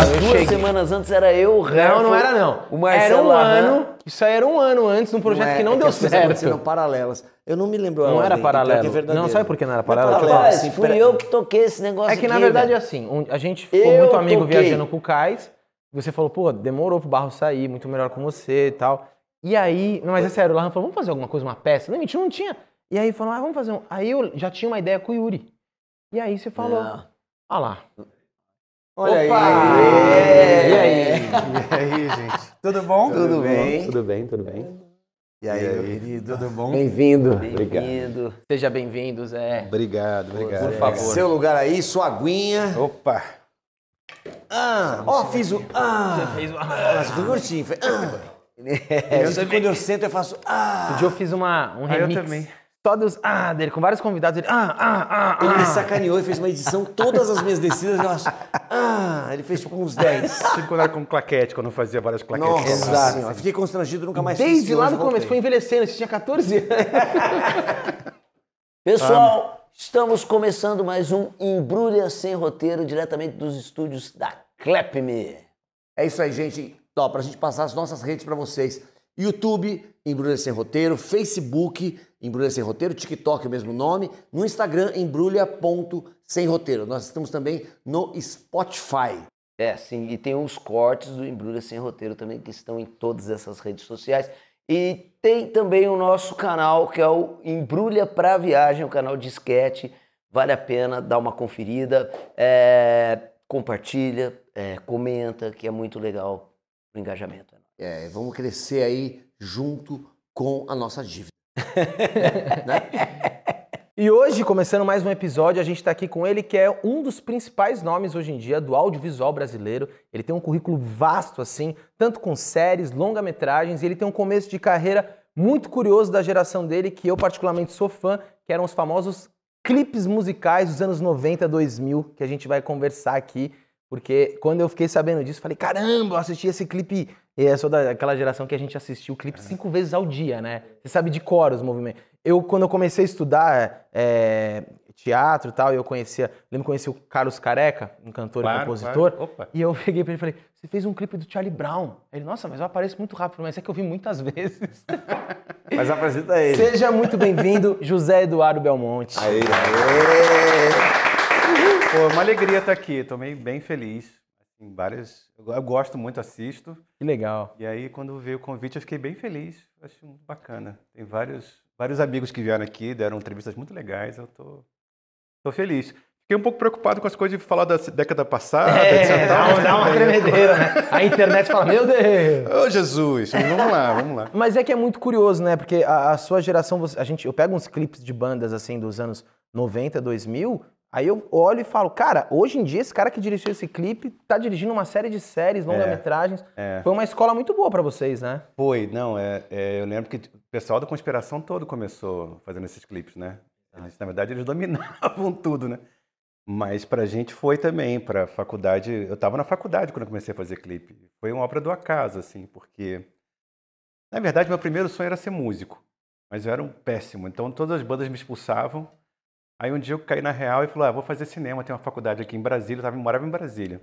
As eu duas cheguei. semanas antes era eu, o Rafa, Não, não era não. O Marcelo era um Arran. ano. Isso aí era um ano antes, num projeto é, que não é deu aconteceram certo. paralelas. Eu não me lembro Não ordem, era então é que é paralelo. verdadeiro. Não, sabe por que não era Não é paralelo? paralelo, Rapaz, assim, fui eu que toquei esse negócio É que na aqui, verdade é assim, a gente ficou Eu muito amigo toquei. viajando com o Cais. Você falou, pô, demorou pro Barro sair, muito melhor com você e tal. E aí, não, mas é sério, o Larran falou, vamos fazer alguma coisa, uma peça? Não, mentira, não tinha. E aí falou, ah, vamos fazer um. Aí eu já tinha uma ideia com o Yuri. E aí você falou, Não. ah lá. Olha Opa! aí. E aí? E aí, gente? Tudo bom? Tudo bem? Tudo bem, tudo bem. E aí, meu querido? Tudo bom? Bem-vindo. Bem-vindo. Seja bem-vindo, Zé. Obrigado, obrigado. Por favor. Seu lugar aí, sua aguinha. Opa! Ah, ó, fiz o. Ah, Fez uma... mas foi curtinho. Foi, ah. É, eu quando eu sento, eu faço. Ah. Um dia eu fiz uma, um Ah, eu remix. também. Só dos ah dele, com vários convidados. Ele, ah, ah, ah, Ele me ah. sacaneou e fez uma edição, todas as minhas descidas, eu faço. Ah, ele fez tipo uns 10. Sempre quando era com claquete, quando eu fazia várias claquetes. Nossa Exato. senhora, fiquei constrangido, nunca mais fiz. Desde e lá do começo, foi envelhecendo, você tinha 14 anos. Pessoal, estamos começando mais um Embrulha Sem Roteiro, diretamente dos estúdios da Clapme. É isso aí, gente. Ó, pra gente passar as nossas redes pra vocês. YouTube, Embrulha Sem Roteiro, Facebook, Embrulha Sem Roteiro, TikTok, o mesmo nome, no Instagram, embrulha.sem roteiro. Nós estamos também no Spotify. É, sim, e tem uns cortes do Embrulha Sem Roteiro também que estão em todas essas redes sociais. E tem também o nosso canal, que é o Embrulha pra Viagem, o canal de esquete. Vale a pena dar uma conferida. É, compartilha, é, comenta, que é muito legal o engajamento. É, vamos crescer aí junto com a nossa dívida. E hoje, começando mais um episódio, a gente está aqui com ele, que é um dos principais nomes hoje em dia do audiovisual brasileiro. Ele tem um currículo vasto, assim, tanto com séries, longa-metragens, e ele tem um começo de carreira muito curioso da geração dele, que eu particularmente sou fã, que eram os famosos clipes musicais dos anos 90, 2000, que a gente vai conversar aqui. Porque quando eu fiquei sabendo disso, falei, caramba, eu assisti esse clipe. E eu sou daquela geração que a gente assistiu o clipe cinco vezes ao dia, né? Você sabe de cor os movimentos. Eu, quando eu comecei a estudar é, teatro e tal, eu conhecia, lembro que conheci o Carlos Careca, um cantor e Claro, compositor. claro. Opa. E eu peguei pra ele e falei, você fez um clipe do Charlie Brown. Ele, nossa, mas eu apareço muito rápido, mas é que eu vi muitas vezes. Mas apresenta ele. Seja muito bem-vindo, José Eduardo Belmonte. Aí, Pô, uma alegria estar aqui. Tomei bem feliz. Assim, várias... Eu gosto muito, assisto. Que legal. E aí, quando veio o convite, eu fiquei bem feliz. Acho muito bacana. Tem vários, vários amigos que vieram aqui, deram entrevistas muito legais. Eu tô, tô feliz. Fiquei um pouco preocupado com as coisas de falar da década passada. É, etc. dá, uma- dá uma tremedeira, né? A internet fala, meu Deus! Ô, Jesus! Vamos lá, vamos lá. Mas é que é muito curioso, né? Porque a, a sua geração, a gente, eu pego uns clipes de bandas assim dos anos 90, 2000, aí eu olho e falo, cara, hoje em dia esse cara que dirigiu esse clipe tá dirigindo uma série de séries, longa-metragens. é. Foi uma escola muito boa pra vocês, né? Foi, não, é, é, eu lembro que o pessoal da conspiração todo começou fazendo esses clipes, né? Eles, na verdade, eles dominavam tudo, né? Mas pra gente foi também, pra faculdade. Eu tava na faculdade quando eu comecei a fazer clipe. Foi uma obra do acaso, assim, porque. Na verdade, meu primeiro sonho era ser músico, mas eu era um péssimo. Então todas as bandas me expulsavam. Aí um dia eu caí na real e falei: ah, vou fazer cinema. Tem uma faculdade aqui em Brasília, eu tava, morava em Brasília.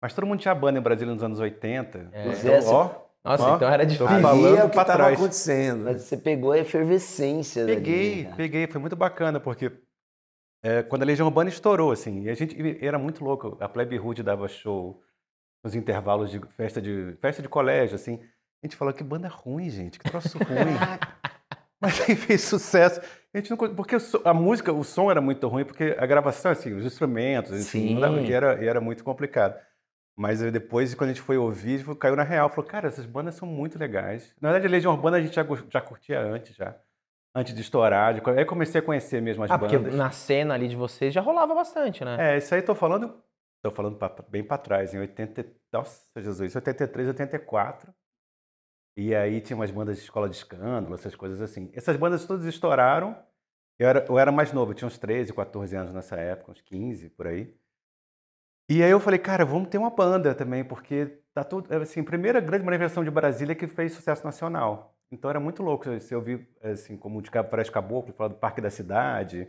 Mas todo mundo tinha banda em Brasília nos anos 80. Pois Então, é, ó, Nossa, ó, então era tô difícil. falando é o que pra estava trás. acontecendo. Mas você pegou a efervescência dali, Peguei, né? peguei, foi muito bacana, porque é, quando a Legião Urbana estourou, assim, e a gente e era muito louco, a Plebe Hood dava show nos intervalos de festa de festa de colégio, assim, a gente falou que banda ruim, gente, que troço ruim. Mas aí fez sucesso. A gente não, porque a música, o som era muito ruim, porque a gravação, assim, os instrumentos, enfim, não dava- e era, e era muito complicado. Mas depois, quando a gente foi ouvir, caiu na real. Falou, cara, essas bandas são muito legais. Na verdade, a Legião Urbana a gente já, já curtia antes, já. Antes de estourar. De, aí comecei a conhecer mesmo as Ah, porque bandas. na cena ali de vocês já rolava bastante, né? É, isso aí tô falando, tô falando pra- bem pra trás, em 80, nossa Jesus, 83, 84. E aí tinha umas bandas de escola de escândalo, essas coisas assim. Essas bandas todas estouraram. Eu era, eu era mais novo, eu tinha uns 13, 14 anos nessa época, uns 15 por aí. E aí eu falei, cara, vamos ter uma banda também, porque tá tudo, assim, a primeira grande manifestação de Brasília que fez sucesso nacional. Então era muito louco você ouvir, assim, como de Cabo Fresco Caboclo, falar do Parque da Cidade,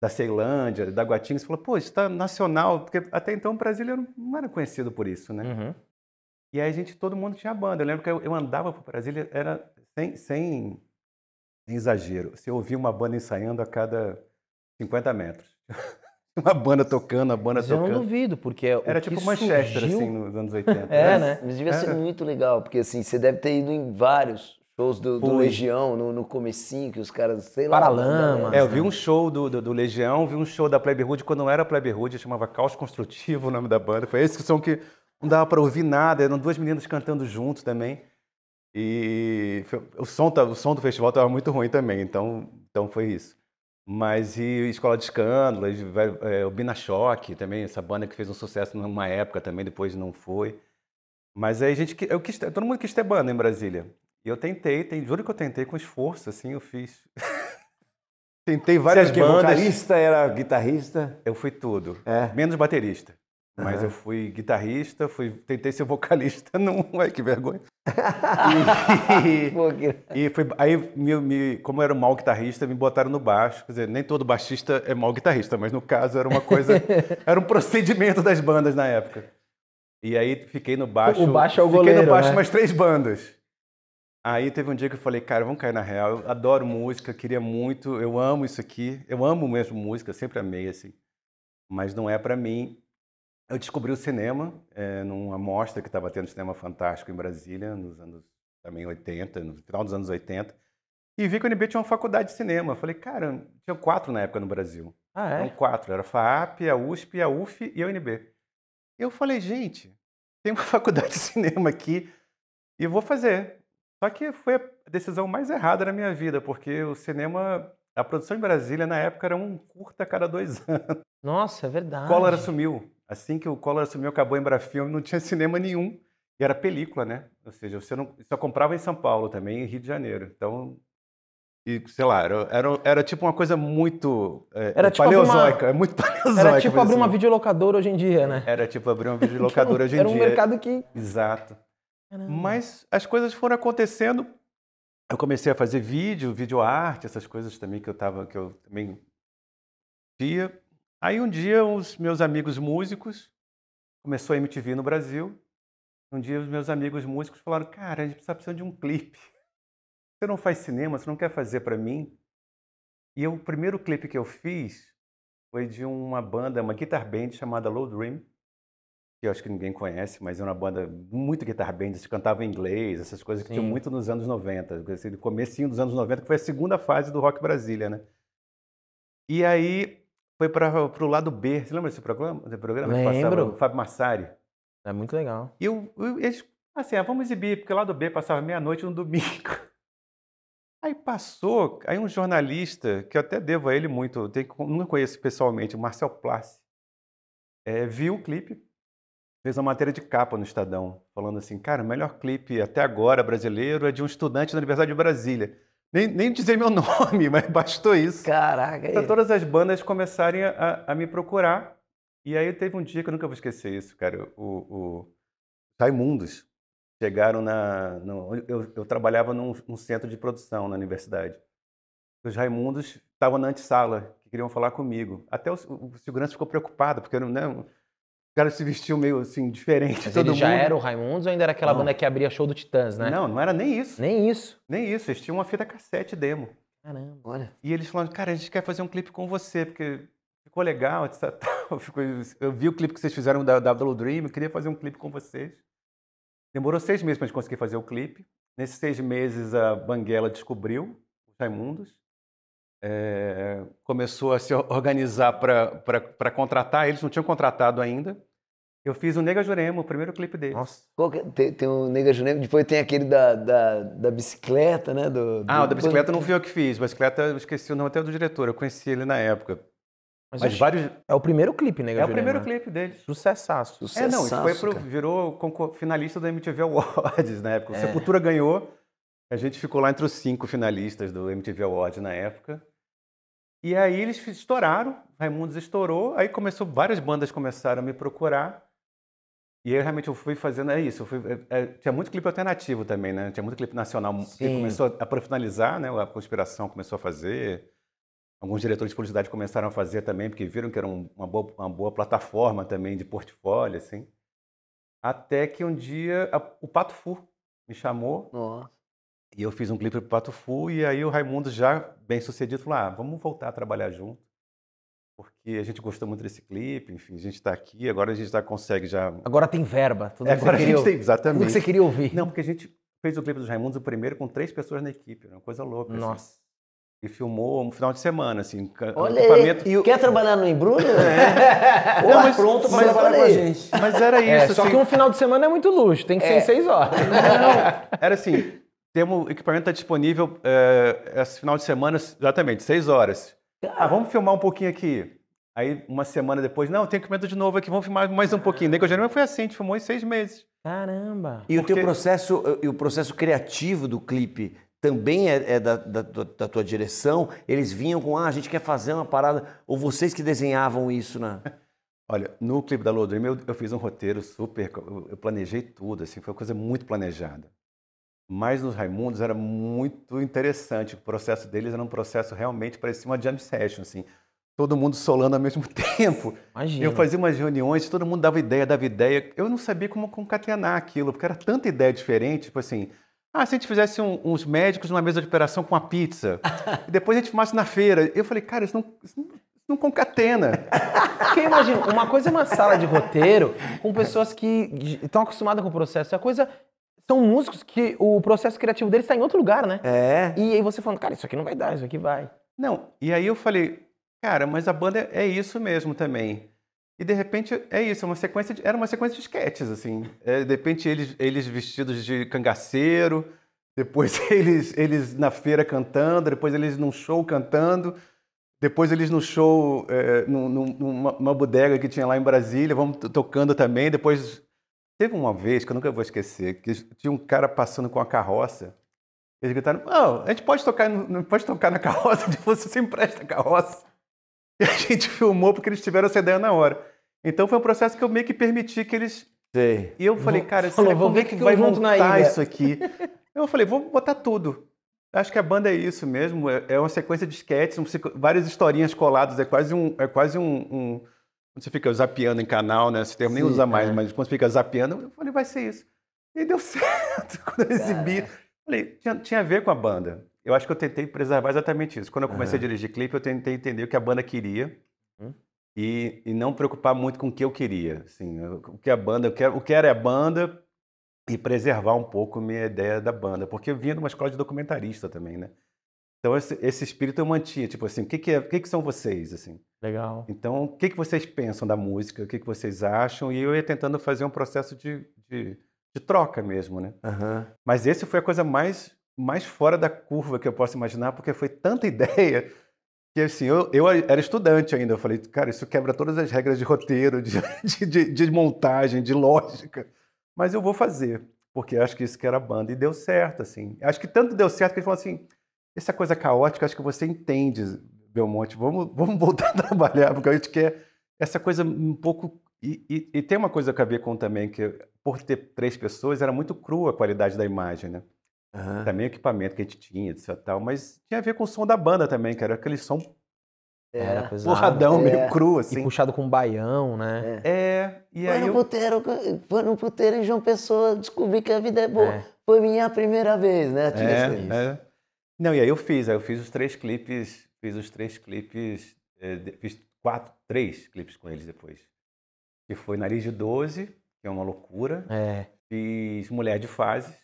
da Ceilândia, da Guatinga, você falou, pô, isso está nacional, porque até então Brasília não era conhecido por isso, né? Uhum. E aí a gente, todo mundo tinha banda. Eu lembro que eu, eu andava por Brasília, era sem, sem, sem exagero. Você ouvia uma banda ensaiando a cada 50 metros. uma banda tocando, a banda Mas eu não tocando. duvido, porque o Era que tipo Manchester, surgiu- assim, nos anos 80. É, Mas- né? Mas devia ser Era. muito legal, porque assim, você deve ter ido em vários shows do, do. Legião, no, no comecinho, que os caras, sei lá... Paralamas, né? É, eu vi um show do, do, do Legião, vi um show da Plebe Hood quando não era Plebe Hood, chamava Caos Construtivo o nome da banda. Foi esse som que não dava pra ouvir nada, eram duas meninas cantando junto também. E o, som, o som do festival estava muito ruim também, então, então foi isso. Mas e Escola de Escândalo, e é, o Bina Choque também, essa banda que fez um sucesso numa época também, depois não foi. Mas aí a gente, eu quis, todo mundo quis ter banda em Brasília. E eu tentei, tem, juro que eu tentei com esforço, assim, eu fiz. tentei várias Você era bandas. vocalista, era guitarrista? Eu fui tudo, É. menos baterista. Mas Aham. eu fui guitarrista, fui, tentei ser vocalista, não, ai que vergonha. E, e foi, aí, me, me- como eu era um mau guitarrista, me botaram no baixo. Quer dizer, nem todo baixista é mau guitarrista, mas no caso era uma coisa, era um procedimento das bandas na época. E aí fiquei no baixo. O baixo é o Fiquei goleiro, no baixo né? umas três bandas. Aí teve um dia que eu falei, cara, vamos cair na real. Eu adoro música, queria muito, eu amo isso aqui. Eu amo mesmo música, sempre amei assim. Mas não é pra mim. Eu descobri o cinema é, numa mostra que estava tendo cinema fantástico em Brasília, nos anos também 80, no final dos anos 80. E vi que a UNB tinha uma faculdade de cinema. Falei, cara, tinha quatro na época no Brasil. Ah, Eram é? quatro. Era a FAAP, a USP, a UF e a UNB. Eu falei, gente, tem uma faculdade de cinema aqui e vou fazer. Só que foi a decisão mais errada da minha vida, porque o cinema, a produção em Brasília na época era um curta a cada dois anos. Nossa, é verdade. O Collor assumiu. Assim que o Collor assumiu, acabou em Embrafilme, não tinha cinema nenhum. E era película, né? Ou seja, você não, só comprava em São Paulo também, em Rio de Janeiro. Então, e, sei lá, era, era, era tipo uma coisa muito é, Era tipo paleozoica. É muito paleozoica. Era tipo abrir uma assim. videolocadora hoje em dia, né? Era tipo abrir uma videolocadora hoje em Era um dia. mercado que... Exato. Caramba. Mas as coisas foram acontecendo. Eu comecei a fazer vídeo, vídeo arte, essas coisas também que eu tava, que eu também via. Aí um dia os meus amigos músicos começou a MTV no Brasil. Um dia os meus amigos músicos falaram: "Cara, a gente precisa precisando de um clipe. Você não faz cinema, você não quer fazer para mim?" E eu- o primeiro clipe que eu fiz foi de uma banda, uma guitar band chamada Low Dream, que eu acho que ninguém conhece, mas é uma banda muito guitar band, eles cantavam em inglês, essas coisas que tinham muito nos anos 90, assim, comecinho dos anos 90, que foi a segunda fase do Rock Brasília, né? E aí foi para o lado B. Você lembra desse programa? Desse programa que Lembro. o Fábio Massari? É muito legal. E eu, eu- eles, assim, ah, vamos exibir, porque lá do B passava meia-noite no domingo. Aí passou, aí um jornalista, que eu até devo a ele muito, tenho, que- nunca conheço pessoalmente, o Marcel Plassi, eh, viu o clipe, fez uma matéria de capa no Estadão, falando assim, cara, o melhor clipe até agora brasileiro é de um estudante da Universidade de Brasília. Nem, nem dizer meu nome, mas bastou isso. Caraca, Para aí. todas as bandas começarem a, a me procurar. E aí teve um dia que eu nunca vou esquecer isso, cara. O, o Raimundos chegaram na. no- eu, eu trabalhava num, num centro de produção na universidade. Os Raimundos estavam na antessala, que queriam falar comigo. Até o, o segurança ficou preocupado, porque né, o cara se vestiu meio assim, diferente. Mas todo ele já mundo. era o Raimundos ou ainda era aquela Não. banda que abria show do Titãs, né? Não, não era nem isso. Nem isso. Nem isso. Eles tinham uma fita cassete demo. Caramba. Olha, E eles falaram, cara, a gente quer fazer um clipe com você, porque ficou legal, etc. Eu vi o clipe que vocês fizeram da, Double Dream, eu queria fazer um clipe com vocês. Demorou seis meses para a gente conseguir fazer o clipe. Nesses seis meses, a Banguela descobriu os Raimundos. É, começou a se organizar para contratar, eles não tinham contratado ainda. Eu fiz o Nega Jurema, o primeiro clipe deles. Nossa. qual que é? tem, tem o Nega Junema, depois tem aquele da, da, da bicicleta, né? Do, Ah, o do- da bicicleta não fui eu que fiz. Bicicleta, eu esqueci o nome até do diretor, eu conheci ele na época. Mas, Mas vários, é o primeiro clipe, né? É o primeiro clipe deles. Sucessaço. É, não, isso foi pro, virou finalista do MTV Awards na época. O É. Sepultura ganhou, a gente ficou lá entre os cinco finalistas do MTV Awards na época. E aí eles estouraram, Raimundos estourou, aí começou, várias bandas começaram a me procurar. E aí realmente eu fui fazendo, é isso, fui- é, é, tinha muito clipe alternativo também, né? Tinha muito clipe nacional que começou a profissionalizar, né? A Conspiração começou a fazer, alguns diretores de publicidade começaram a fazer também, porque viram que era um, uma, boa, uma boa plataforma também de portfólio, assim. Até que um dia a, o Pato Fu me chamou Nossa. E eu fiz um clipe pro Pato Fu e aí o Raimundo já bem sucedido falou, ah, vamos voltar a trabalhar junto. Porque a gente gostou muito desse clipe, enfim, a gente está aqui, agora a gente já consegue já... Agora tem verba. Tudo É, que agora você a queria, gente tem, tudo exatamente. que você queria ouvir. Não, porque a gente fez o clipe dos Raimundos o primeiro com três pessoas na equipe, uma coisa louca. assim. Nossa. E filmou um final de semana, assim, Olha equipamento. aí. Quer trabalhar no embrulho? Não, mas pronto pra mas trabalhar com a gente. Mas era isso, É, só assim, que um final de semana é muito luxo, tem que ser em seis horas. era assim, temos, o equipamento está disponível é, esse final de semana, exatamente, seis horas. Ah, vamos filmar um pouquinho aqui. Aí, uma semana depois, não, tem equipamento de novo aqui, vamos filmar mais um pouquinho. Nem que eu foi assim, a gente filmou em seis meses. Caramba. E o Porque- teu processo, e o processo criativo do clipe também é, é da, da, tua- da tua direção? Eles vinham com, ah, a gente quer fazer uma parada, ou vocês que desenhavam isso, né? Olha, no clipe da Lua Dream eu, eu fiz um roteiro super, eu, eu planejei tudo, assim, foi uma coisa muito planejada. Mas nos Raimundos era muito interessante, o processo deles era um processo realmente parecia uma jam session, assim, todo mundo solando ao mesmo tempo. Imagina. Eu fazia umas reuniões, todo mundo dava ideia, dava ideia. Eu não sabia como concatenar aquilo, porque era tanta ideia diferente, tipo assim, ah, se a gente fizesse um- uns médicos numa mesa de operação com uma pizza, e depois a gente filmasse na feira. Eu falei, cara, isso não, isso não, isso não concatena. Porque imagina, uma coisa é uma sala de roteiro com pessoas que estão acostumadas com o processo. A coisa são músicos que o processo criativo deles está em outro lugar, né? É. E aí você falando, cara, isso aqui não vai dar, isso aqui vai. Não, e aí eu falei, cara, mas a banda é isso mesmo também. E de repente é isso, é uma sequência de- era uma sequência de sketches, assim. É, de repente eles, eles vestidos de cangaceiro, depois eles, eles na feira cantando, depois eles num show cantando, depois eles no show, é, num- num- numa, bodega que tinha lá em Brasília, vamos tocando também. Depois teve uma vez que eu nunca vou esquecer, que tinha um cara passando com a carroça. Eles gritaram: "Oh, a gente pode tocar, não pode tocar na carroça, de você se empresta a carroça. E a gente filmou porque eles tiveram essa ideia na hora. Então foi um processo que eu meio que permiti que eles. Sei. E eu falei, cara, falou, será como ver é que que vai montar isso aqui? Eu falei, vou botar tudo. Acho que a banda é isso mesmo. É é uma sequência de sketches, várias historinhas coladas. É quase um. É quase um, um- quando você fica zapeando em canal, né? Esse termo nem Sim, usa mais, é. mas quando você fica zapeando, eu falei, vai ser isso. E deu certo. Quando eu exibi, falei, tinha, tinha a ver com a banda. Eu acho que eu tentei preservar exatamente isso. Quando eu comecei a dirigir clipe, eu tentei entender o que a banda queria Hum. e, e não preocupar muito com o que eu queria. Assim, o que a banda, o que, o que era a banda e preservar um pouco a minha ideia da banda, porque eu vinha de uma escola de documentarista também, né? Então esse, esse espírito eu mantinha, tipo assim, o que que, é, o que que são vocês, assim? Legal. Então, o que que vocês pensam da música? O que que vocês acham? E eu ia tentando fazer um processo de, de, de troca mesmo, né? Aham. Mas esse foi a coisa mais, mais fora da curva que eu posso imaginar, porque foi tanta ideia que, assim, eu, eu era estudante ainda. Eu falei, cara, isso quebra todas as regras de roteiro, de, de, de- de montagem, de lógica. Mas eu vou fazer, porque acho que isso que era a banda. E deu certo, assim. Acho que tanto deu certo que ele falou assim, essa coisa caótica, acho que você entende, Belmonte. Vamos, vamos voltar a trabalhar, porque a gente quer essa coisa um pouco... E, e- e tem uma coisa que a ver com também, que por ter três pessoas, era muito crua a qualidade da imagem, né? Aham. Também o equipamento que a gente tinha, etc. Tal, mas tinha a ver com o som da banda também, que era aquele som Era pesado. porradão, É. meio cru, E assim. puxado com baião, né? É, e Foi aí no, eu... puteiro, foi no puteiro em João Pessoa, descobri que a vida é boa. É. Foi minha primeira vez, né? Tinha isso. É, é. Não, e aí eu fiz, aí eu fiz os três clipes, fiz os três clipes, eh, fiz quatro, três clipes com eles depois. Que foi Nariz de 12, que é uma loucura. É. Fiz Mulher de Fases.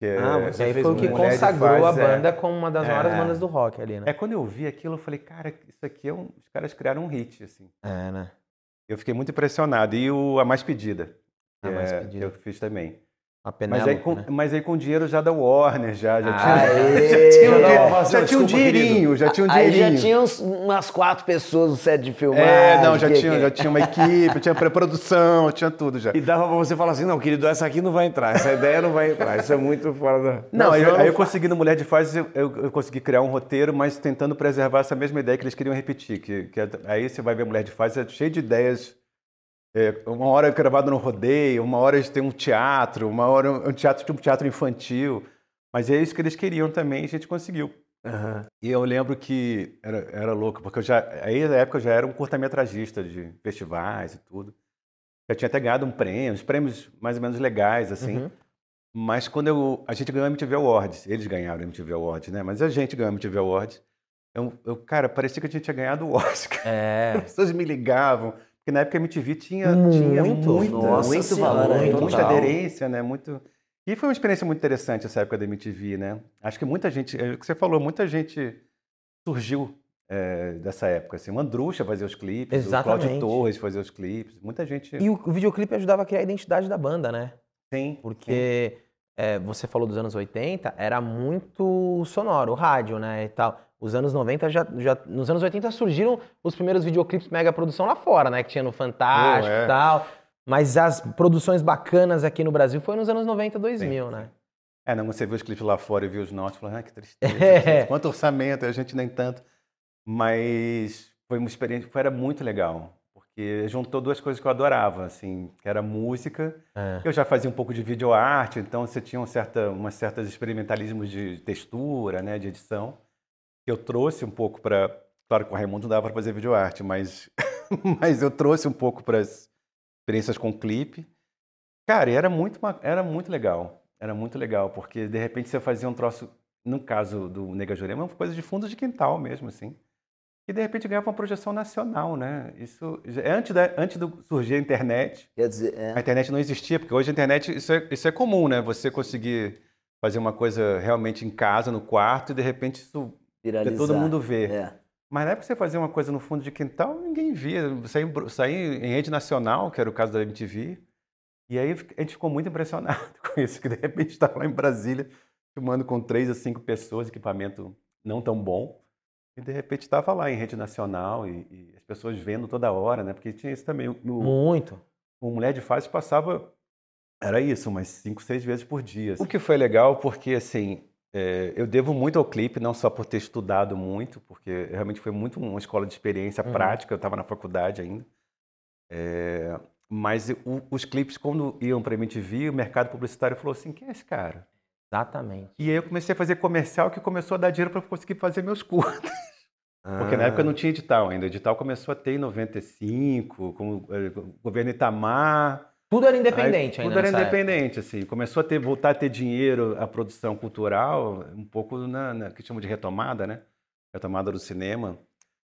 É, Ah, você aí foi o que Mulher consagrou a Fases, é. banda como uma das maiores É. bandas do rock ali, né? É, quando eu vi aquilo, eu falei, cara, isso aqui é um. Os caras criaram um hit, assim. É, né? Eu fiquei muito impressionado. E o A Mais Pedida. A Mais é- Pedida. Que eu fiz também. A Mas aí, com, né? mas aí com dinheiro já da Warner, já, já Aê! tinha, já tinha, um, Não, já não, tinha um dinheirinho, já tinha um Aí dinheirinho. já tinha uns- umas quatro pessoas no set de filmagem. É, não, já que- tinha, que- já tinha uma equipe, tinha pré-produção, tinha tudo já. E dava pra você falar assim, não, querido, essa aqui não vai entrar, essa ideia não vai entrar, isso é muito fora da... Não, aí, eu- aí eu consegui no Mulher de Fases, eu, eu- eu consegui criar um roteiro, mas tentando preservar essa mesma ideia que eles queriam repetir. Que, que é- aí você vai ver Mulher de Fases, é cheio de ideias. É, uma hora gravado no rodeio, uma hora têm um teatro, uma hora um teatro tipo um teatro infantil. Mas é isso que eles queriam também e a gente conseguiu. E eu lembro que era, era louco, porque eu já, aí na época eu já era um curta-metragista de festivais e tudo. Já tinha até ganhado um prêmio, uns prêmios mais ou menos legais, assim. Uhum. Mas quando eu, a gente ganhou a MTV Awards, eles ganharam a MTV Awards, né? Mas a gente ganhou a MTV Awards. Eu, eu, cara, parecia que a gente tinha ganhado o Oscar. É. As pessoas me ligavam, porque na época a MTV tinha, Muito, tinha nossa muito senhora, valor, total. muita aderência, né? Muito... E foi uma experiência muito interessante essa época da MTV, né? Acho que muita gente, é o que você falou, muita gente surgiu é, dessa época. Assim, o Andrucha fazia os clipes, o Exatamente. Cláudio Torres fazia os clipes, muita gente... E o, o videoclipe ajudava a criar a identidade da banda, né? Sim, Porque é, você falou dos anos 80, era muito sonoro, o rádio, né, e tal. Os anos 90 já, já nos anos 80 surgiram os primeiros videoclipes mega produção lá fora, né, que tinha no Fantástico Pô, é. e tal. Mas as produções bacanas aqui no Brasil foi nos anos 90, 2000, né? É, não, você viu os clipes lá fora e viu os nossos, falou, ah, que tristeza. É. Quanto orçamento, a gente nem tanto. Mas foi uma experiência, foi, era muito legal, porque juntou duas coisas que eu adorava, assim, que era música. É. Eu já fazia um pouco de videoarte, então você tinha um certa, umas certas experimentalismos de textura, né, de edição, eu trouxe um pouco para, claro que com o Raimundo não dava para fazer videoarte, mas, mas eu trouxe um pouco para as experiências com clipe. Cara, e era muito, era muito legal. Era muito legal, porque de repente você fazia um troço, no caso do Nega Jurema, uma coisa de fundo de quintal mesmo, assim. E de repente ganhava uma projeção nacional, né? Isso já- antes da antes do surgir a internet. Quer dizer, A é. internet não existia, porque hoje a internet isso é, isso é comum, né? Você conseguir fazer uma coisa realmente em casa, no quarto, e de repente isso Viralizar. todo mundo vê. É. Mas na época você fazia uma coisa no fundo de quintal, ninguém via. Saía, em- rede nacional, que era o caso da MTV. E aí a gente ficou muito impressionado com isso, que de repente estava lá em Brasília, filmando com três a cinco pessoas, equipamento não tão bom. E de repente estava lá em rede nacional e, e as pessoas vendo toda hora, né? Porque tinha isso também. O, Muito. o Mulher de Fase passava, era isso, umas cinco, seis vezes por dia. O que foi legal, porque assim, é, eu devo muito ao clipe, não só por ter estudado muito, porque realmente foi muito uma escola de experiência Uhum. prática, eu estava na faculdade ainda. É, mas o- os clipes, quando iam para a MTV, o mercado publicitário falou assim: quem é esse cara? Exatamente. E aí eu comecei a fazer comercial que começou a dar dinheiro para eu conseguir fazer meus curtas. Porque na época não tinha edital ainda. O edital começou a ter em 95, com eh, o governo Itamar. Tudo era independente Aí, ainda Tudo era nessa época. independente, assim. Começou a ter, voltar a ter dinheiro a produção cultural, um pouco na, na que chamam de retomada, né? Retomada do cinema.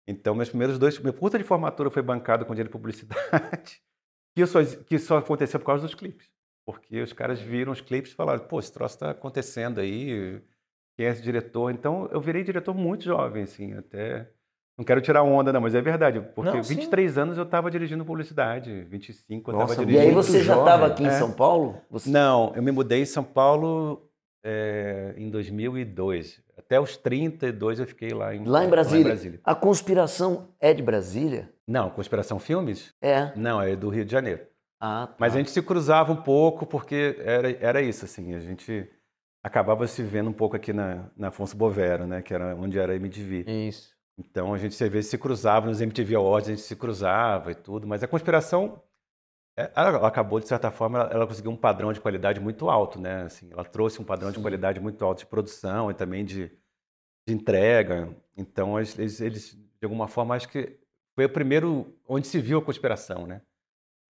Então, meus primeiros dois... Meu curta de formatura foi bancado com dinheiro de publicidade, que só, que só aconteceu por causa dos clipes. Porque os caras viram os clipes e falaram, pô, esse troço está acontecendo aí, quem é esse diretor? Então, eu virei diretor muito jovem, assim, até... Não quero tirar onda, não, mas é verdade. Porque Não, sim. 23 anos eu estava dirigindo publicidade, 25 eu estava E dirigindo. aí você já estava aqui em É. São Paulo? Você... Não, eu me mudei em São Paulo é, em 2002. Até os 32 eu fiquei lá em, Lá em Brasília. A conspiração é de Brasília? Não, Conspiração Filmes? É. Não, é do Rio de Janeiro. Ah, tá. Mas a gente se cruzava um pouco porque era, era isso, assim, a gente acabava se vendo um pouco aqui na, na Afonso Bovero, né, que era onde era a MTV. Isso. Então a gente às vezes se cruzava nos MTV Awards, a gente se cruzava e tudo, mas a conspiração é, ela acabou de certa forma, ela, ela conseguiu um padrão de qualidade muito alto, né? Assim, ela trouxe um padrão de Sim. qualidade muito alto de produção e também de, de entrega. Então eles, eles, de alguma forma acho que foi o primeiro onde se viu a conspiração, né?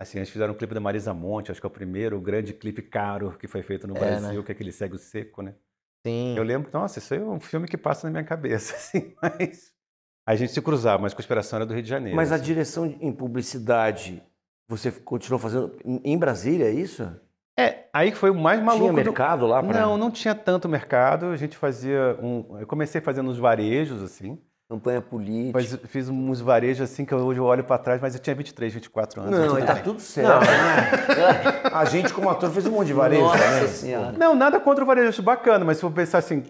Assim, eles fizeram o clipe da Marisa Monte, acho que é o primeiro grande clipe caro que foi feito no É, Brasil, né? que é aquele Cego Seco, né? Sim. Eu lembro, nossa, isso aí é um filme que passa na minha cabeça, assim, mas a gente se cruzava, mas Conspiração era do Rio de Janeiro. Mas a assim. direção em publicidade, você continuou fazendo em Brasília, é isso? É, aí que foi o mais maluco. Tinha do- mercado lá para Não, não tinha tanto mercado. A gente fazia um. Eu comecei fazendo uns varejos, assim. Campanha política. Mas fiz uns varejos assim que hoje eu olho pra trás, mas eu tinha 23, 24 anos. Não, e tá tudo certo. né? A gente, como ator, fez um monte de varejo Nossa senhora. Não, nada contra o varejo, acho bacana, mas se for pensar assim,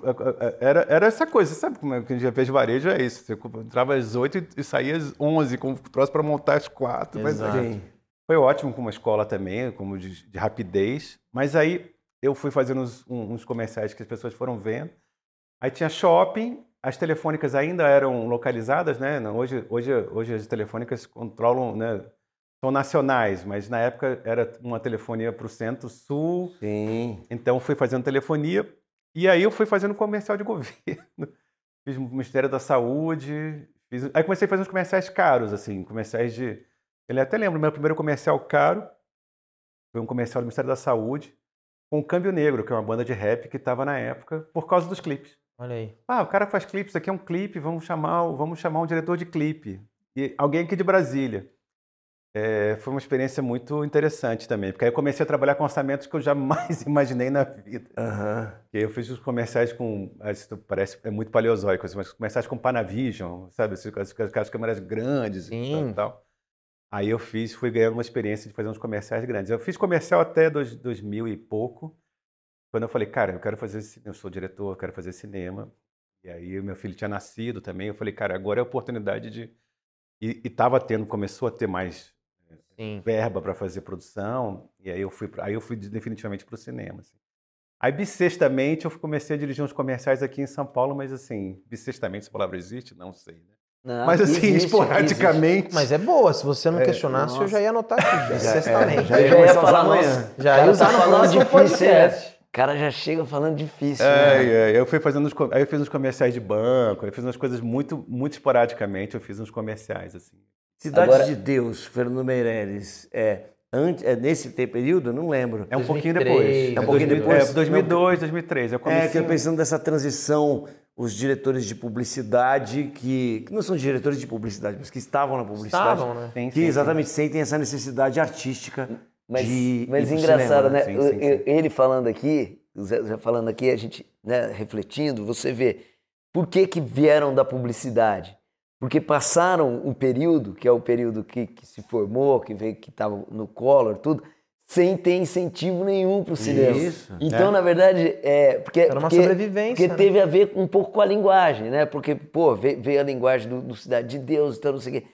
era, era essa coisa, você sabe como é que a gente fez varejo? É isso. Você entrava às 8 e- saía às 11, com o troço pra montar às 4. Mas Exato. Sim. Foi ótimo como escola também, como de, de rapidez. Mas aí eu fui fazendo uns, uns comerciais que as pessoas foram vendo. Aí tinha shopping, as telefônicas ainda eram localizadas, né? Não, Hoje, hoje, hoje as telefônicas controlam, né? São nacionais, mas na época era uma telefonia para o centro-sul. Sim. Então fui fazendo telefonia e aí eu fui fazendo comercial de governo. fiz o Ministério da Saúde, fiz... aí comecei a fazer uns comerciais caros, assim, comerciais de... Ele até lembra, meu primeiro comercial caro foi um comercial do Ministério da Saúde com o Câmbio Negro, que é uma banda de rap que estava na época por causa dos clipes. Olha aí. Ah, o cara faz clipe, isso aqui é um clipe, vamos chamar, vamos chamar um diretor de clipe. E alguém aqui de Brasília. É, foi uma experiência muito interessante também, porque aí eu comecei a trabalhar com orçamentos que eu jamais imaginei na vida. E aí eu fiz os comerciais com, ah, parece é muito paleozoico, assim, mas comerciais com Panavision, sabe, com as- com aquelas câmeras grandes Sim. e tal. Aí eu fiz, fui ganhando uma experiência de fazer uns comerciais grandes. Eu fiz comercial até dois, 2000 e pouco, quando eu falei, cara, eu quero fazer, eu sou diretor, eu quero fazer cinema. E aí o meu filho tinha nascido também, eu falei, cara, agora é a oportunidade de... E estava tendo, começou a ter mais Sim. verba para fazer produção, e aí eu fui, aí eu fui definitivamente para o cinema. assim. Aí, bissextamente, eu comecei a dirigir uns comerciais aqui em São Paulo, mas assim, bissextamente, essa palavra existe? Não sei, né? Não, mas assim, existe, esporadicamente. Mas é boa, se você não É, questionasse, eu nossa. já ia anotar aqui. Sextamente. já Eu ia já ia falar amanhã. Já ia usar tá no próximo né? podcast. O cara já chega falando difícil. É, né? é, eu fui fazendo uns, aí eu fiz uns comerciais de banco, eu fiz umas coisas muito, muito esporadicamente, eu fiz uns comerciais, assim. Cidade Agora- de Deus, Fernando Meirelles, é, antes, é nesse período? Não lembro. É um pouquinho 2003. depois. É um pouquinho 2000 depois? É, 2002, 2003. Eu É, comecei... que eu pensando dessa transição, os diretores de publicidade que, que não são diretores de publicidade, mas que estavam na publicidade. Estavam, né? Que sim, exatamente sentem essa necessidade artística Mas, de mas engraçado, cinema, né? Sim, sim, Eu- sim. Ele falando aqui, o Zé Zé falando aqui, a gente né, refletindo, você vê por que, que vieram da publicidade. Porque passaram um período, que é o período que, que se formou, que veio, que estava no Collor, tudo, sem ter incentivo nenhum para o cinema. Isso. Então, na verdade, é. Porque, Era uma porque, sobrevivência, Porque né? teve a ver um pouco com a linguagem, né? Porque, pô, veio, veio a linguagem do, do Cidade de Deus, então não sei o quê.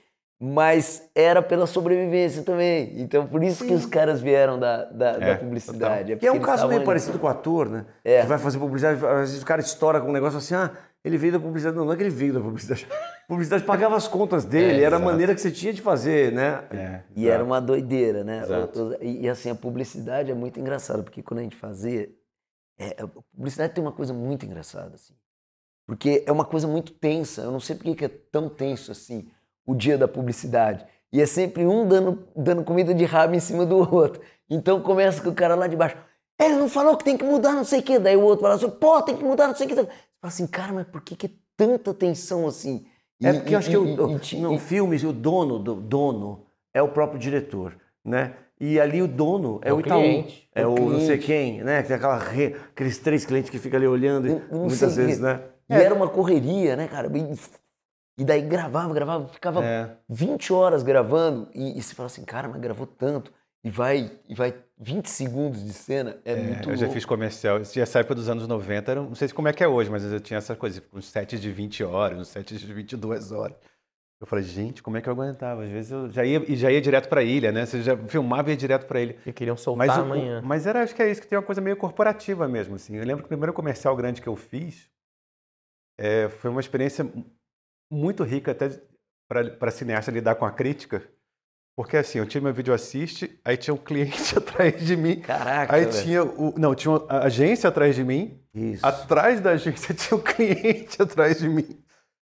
Mas era pela sobrevivência também. Então, por isso que os caras vieram da, da, da É, publicidade. Que é um caso meio parecido com o ator, né? É. Que vai fazer publicidade, às vezes o cara estoura com um negócio assim, ah, ele veio da publicidade. Não, não é que ele veio da publicidade. A publicidade pagava as contas dele, É, era a exato. maneira que você tinha de fazer, né? É, E era uma doideira, né? Exato. E, e, assim, a publicidade é muito engraçada, porque quando a gente fazia. é, a publicidade tem uma coisa muito engraçada, assim. Porque é uma coisa muito tensa. Eu não sei por que é tão tenso assim o dia da publicidade. E é sempre um dando, dando comida de rabo em cima do outro. Então começa com o cara lá de baixo. Ele não falou que tem que mudar não sei o quê. Daí o outro fala assim, pô, tem que mudar não sei o quê. Você fala assim, cara, mas por que, que é tanta tensão assim? É E- porque eu acho que e- o, e- e- no e- filme, o dono do dono é o próprio diretor, né? E ali o dono é, É o o Itaú, cliente. é O o não sei quem, né? Que tem aquela re- aqueles três clientes que ficam ali olhando, eu não muitas sei, vezes, né? E era uma correria, né, cara? E, e daí gravava, gravava, ficava É. 20 horas gravando. E, e você fala assim, cara, mas gravou tanto. E vai, e vai 20 segundos de cena. É, É, muito eu já louco. fiz comercial. Essa época dos anos 90, era, não sei se como é que é hoje, mas eu tinha essas coisas, uns sets de 20 horas, uns sets de 22 horas. Eu falei, gente, como é que eu aguentava? Às vezes eu já ia, e já ia direto pra ilha, né? Você já filmava e ia direto pra ilha. Que queriam soltar Mas, amanhã. o- mas era, acho que é isso, que tem uma coisa meio corporativa mesmo, assim. Eu lembro que o primeiro comercial grande que eu fiz é, foi uma experiência muito rica até para cineasta lidar com a crítica. Porque assim, eu tinha meu vídeo assiste, aí tinha um cliente atrás de mim. Caraca, Aí velho. tinha o. Não, tinha uma agência atrás de mim. Isso. Atrás da agência tinha um cliente atrás de mim.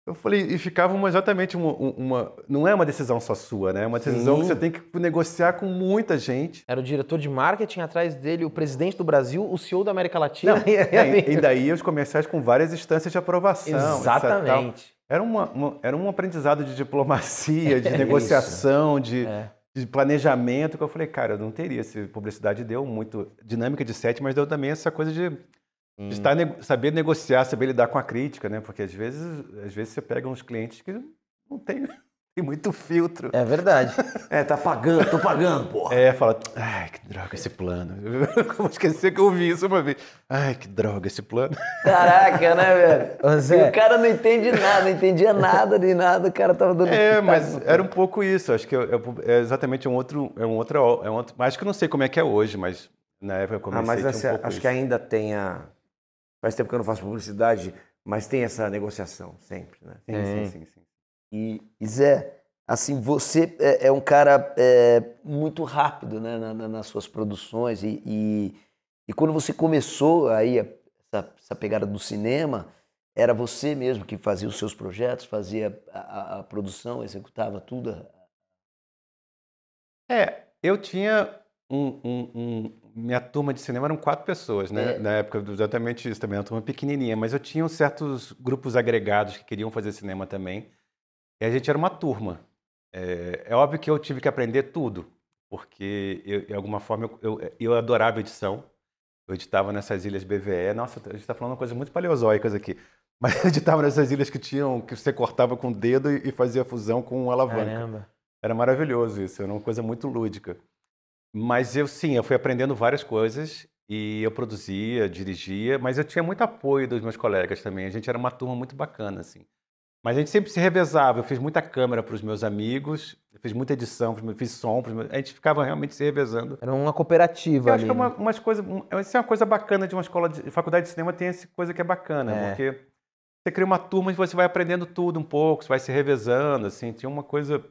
Eu falei, e ficava uma, exatamente uma, uma- Não é uma decisão só sua, né? É uma decisão Sim. que você tem que negociar com muita gente. Era o diretor de marketing atrás dele, o presidente do Brasil, o CEO da América Latina. Não, e, e daí os comerciais com várias instâncias de aprovação. Exatamente. Era, uma, uma- era um aprendizado de diplomacia, de negociação, de, É. de planejamento, que eu falei, cara, eu não teria. Se publicidade deu muito dinâmica de set, mas deu também essa coisa de, de estar, saber negociar, saber lidar com a crítica, né? Porque às vezes, às vezes você pega uns clientes que não tem, tem muito filtro. É verdade. É, tá pagando, tô pagando, porra. É, fala, ai, que droga esse plano. Eu vou esquecer que eu ouvi isso uma vez. Ai, que droga esse plano. Caraca, né, velho? Ô, E Zé. o cara não entende nada, não entendia nada de nada, o cara tava dando. É, mas era um pouco isso. Acho que é, é exatamente um outro, é um outro, é um outro. Acho que eu não sei como é que é hoje, mas na época eu Ah, comecei mas tinha um essa- pouco acho isso. que ainda tem a. Faz tempo que eu não faço publicidade, mas tem essa negociação sempre, né? Sim, sim, sim, sim. E, e Zé, assim, você é, é um cara é, muito rápido né, na- na- nas suas produções e, e, e quando você começou aí a- essa, essa pegada do cinema, era você mesmo que fazia os seus projetos, fazia a, a- a produção, executava tudo? É, eu tinha um, um- um- Minha turma de cinema eram quatro pessoas, né? É. Na época, exatamente isso também, uma turma pequenininha. Mas eu tinha certos grupos agregados que queriam fazer cinema também. E a gente era uma turma. É, é óbvio que eu tive que aprender tudo, porque eu, de alguma forma eu, eu, eu adorava edição. Eu editava nessas ilhas BVE. Nossa, a gente está falando uma coisa muito paleozoicas aqui. Mas eu editava nessas ilhas que tinham, que você cortava com o dedo e, e fazia fusão com alavanca. Caramba. Era maravilhoso isso, era uma coisa muito lúdica. Mas eu sim, eu fui aprendendo várias coisas e eu produzia, dirigia, mas eu tinha muito apoio dos meus colegas também. A gente era uma turma muito bacana assim. Mas a gente sempre se revezava. Eu fiz muita câmera para os meus amigos, fiz muita edição, fiz som, meus- a gente ficava realmente se revezando. Era uma cooperativa Eu ali. acho que é uma, né? umas coisa, um- isso é uma coisa bacana de uma escola de faculdade de cinema tem essa coisa que é bacana, É. porque você cria uma turma e você vai aprendendo tudo um pouco, você vai se revezando, assim, tinha uma coisa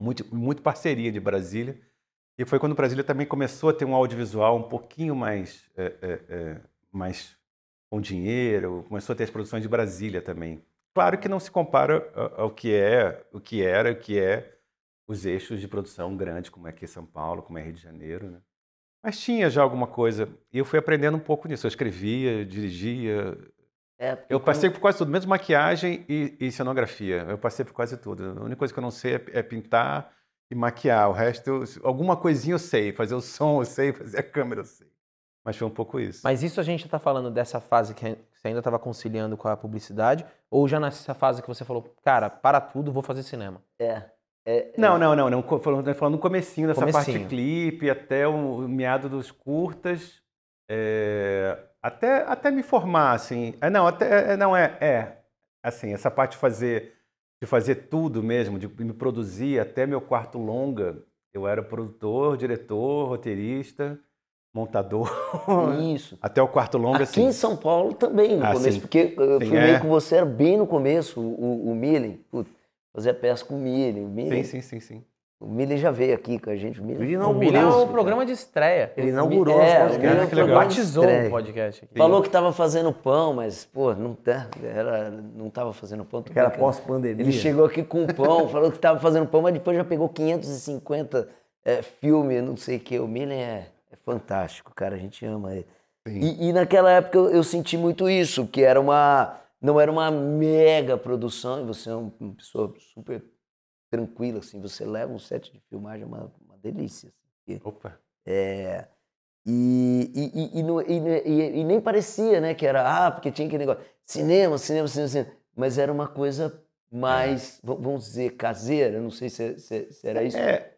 muito muito parceria de Brasília. E foi quando Brasília também começou a ter um audiovisual um pouquinho mais é, é, é, mais com dinheiro, começou a ter as produções de Brasília também. Claro que não se compara ao- ao que é, o que era, o que é os eixos de produção grandes, como é aqui São Paulo, como é Rio de Janeiro, né? Mas tinha já alguma coisa. E eu fui aprendendo um pouco nisso. Eu escrevia, dirigia. É, Eu passei por quase tudo, menos maquiagem e, e cenografia. Eu passei por quase tudo. A única coisa que eu não sei é, é pintar e maquiar. O resto, eu- alguma coisinha eu sei. Fazer o som eu sei, fazer a câmera eu sei. Mas foi um pouco isso. Mas isso a gente está falando dessa fase que você ainda estava conciliando com a publicidade, ou já nessa fase que você falou, cara, para tudo, vou fazer cinema. É, é, Não, não, não, não. Co- Falando, falando no comecinho dessa parte Comecinho. de clipe, até o meado dos curtas, é, até, até me formar, assim. É, não, até, é, não, é, é, assim, essa parte de fazer, de fazer tudo mesmo, de me produzir, até meu quarto longa, eu era produtor, diretor, roteirista, montador, Isso. até o quarto longa, Aqui assim. em São Paulo também, no Ah, começo, sim. porque eu Sim, filmei é. com você, era bem no começo, o, o, o Millen, fazia peça com o Millen, o Millen, Sim, sim, sim, sim. o Millen já veio aqui com a gente, o Millen Ele inaugurou O é o programa de estreia. Ele inaugurou É, os o podcasts. O programa de Batizou o podcast aqui. Falou que tava fazendo pão, mas, pô, não, tá, era, não tava fazendo pão. era pós-pandemia. Ele chegou aqui com pão, falou que tava fazendo pão, mas depois já pegou 550 é, filmes, não sei o que. O Millen é fantástico, cara, a gente ama ele. E, e naquela época eu, eu senti muito isso, que era uma. Não era uma mega produção, e você é um- uma pessoa super tranquila, assim, você leva um set de filmagem, é uma, uma delícia. assim, Opa. é, e, e, e, e, não- e- nem parecia, né, que era, ah, porque tinha aquele negócio, cinema, cinema, cinema, cinema. Mas era uma coisa mais, v- vamos dizer, caseira, não sei se, se- se era isso. É,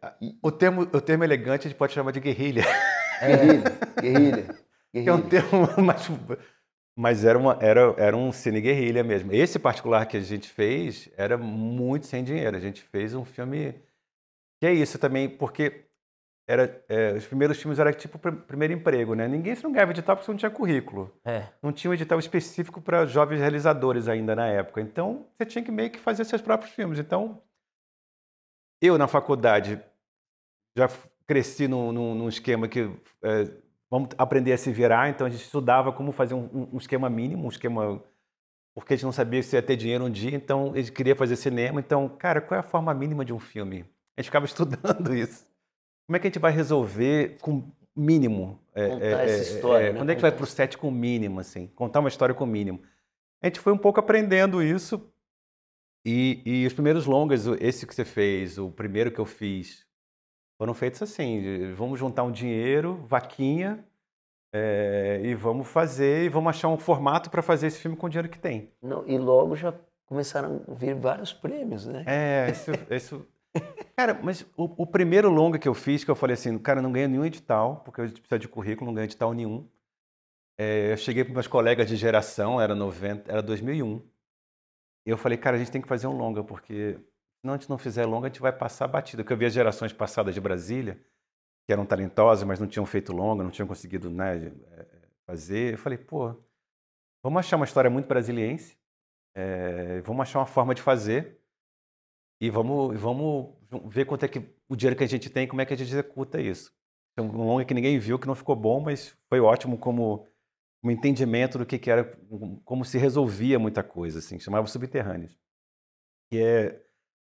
o termo, o termo elegante a gente pode chamar de guerrilha. Guerrilha, guerrilha, Que é um guerrilha. termo mais. Mas era, uma, era, era um cine guerrilha mesmo. Esse particular que a gente fez era muito sem dinheiro. A gente fez um filme. Que é isso também, porque era, é, os primeiros filmes eram tipo pr- primeiro emprego, né? Ninguém se não ganhava edital porque você não tinha currículo. É. Não tinha um edital específico para jovens realizadores ainda na época. Então, você tinha que meio que fazer seus próprios filmes. Então, eu na faculdade já cresci num, num- num esquema que é, vamos aprender a se virar. Então, a gente estudava como fazer um, um- esquema mínimo, um esquema porque a gente não sabia se ia ter dinheiro um dia. Então, a gente queria fazer cinema. Então, cara, qual é a forma mínima de um filme? A gente ficava estudando isso. Como é que a gente vai resolver com mínimo? É, Contar essa história, né? Quando é que vai para o set com o mínimo, assim? Contar uma história com o mínimo. A gente foi um pouco aprendendo isso. E, e os primeiros longas, esse que você fez, o primeiro que eu fiz, foram feitos assim: de- vamos juntar um dinheiro, vaquinha, é, e vamos fazer, e vamos achar um formato para fazer esse filme com o dinheiro que tem. Não, e logo já começaram a vir vários prêmios, né? É, isso. isso... Cara, mas o, o primeiro longa que eu fiz, que eu falei assim, cara, não ganha nenhum edital, porque a gente precisa de currículo, não ganha edital nenhum. É, eu cheguei para meus colegas de geração, era 90, era 2001. E eu falei, cara, a gente tem que fazer um longa, porque não a gente não fizer longa, a gente vai passar batida. Porque eu vi as gerações passadas de Brasília, que eram talentosas, mas não tinham feito longa, não tinham conseguido né, é, fazer. Eu falei, pô, vamos achar uma história muito brasiliense, é, vamos achar uma forma de fazer e vamos, vamos ver quanto é que o dinheiro que a gente tem, como é que a gente executa isso. Então, um longa que ninguém viu, que não ficou bom, mas foi ótimo como um entendimento do que, que era, como se resolvia muita coisa, assim, chamava Subterrâneos. Que é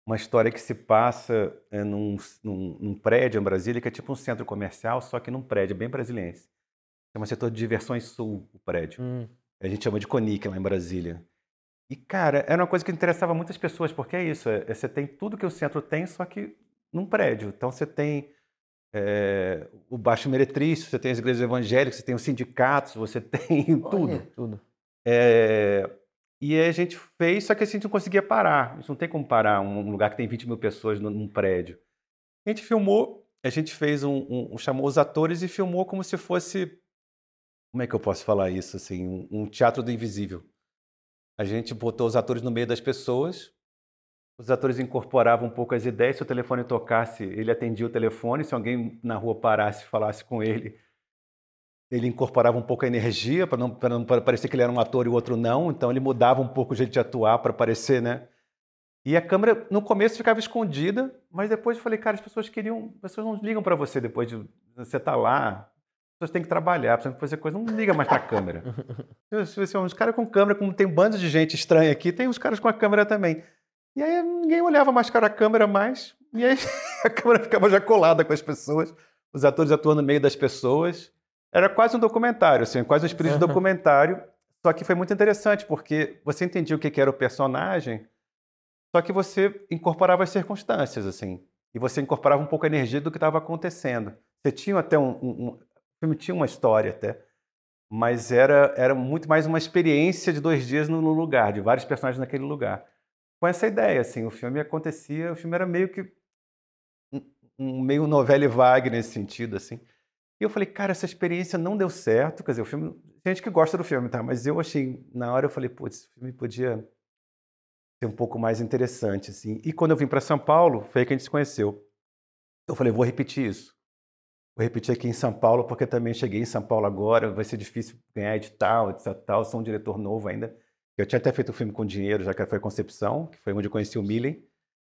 uma história que se passa é, num, num, num, prédio em Brasília, que é tipo um centro comercial, só que num prédio bem brasileiro. É um setor de diversões sul, o prédio. Hum. A gente chama de Conic lá em Brasília. E, cara, era uma coisa que interessava muitas pessoas, porque é isso, é, é, você tem tudo que o centro tem, só que num prédio. Então você tem é, o Baixo Meretrício, você tem as igrejas evangélicas, você tem os sindicatos, você tem tudo. Olha, tudo. É, e a gente fez, só que a gente não conseguia parar. A gente não tem como parar um lugar que tem 20 mil pessoas num prédio. A gente filmou, a gente fez um, um, chamou os atores e filmou como se fosse, como é que eu posso falar isso assim, um, um teatro do invisível. A gente botou os atores no meio das pessoas, os atores incorporavam um pouco as ideias. Se o telefone tocasse, ele atendia o telefone. Se alguém na rua parasse e falasse com ele, ele incorporava um pouco a energia para não, não parecer que ele era um ator e o outro não. Então ele mudava um pouco o jeito de atuar para parecer, né? E a câmera no começo ficava escondida, mas depois eu falei, cara, as pessoas queriam, as pessoas não ligam para você depois de você estar tá lá. As pessoas têm que trabalhar, precisam fazer coisa, não liga mais para a câmera. Os caras com câmera, como tem um bando de gente estranha aqui, tem os caras com a câmera também. E aí ninguém olhava mais para a câmera mais. E aí a câmera ficava já colada com as pessoas, os atores atuando no meio das pessoas. Era quase um documentário, assim, quase um espírito de documentário. Só que foi muito interessante, porque você entendia o que era o personagem, só que você incorporava as circunstâncias, assim. E você incorporava um pouco a energia do que estava acontecendo. Você tinha até um, um, um, filme tinha uma história até, mas era, era muito mais uma experiência de dois dias no lugar, de vários personagens naquele lugar com essa ideia, assim, o filme acontecia, o filme era meio que um, um meio novela vague nesse sentido, assim. E eu falei, cara, essa experiência não deu certo, quer dizer, o filme, gente que gosta do filme, tá? Mas eu achei, na hora eu falei, putz, esse filme podia ser um pouco mais interessante, assim. E quando eu vim para São Paulo, foi aí que a gente se conheceu. Eu falei, vou repetir isso. Vou repetir aqui em São Paulo, porque também cheguei em São Paulo agora, vai ser difícil ganhar edital, etc, tal, sou um diretor novo ainda. Eu tinha até feito o um filme com dinheiro, já que foi Concepção, que foi onde eu conheci o Millen,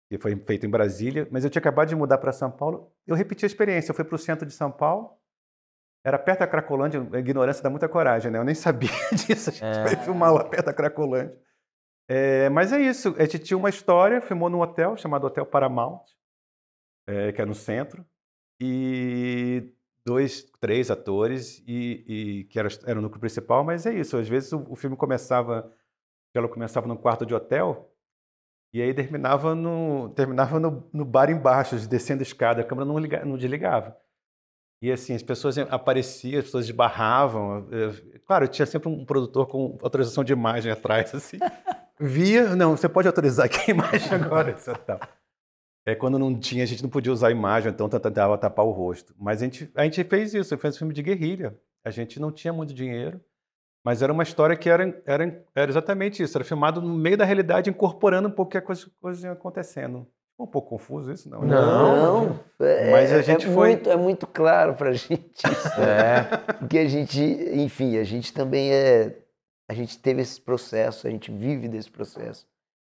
que foi feito em Brasília, mas eu tinha acabado de mudar para São Paulo. Eu repeti a experiência, eu fui para o centro de São Paulo, era perto da Cracolândia, a ignorância dá muita coragem, né? Eu nem sabia disso, a gente é. vai filmar lá perto da Cracolândia. É, mas é isso, a gente tinha uma história, filmou num hotel chamado Hotel Paramount, é, que é no centro, e dois, três atores, e, e que era, era o núcleo principal, mas é isso, às vezes o, o filme começava ela começava no quarto de hotel e aí terminava no, terminava no, no bar embaixo, descendo a escada, a câmera não, liga, não desligava. E assim, as pessoas apareciam, as pessoas esbarravam. Claro, tinha sempre um produtor com autorização de imagem atrás, assim. Via, não, você pode autorizar aqui a imagem agora. Tal. É, quando não tinha, a gente não podia usar a imagem, então tentava tapar o rosto. Mas a gente, a gente fez isso, fez um filme de guerrilha. A gente não tinha muito dinheiro. Mas era uma história que era, era, era exatamente isso, era filmado no meio da realidade, incorporando um pouco que a coisa, coisa ia acontecendo. Um pouco confuso isso, não? Não, não é, mas a gente é foi... Muito, é muito claro pra gente isso. É. Porque a gente, enfim, a gente também é... A gente teve esse processo, a gente vive desse processo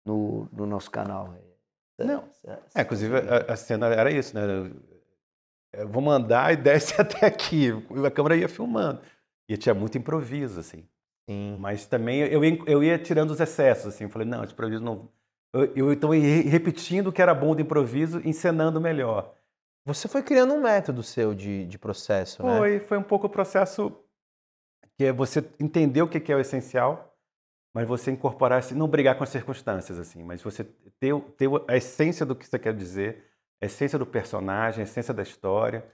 no, no nosso canal. Não. É, inclusive, a, a, cena era isso, né? Eu vou mandar e desce até aqui. A câmera ia filmando. E tinha muito improviso, assim. Sim. Mas também eu, eu ia tirando os excessos, assim. Falei, não, esse improviso não... Eu, então repetindo o que era bom do improviso, encenando melhor. Você foi criando um método seu de, de processo, foi, né? Foi, foi um pouco o processo que é você entender o que é o essencial, mas você incorporar, assim, não brigar com as circunstâncias, assim, mas você ter, ter a essência do que você quer dizer, a essência do personagem, a essência da história,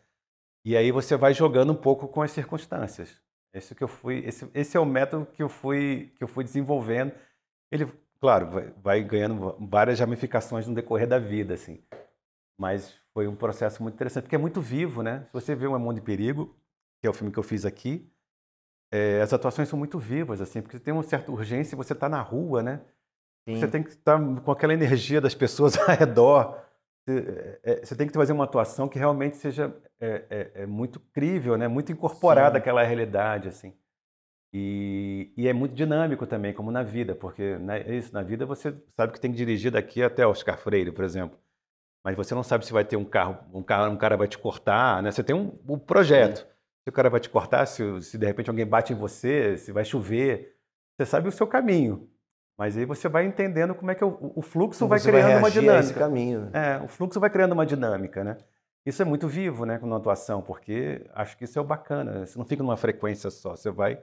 e aí você vai jogando um pouco com as circunstâncias. Esse que eu fui, esse, esse é o método que eu fui que eu fui desenvolvendo. Ele, claro, vai, vai ganhando várias ramificações no decorrer da vida, assim. Mas foi um processo muito interessante, porque é muito vivo, né? Se você vê um Mundo de Perigo, que é o filme que eu fiz aqui, é, as atuações são muito vivas, assim, porque tem uma certa urgência, você está na rua, né? Sim. Você tem que estar com aquela energia das pessoas ao redor. Você, é, você tem que fazer uma atuação que realmente seja é, é, é muito crível, né? Muito incorporada Sim. àquela realidade, assim. E, e, é muito dinâmico também, como na vida, porque né, é isso, na vida você sabe que tem que dirigir daqui até Oscar Freire, por exemplo. Mas você não sabe se vai ter um carro, um carro, um cara vai te cortar, né? Você tem um, um projeto. Sim. se o cara vai te cortar, se, se de repente alguém bate em você, se vai chover. Você sabe o seu caminho. Mas aí você vai entendendo como é que o, o fluxo vai criando uma reagir a esse dinâmica. caminho. né? É, o fluxo vai criando uma dinâmica, né? Isso é muito vivo, né, com a atuação, porque acho que isso é o bacana. Você não fica numa frequência só, você vai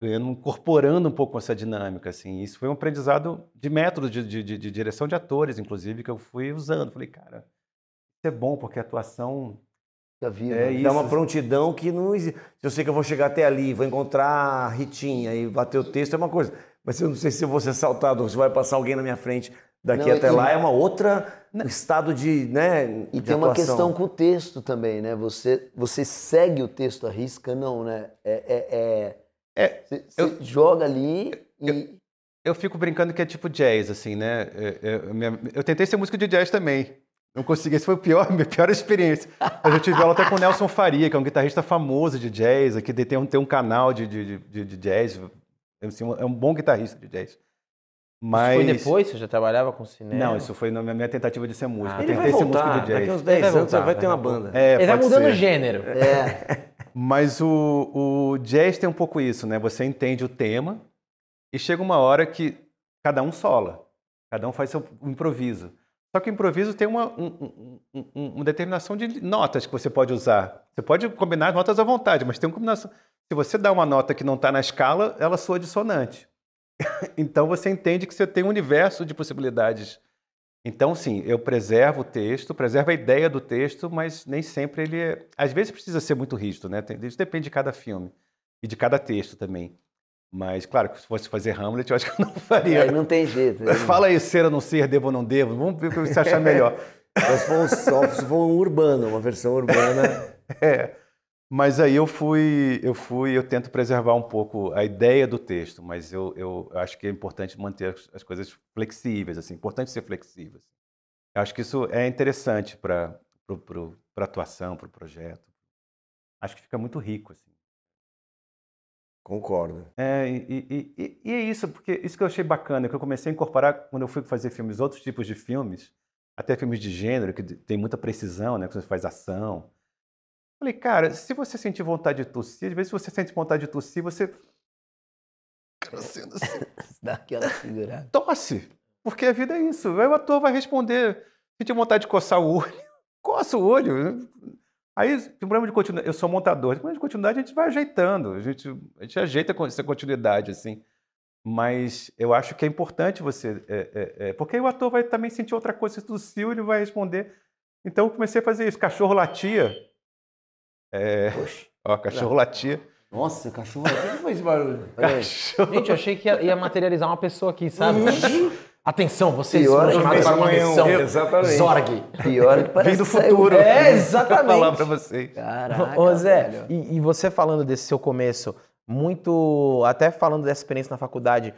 ganhando, incorporando um pouco essa dinâmica, assim. Isso foi um aprendizado de método de, de, de- de direção de atores, inclusive, que eu fui usando. Falei, cara, isso é bom, porque a atuação Fica vivo. É né? isso. Dá uma prontidão que não existe. Se eu sei que eu vou chegar até ali, vou encontrar a Ritinha e bater o texto é uma coisa. Mas eu não sei se eu vou ser assaltado ou se vai passar alguém na minha frente daqui Não, até lá. É uma outra estado de, né, E de tem uma atuação. questão com o texto também, né? Você, você segue o texto à risca, não, né? É, é, é, É, você, eu- joga ali e Eu fico brincando que é tipo jazz, assim, né? É, minha- eu tentei ser músico de jazz também. Não consegui, esse foi o pior, minha pior experiência. Mas eu tive aula até com o Nelson Faria, que é um guitarrista famoso de jazz, aqui tem um, tem um canal de, de, de, de jazz. Assim, é um bom guitarrista de jazz. Mas... Foi depois? Você já trabalhava com cinema? Não, isso foi na minha tentativa de ser músico. Ah, eu Ele vai tentei ser músico voltar, de jazz. daqui uns Ele 10 vai anos voltar, você vai ter uma banda. É, Ele vai mudando ser. o gênero. é, Mas o, o jazz tem um pouco isso, né? Você entende o tema e chega uma hora que cada um sola, cada um faz seu improviso. Só que o improviso tem uma, um- um- um- uma determinação de notas que você pode usar. Você pode combinar as notas à vontade, mas tem uma combinação. Se você dá uma nota que não está na escala, ela soa dissonante. então você entende que você tem um universo de possibilidades. Então, sim, eu preservo o texto, preservo a ideia do texto, mas nem sempre ele é. Às vezes precisa ser muito rígido, né? Isso depende de cada filme e de cada texto também. Mas, claro, que se fosse fazer Hamlet, eu acho que eu não faria. não tem jeito. né? Fala aí, ser ou não ser, devo ou não devo. Vamos ver o que você achar melhor. Mas se for um, se for um urbano, uma versão urbana. É. Mas aí eu fui, eu fui, eu tento preservar um pouco a ideia do texto, mas eu, eu acho que é importante manter as, as coisas flexíveis, assim, importante ser flexível. assim. Eu acho que isso é interessante para para atuação, para o projeto. Acho que fica muito rico, assim. Concordo. É, e, e- e- e é isso, porque isso que eu achei bacana, que eu comecei a incorporar quando eu fui fazer filmes, outros tipos de filmes, até filmes de gênero, que tem muita precisão, né? Que você faz ação. Falei, cara, se você sentir vontade de tossir, às vezes se você sente vontade de tossir, você. Cara, sendo assim, Dá aquela segurada. Tosse! Porque a vida é isso. Aí o ator vai responder. Se tiver vontade de coçar o olho, coça o olho. Aí, tem problema de continuidade. Eu sou montador. Problema de continuidade, a gente vai ajeitando. A gente, a gente ajeita essa continuidade, assim. Mas eu acho que é importante você. é, é, é, porque aí o ator vai também sentir outra coisa. Se tossiu, ele vai responder. Então eu comecei a fazer isso. Cachorro latia. É, ó, cachorro latia. Nossa, cachorro, o que foi esse barulho? Cachorro. Gente, eu achei que ia, ia materializar uma pessoa aqui, sabe? Atenção, vocês Pior foram é chamados para uma missão. exatamente. Zorg. Pior que parece Vem do futuro. É, exatamente. falar pra vocês. Caraca, Ô Zé, e, e você falando desse seu começo, muito. Até falando dessa experiência na faculdade,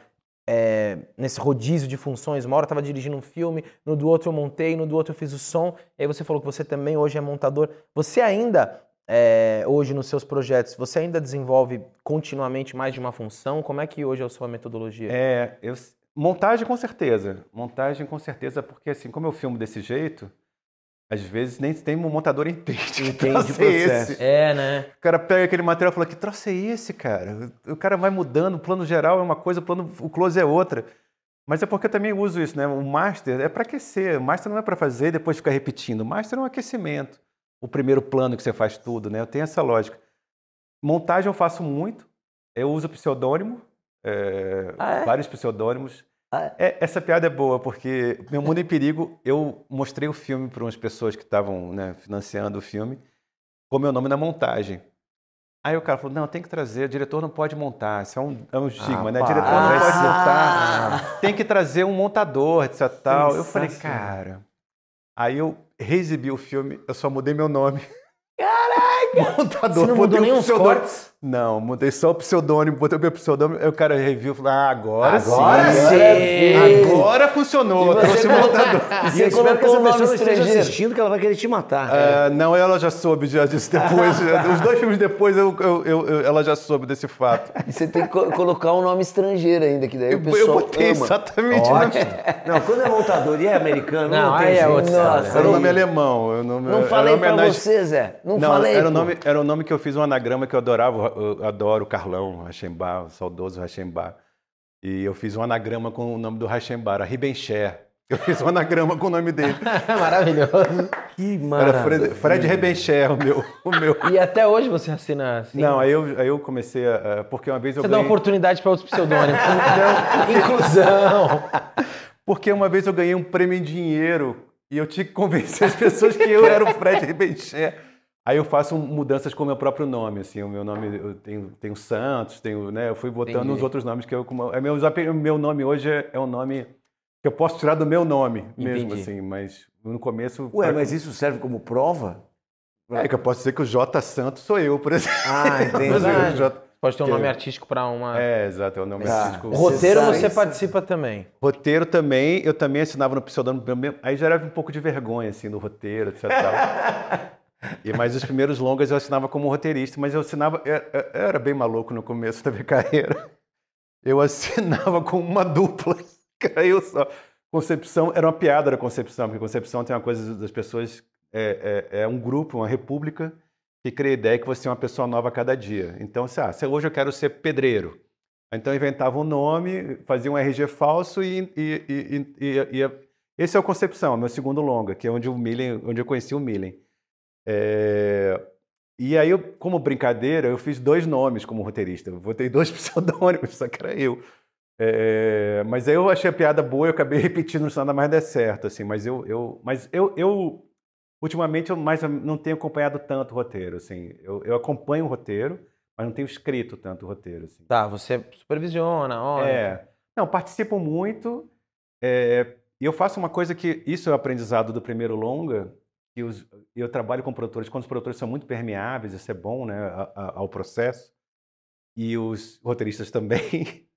é, nesse rodízio de funções, uma hora eu estava dirigindo um filme, no do outro eu montei, no do outro eu fiz o som, e aí você falou que você também hoje é montador. Você ainda, é, hoje nos seus projetos, você ainda desenvolve continuamente mais de uma função? Como é que hoje é a sua metodologia? É, eu, montagem com certeza. Montagem com certeza, porque assim, como eu filmo desse jeito, às vezes nem tem um montador entende. que Entende o processo. esse. É, né? O cara pega aquele material e fala, que troço é esse, cara? O cara vai mudando, o plano geral é uma coisa, o plano, o close é outra. Mas é porque eu também uso isso, né? O master é para aquecer. O master não é para fazer e depois ficar repetindo. O master é um aquecimento. O primeiro plano que você faz tudo, né? Eu tenho essa lógica. Montagem eu faço muito. Eu uso pseudônimo, é, Ah, é? vários pseudônimos. Ah, É, essa piada é boa, porque Meu Mundo em Perigo, eu mostrei o filme para umas pessoas que estavam né, financiando o filme, com meu nome na montagem. Aí o cara falou, não, tem que trazer, o diretor não pode montar, isso é um, é um estigma, né? O diretor não pode montar, tem que trazer um montador, etc. Tal. Eu falei, cara... Aí eu reexibi o filme, eu só mudei meu nome. Caraca! Montador, Você não mudou nem os cortes? Não, mudei só o pseudônimo, botei o meu pseudônimo, aí o cara reviu e falou: Ah, agora, Agora sim. sim. Agora funcionou, E trouxe montador. E Você eu espero que colocou essa pessoa não esteja estrangeiro. assistindo, que ela vai querer te matar. Ah, não, ela já soube já disso depois. Os dois filmes depois eu, eu- eu- eu- ela já soube desse fato. E você tem que co- colocar um nome estrangeiro ainda, que daí Eu, o eu pessoal botei ama. exatamente. nome- Não, quando é montador e é americano, não, Não, tem é outra Nossa. Era o nome alemão. eu Não, falei pra homenagem- você, Zé. Não, Não, falei. era, o pô. nome, era o nome que eu fiz um anagrama que eu adorava, eu adoro o Carlão Rachembar, o saudoso Rachembar. E eu fiz um anagrama com o nome do Rachembar, a Ribencher. Eu fiz um anagrama com o nome dele. Maravilhoso. Que Era maravilha. Fred, Fred Ribencher, o meu. O meu. E até hoje você assina assim? Não, aí eu, aí eu comecei a. Porque uma vez eu Você dá ganhei. oportunidade para outros pseudônimos. Inclusão. Porque uma vez eu ganhei um prêmio em dinheiro e eu tinha que convencer as pessoas que eu era o Fred Ribencher. Aí eu faço mudanças com o meu próprio nome, assim, o meu nome, eu tenho, tenho Santos, tenho, né, eu fui botando Entendi. os outros nomes que eu, como, é meu, o meu nome hoje é, é um nome que eu posso tirar do meu nome mesmo, Entendi. assim, mas no começo... Ué, mas isso serve como prova? É que eu posso dizer que o J Santos sou eu, por exemplo. Ah, entendi. J... Pode ter um Que- nome artístico para uma. É, exato, é o nome Tá. artístico. O roteiro Você você participa também. Roteiro também, eu também assinava no pseudônimo, aí já era um pouco de vergonha, assim, no roteiro, etc. E, mas os primeiros longas eu assinava como roteirista, mas eu assinava, eu, eu- eu era bem maluco no começo da minha carreira. Eu assinava com uma dupla, caiu só. Concepção, era uma piada da Concepção, porque Concepção tem uma coisa das pessoas, é, é, é um grupo, uma república, que cria a ideia que você é uma pessoa nova a cada dia. Então, se, ah, hoje eu quero ser pedreiro, então inventava um nome, fazia um RG falso e, e, e- e- e- esse é o Concepção, meu segundo longa, que é onde o Millen, onde eu conheci o Millen. É, e aí, eu, como brincadeira, eu fiz dois nomes como roteirista. Eu botei dois pseudônimos, só que era eu. É, mas aí eu achei a piada boa, eu acabei repetindo, não nada mais der certo, assim. Mas eu, eu, mas eu, eu ultimamente eu mais não tenho acompanhado tanto o roteiro, assim. Eu, eu acompanho o roteiro, mas não tenho escrito tanto o roteiro, assim. Tá, você supervisiona, olha. É. Não, participo muito. é, E eu faço uma coisa que. Isso é o aprendizado do primeiro longa. Que os- eu trabalho com produtores. Quando os produtores são muito permeáveis, isso é bom né, ao processo. E os roteiristas também.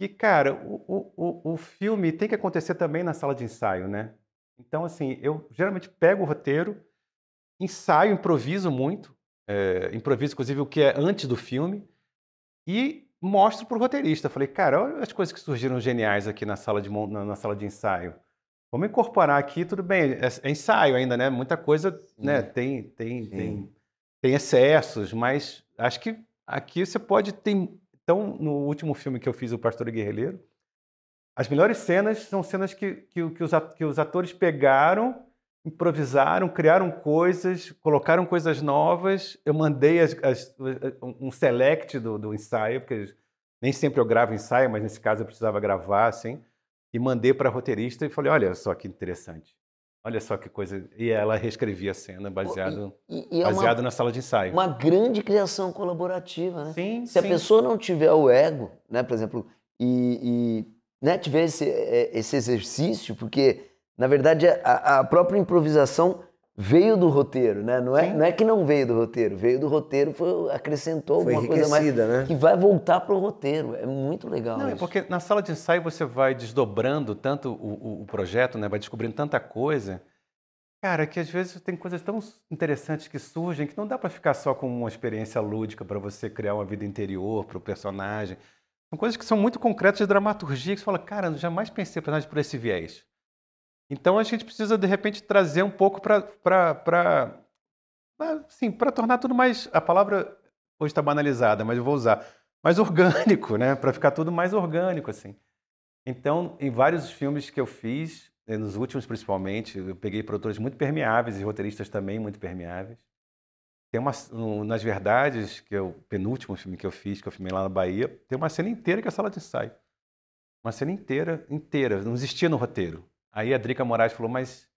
E, cara, o, o, o- o filme tem que acontecer também na sala de ensaio, né? Então, assim, eu geralmente pego o roteiro, ensaio, improviso muito. é, improviso, inclusive, o que é antes do filme. E mostro pro roteirista. Falei, cara, olha as coisas que surgiram geniais aqui na sala de, na, na sala de ensaio. Vamos incorporar aqui, tudo bem, é, é ensaio ainda, né? Muita coisa, né? Tem, tem, Sim. tem, tem excessos, mas acho que aqui você pode ter. Então, no último filme que eu fiz, O Pastor Guerrilheiro, as melhores cenas são cenas que, que, que os, que os atores pegaram, improvisaram, criaram coisas, colocaram coisas novas. Eu mandei as- as- um select do, do ensaio, porque nem sempre eu gravo ensaio, mas nesse caso eu precisava gravar, assim, e mandei para a roteirista e falei: olha só que interessante. Olha só que coisa. E ela reescrevia a cena baseado, E, e é baseado uma, na sala de ensaio. uma grande criação colaborativa, né? Sim, Se a sim. pessoa não tiver o ego, né, por exemplo, e, e, né, tiver esse, é, esse exercício, porque, na verdade, a, a própria improvisação veio do roteiro, né? Não é, Sim. não é que não veio do roteiro, veio do roteiro, foi, acrescentou Foi alguma coisa mais né? que vai voltar pro roteiro. É muito legal Não, é isso. porque na sala de ensaio você vai desdobrando tanto o, o- o projeto, né? vai descobrindo tanta coisa. Cara, que às vezes tem coisas tão interessantes que surgem que não dá para ficar só com uma experiência lúdica para você criar uma vida interior para o personagem. São coisas que são muito concretas de dramaturgia que você fala, cara, eu jamais pensei personagem por esse viés. Então a gente precisa, de repente, trazer um pouco para. Assim, para tornar tudo mais. A palavra hoje está banalizada, mas eu vou usar. Mais orgânico, né? Para ficar tudo mais orgânico, assim. Então, em vários filmes que eu fiz, eh, nos últimos principalmente, eu peguei produtores muito permeáveis e roteiristas também muito permeáveis. Tem uma, no- nas verdades, que é o penúltimo filme que eu fiz, que eu filmei lá na Bahia, tem uma cena inteira que é a sala de ensaio. Uma cena inteira, inteira, não existia no roteiro. Aí a Drica Moraes falou, mas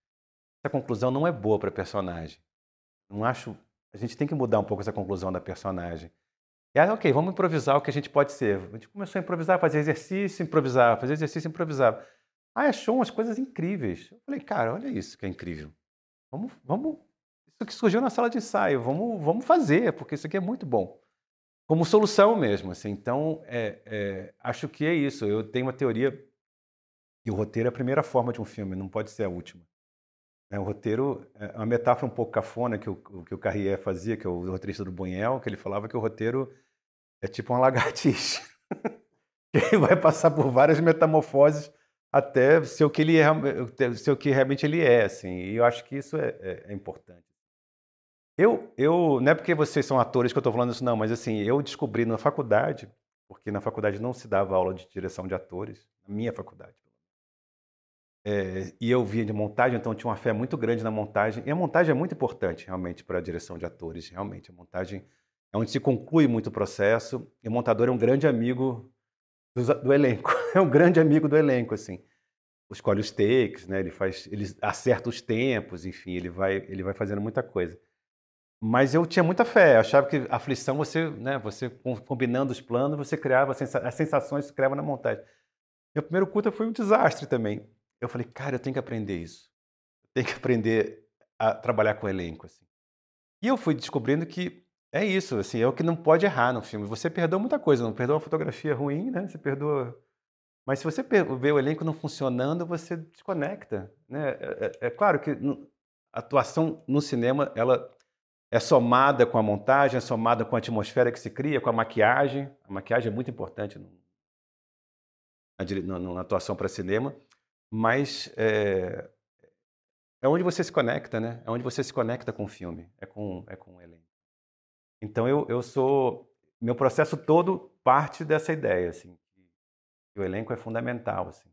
essa conclusão não é boa para personagem. Não acho, a gente tem que mudar um pouco essa conclusão da personagem. E aí, ok, vamos improvisar o que a gente pode ser. A gente começou a improvisar, fazer exercício, improvisar, fazer exercício, improvisar. Aí achou umas coisas incríveis. Eu falei, cara, olha isso que é incrível. Vamos, vamos, isso que surgiu na sala de ensaio, vamos, vamos fazer, porque isso aqui é muito bom. como solução mesmo. Assim. Então, é, é, acho que é isso. Eu tenho uma teoria que o roteiro é a primeira forma de um filme, não pode ser a última. É, o roteiro é uma metáfora um pouco cafona que o, que o Carrier fazia, que é o roteirista do Bunhel, que ele falava que o roteiro é tipo uma lagartixa. que vai passar por várias metamorfoses até ser o que ele é, ser o que realmente ele é, assim. E eu acho que isso é, é, é importante. Eu, eu, não é porque vocês são atores que eu estou falando isso, não, mas assim, eu descobri na faculdade, porque na faculdade não se dava aula de direção de atores, na minha faculdade. É, e eu via de montagem, então tinha uma fé muito grande na montagem. E a montagem é muito importante, realmente, para a direção de atores. Realmente, a montagem é onde se conclui muito o processo. E o montador é um grande amigo do, do elenco. É um grande amigo do elenco, assim. Escolhe os takes, né? Ele faz, ele acerta os tempos, enfim, ele vai, ele vai fazendo muita coisa. Mas eu tinha muita fé, eu achava que a aflição, você, né, você combinando os planos, você criava as sensações, você criava na montagem. Meu primeiro curta foi um desastre também. Eu falei, cara, eu tenho que aprender isso. Eu tenho que aprender a trabalhar com elenco. Assim. E eu fui descobrindo que é isso, assim, é o que não pode errar no filme. Você perdoa muita coisa, não perdoa uma fotografia ruim, né? Você perdoa. Mas se você vê o elenco não funcionando, você desconecta. Né? É, é, é claro que a atuação no cinema ela é somada com a montagem, é somada com a atmosfera que se cria, com a maquiagem. A maquiagem é muito importante na, atuação para cinema, mas é, é onde você se conecta, né? É onde você se conecta com o filme, é com, é com o elenco. Então eu, eu sou, meu processo todo parte dessa ideia, assim, que o elenco é fundamental, assim,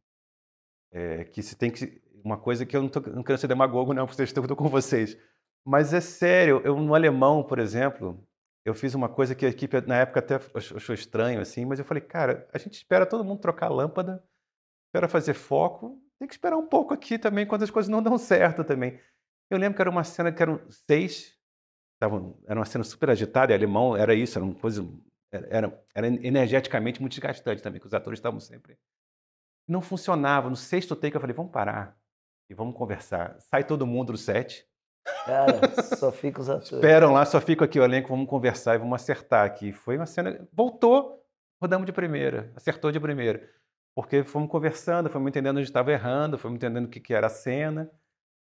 é, que se tem que uma coisa que eu não, tô, não quero ser demagogo não, porque estou com vocês, mas é sério, eu no alemão, por exemplo, eu fiz uma coisa que a equipe na época até achou estranho, assim, mas eu falei, cara, a gente espera todo mundo trocar lâmpada, espera fazer foco, tem que esperar um pouco aqui também quando as coisas não dão certo também. Eu lembro que era uma cena que eram seis, tavam, era uma cena super agitada, e alemão era isso, era uma coisa, era, era energeticamente muito desgastante também, que os atores estavam sempre... Não funcionava, no sexto take eu falei, vamos parar e vamos conversar. Sai todo mundo do set, Cara, só fica os atores. Esperam lá, só fica aqui o elenco, vamos conversar e vamos acertar aqui. Foi uma cena. Voltou, rodamos de primeira, acertou de primeira. Porque fomos conversando, fomos entendendo onde estava errando, fomos entendendo o que, que era a cena.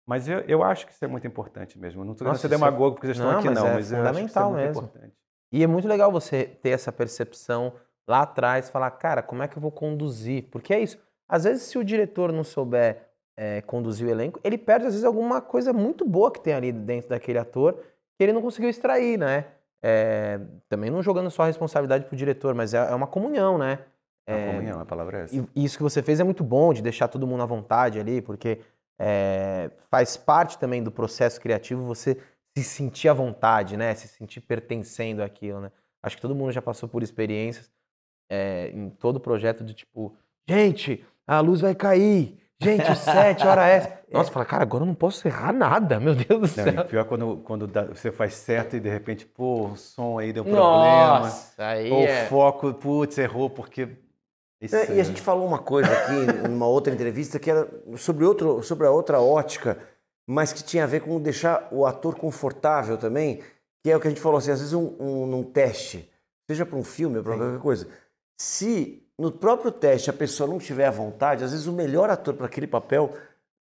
Mas eu, eu acho que isso é muito importante mesmo. Não estou querendo ser é demagogo porque vocês estão aqui, não, é mas fundamental que isso é muito mesmo. importante. E é muito legal você ter essa percepção lá atrás, falar, cara, como é que eu vou conduzir? Porque é isso. Às vezes, se o diretor não souber é, conduzir o elenco, ele perde às vezes alguma coisa muito boa que tem ali dentro daquele ator que ele não conseguiu extrair, né? É, também não jogando só a responsabilidade pro diretor, mas é, é uma comunhão, né? É, comunhão, a palavra é essa. E isso que você fez é muito bom, de deixar todo mundo à vontade ali, porque é, faz parte também do processo criativo você se sentir à vontade, né? Se sentir pertencendo àquilo, né? Acho que todo mundo já passou por experiências é, em todo projeto de tipo, gente, a luz vai cair, Gente, sete horas essa. Nossa, é. fala, cara, agora eu não posso errar nada, meu Deus do céu. Não, pior quando, quando dá, você faz certo e de repente, pô, o som aí deu problema. Nossa, aí ou é... o foco, putz, errou porque... É, e a gente falou uma coisa aqui, numa outra entrevista, que era sobre, outro, sobre a outra ótica, mas que tinha a ver com deixar o ator confortável também, que é o que a gente falou assim, às vezes um, um, num teste, seja para um filme ou para qualquer coisa, se no próprio teste a pessoa não tiver à vontade, às vezes o melhor ator para aquele papel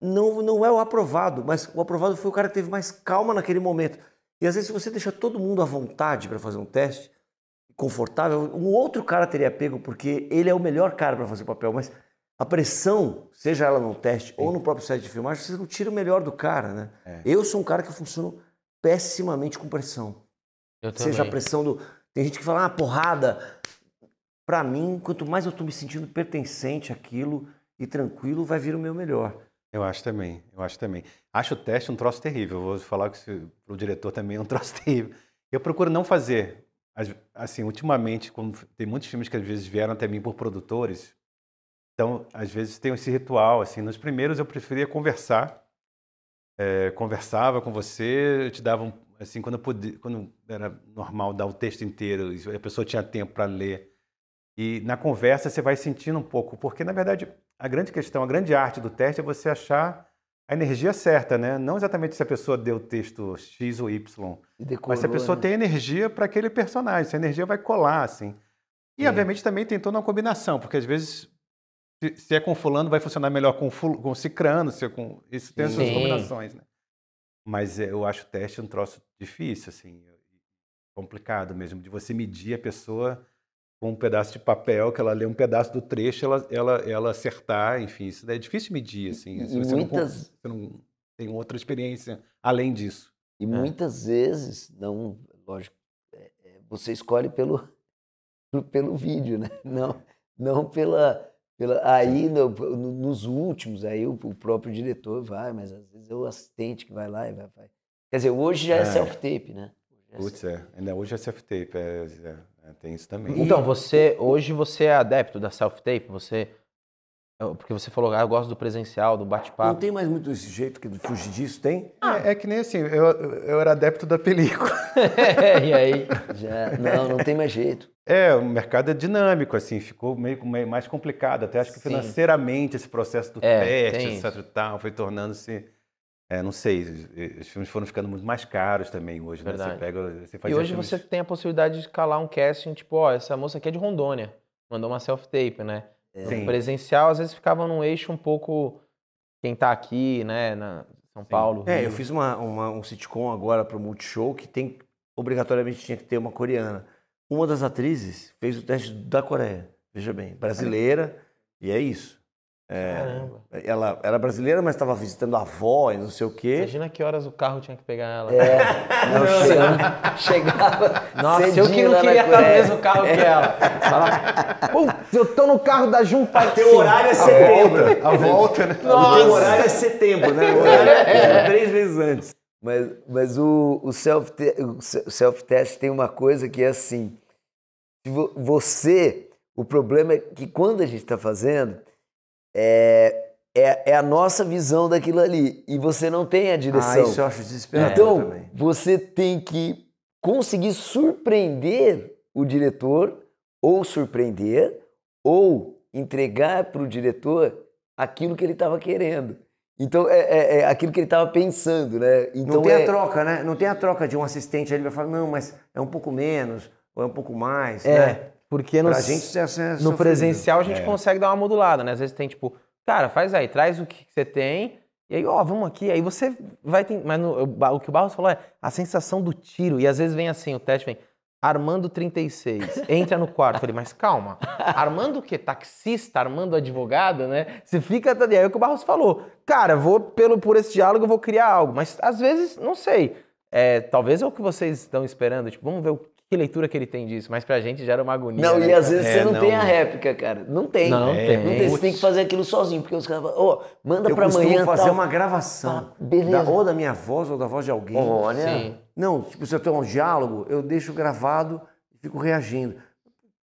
não, não é o aprovado, mas o aprovado foi o cara que teve mais calma naquele momento. E às vezes, se você deixa todo mundo à vontade para fazer um teste, confortável, um outro cara teria pego, porque ele é o melhor cara para fazer o papel, mas a pressão, seja ela no teste Sim. ou no próprio set de filmagem, você não tira o melhor do cara, né? É. Eu sou um cara que funciono pessimamente com pressão. Eu seja também. a pressão do. Tem gente que fala, ah, porrada para mim, quanto mais eu estou me sentindo pertencente àquilo e tranquilo, vai vir o meu melhor. Eu acho também, eu acho também. Acho o teste um troço terrível. Vou falar para o diretor também é um troço terrível. Eu procuro não fazer. Assim, ultimamente, como tem muitos filmes que às vezes vieram até mim por produtores, então às vezes tem esse ritual. Assim, nos primeiros eu preferia conversar, é, conversava com você, eu te dava um, assim quando podia, quando era normal dar o texto inteiro, a pessoa tinha tempo para ler e na conversa você vai sentindo um pouco, porque na verdade a grande questão, a grande arte do teste é você achar a energia certa, né? Não exatamente se a pessoa deu o texto X ou Y, decorou, mas se a pessoa né? tem energia para aquele personagem, se a energia vai colar, assim. E, Sim. obviamente, também tem toda uma combinação, porque às vezes, se, se é com fulano, vai funcionar melhor com, ful- com cicrano, se é com... Isso tem Sim. combinações, né? Mas é, eu acho o teste um troço difícil, assim, complicado mesmo, de você medir a pessoa com um pedaço de papel, que ela lê um pedaço do trecho, ela, ela, ela acertar, enfim, isso é difícil medir, assim, E você, não, muitas- você não tem outra experiência além disso. E muitas vezes, não, lógico, é, é, você escolhe pelo, pelo vídeo, né? Não, não pela, pela aí no- no- nos últimos, aí o, o próprio diretor vai, mas às vezes é o assistente que vai lá e vai. vai. Quer dizer, hoje já é, É. self-tape, né? Hoje é Putz, é, ainda hoje é self-tape, é, é, é, tem isso também. Então, você hoje você é adepto da self-tape? Você. Porque você falou, ah, eu gosto do presencial, do Não bate-papo. tem mais muito esse jeito que fugir disso, tem? É, é que nem assim, eu, eu era adepto da película. e aí? Já, não, não tem mais jeito. É, o mercado é dinâmico, assim, ficou meio, meio mais complicado. Até acho que Sim. financeiramente esse processo do É, teste, etc e tal, foi tornando-se. É, não sei, os filmes foram ficando muito mais caros também hoje, né? Você Verdade. pega, você E fazia hoje filmes- você tem a possibilidade de calar um casting, tipo, ó, essa moça aqui é de Rondônia. Mandou uma self-tape, né? Sim. Presencial, às vezes ficava num eixo um pouco. Quem tá aqui, né? Na São Paulo. É, Rio. eu fiz uma, uma- um sitcom agora pro Multishow que tem, obrigatoriamente tinha que ter uma coreana. Uma das atrizes fez o teste da Coreia, veja bem, brasileira, e é isso. É, Caramba. ela era brasileira, mas estava visitando a avó e não sei o quê. Imagina que horas o carro tinha que pegar ela. É, não, chegava, chegava Nossa, eu que não queria estar no mesmo carro que ela. Fala, eu tô no carro da Junta. Teu horário é setembro. A volta, né? O teu horário é setembro, né? O horário é três vezes antes. Mas, mas o, o self-te- o se- o self-test tem uma coisa que é assim: você, o problema é que quando a gente está fazendo, é, é, é a nossa visão daquilo ali e você não tem a direção. Ah, isso eu acho desesperador então, também. você tem que conseguir surpreender o diretor, ou surpreender, ou entregar para o diretor aquilo que ele estava querendo. Então, é, é- é aquilo que ele estava pensando, né? Então, não tem é, a troca, né? Não tem a troca de um assistente ali vai falar, não, mas é um pouco menos, ou é um pouco mais, né? É, porque no, gente é, é no presencial a gente consegue dar uma modulada, né? Às vezes tem tipo, cara, faz aí, traz o que você tem. E aí, ó, vamos aqui. Aí você vai ter. Mas no- o, que o Barros falou é a sensação do tiro. E às vezes vem assim, o teste vem. Armando 36, entra no quarto. Falei, mas calma. Armando o quê? Taxista, Armando advogado, né? Você fica. E aí é o que o Barros falou. Cara, vou pelo, por esse diálogo, vou criar algo. Mas às vezes, não sei. É, talvez é o que vocês estão esperando. Tipo, vamos ver o, que leitura que ele tem disso. Mas pra gente gera uma agonia. Não, né, e às cara? vezes É, você não, não. tem a réplica, cara. Não tem. Não É, tem. Não tem. Você tem que fazer aquilo sozinho, porque os caras falam, ô, manda Eu pra costumo amanhã. fazer tal. uma gravação. Fala, beleza. da- ou da minha voz ou da voz de alguém. Olha. Sim. Não, tipo, se eu tenho um diálogo, eu deixo gravado e fico reagindo.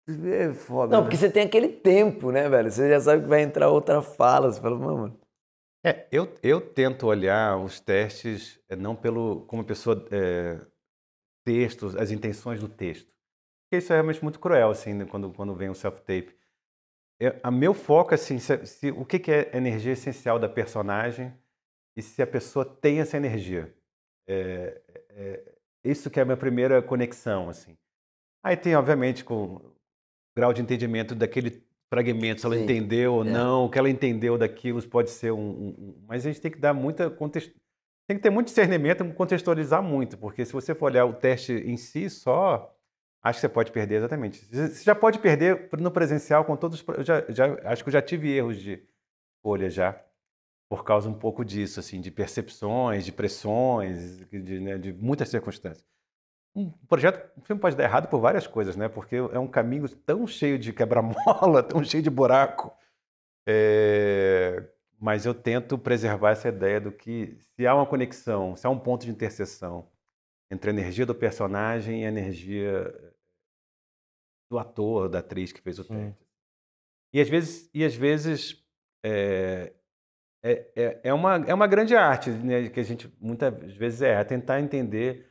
É foda. Não, né? porque você tem aquele tempo, né, velho? Você já sabe que vai entrar outra fala. Você fala, mano. É, eu, eu tento olhar os testes eh, não pelo como a pessoa é, textos, as intenções do texto. Porque isso é realmente muito cruel assim, né, quando quando vem o self-tape. É, a meu foco assim, se, se- o que, que é energia essencial da personagem e se a pessoa tem essa energia. É, é, isso que é a minha primeira conexão assim. Aí tem obviamente com o grau de entendimento daquele fragmento, se ela Sim. entendeu ou É. não, o que ela entendeu daquilo pode ser um, um- um- Mas a gente tem que dar muita contexto. Tem que ter muito discernimento, contextualizar muito, porque se você for olhar o teste em si só, acho que você pode perder exatamente. Você já pode perder no presencial com todos. Eu já, já- acho que eu já tive erros de escolha já, por causa um pouco disso, assim, de percepções, de pressões, de, né, de muitas circunstâncias. Um projeto, um filme pode dar errado por várias coisas, né? Porque é um caminho tão cheio de quebra-mola, tão cheio de buraco. É, Mas eu tento preservar essa ideia do que se há uma conexão, se há um ponto de interseção entre a energia do personagem e a energia do ator, da atriz que fez o teste. E às vezes, e às vezes é, é, é, é uma, é uma grande arte né, que a gente muitas vezes é, é tentar entender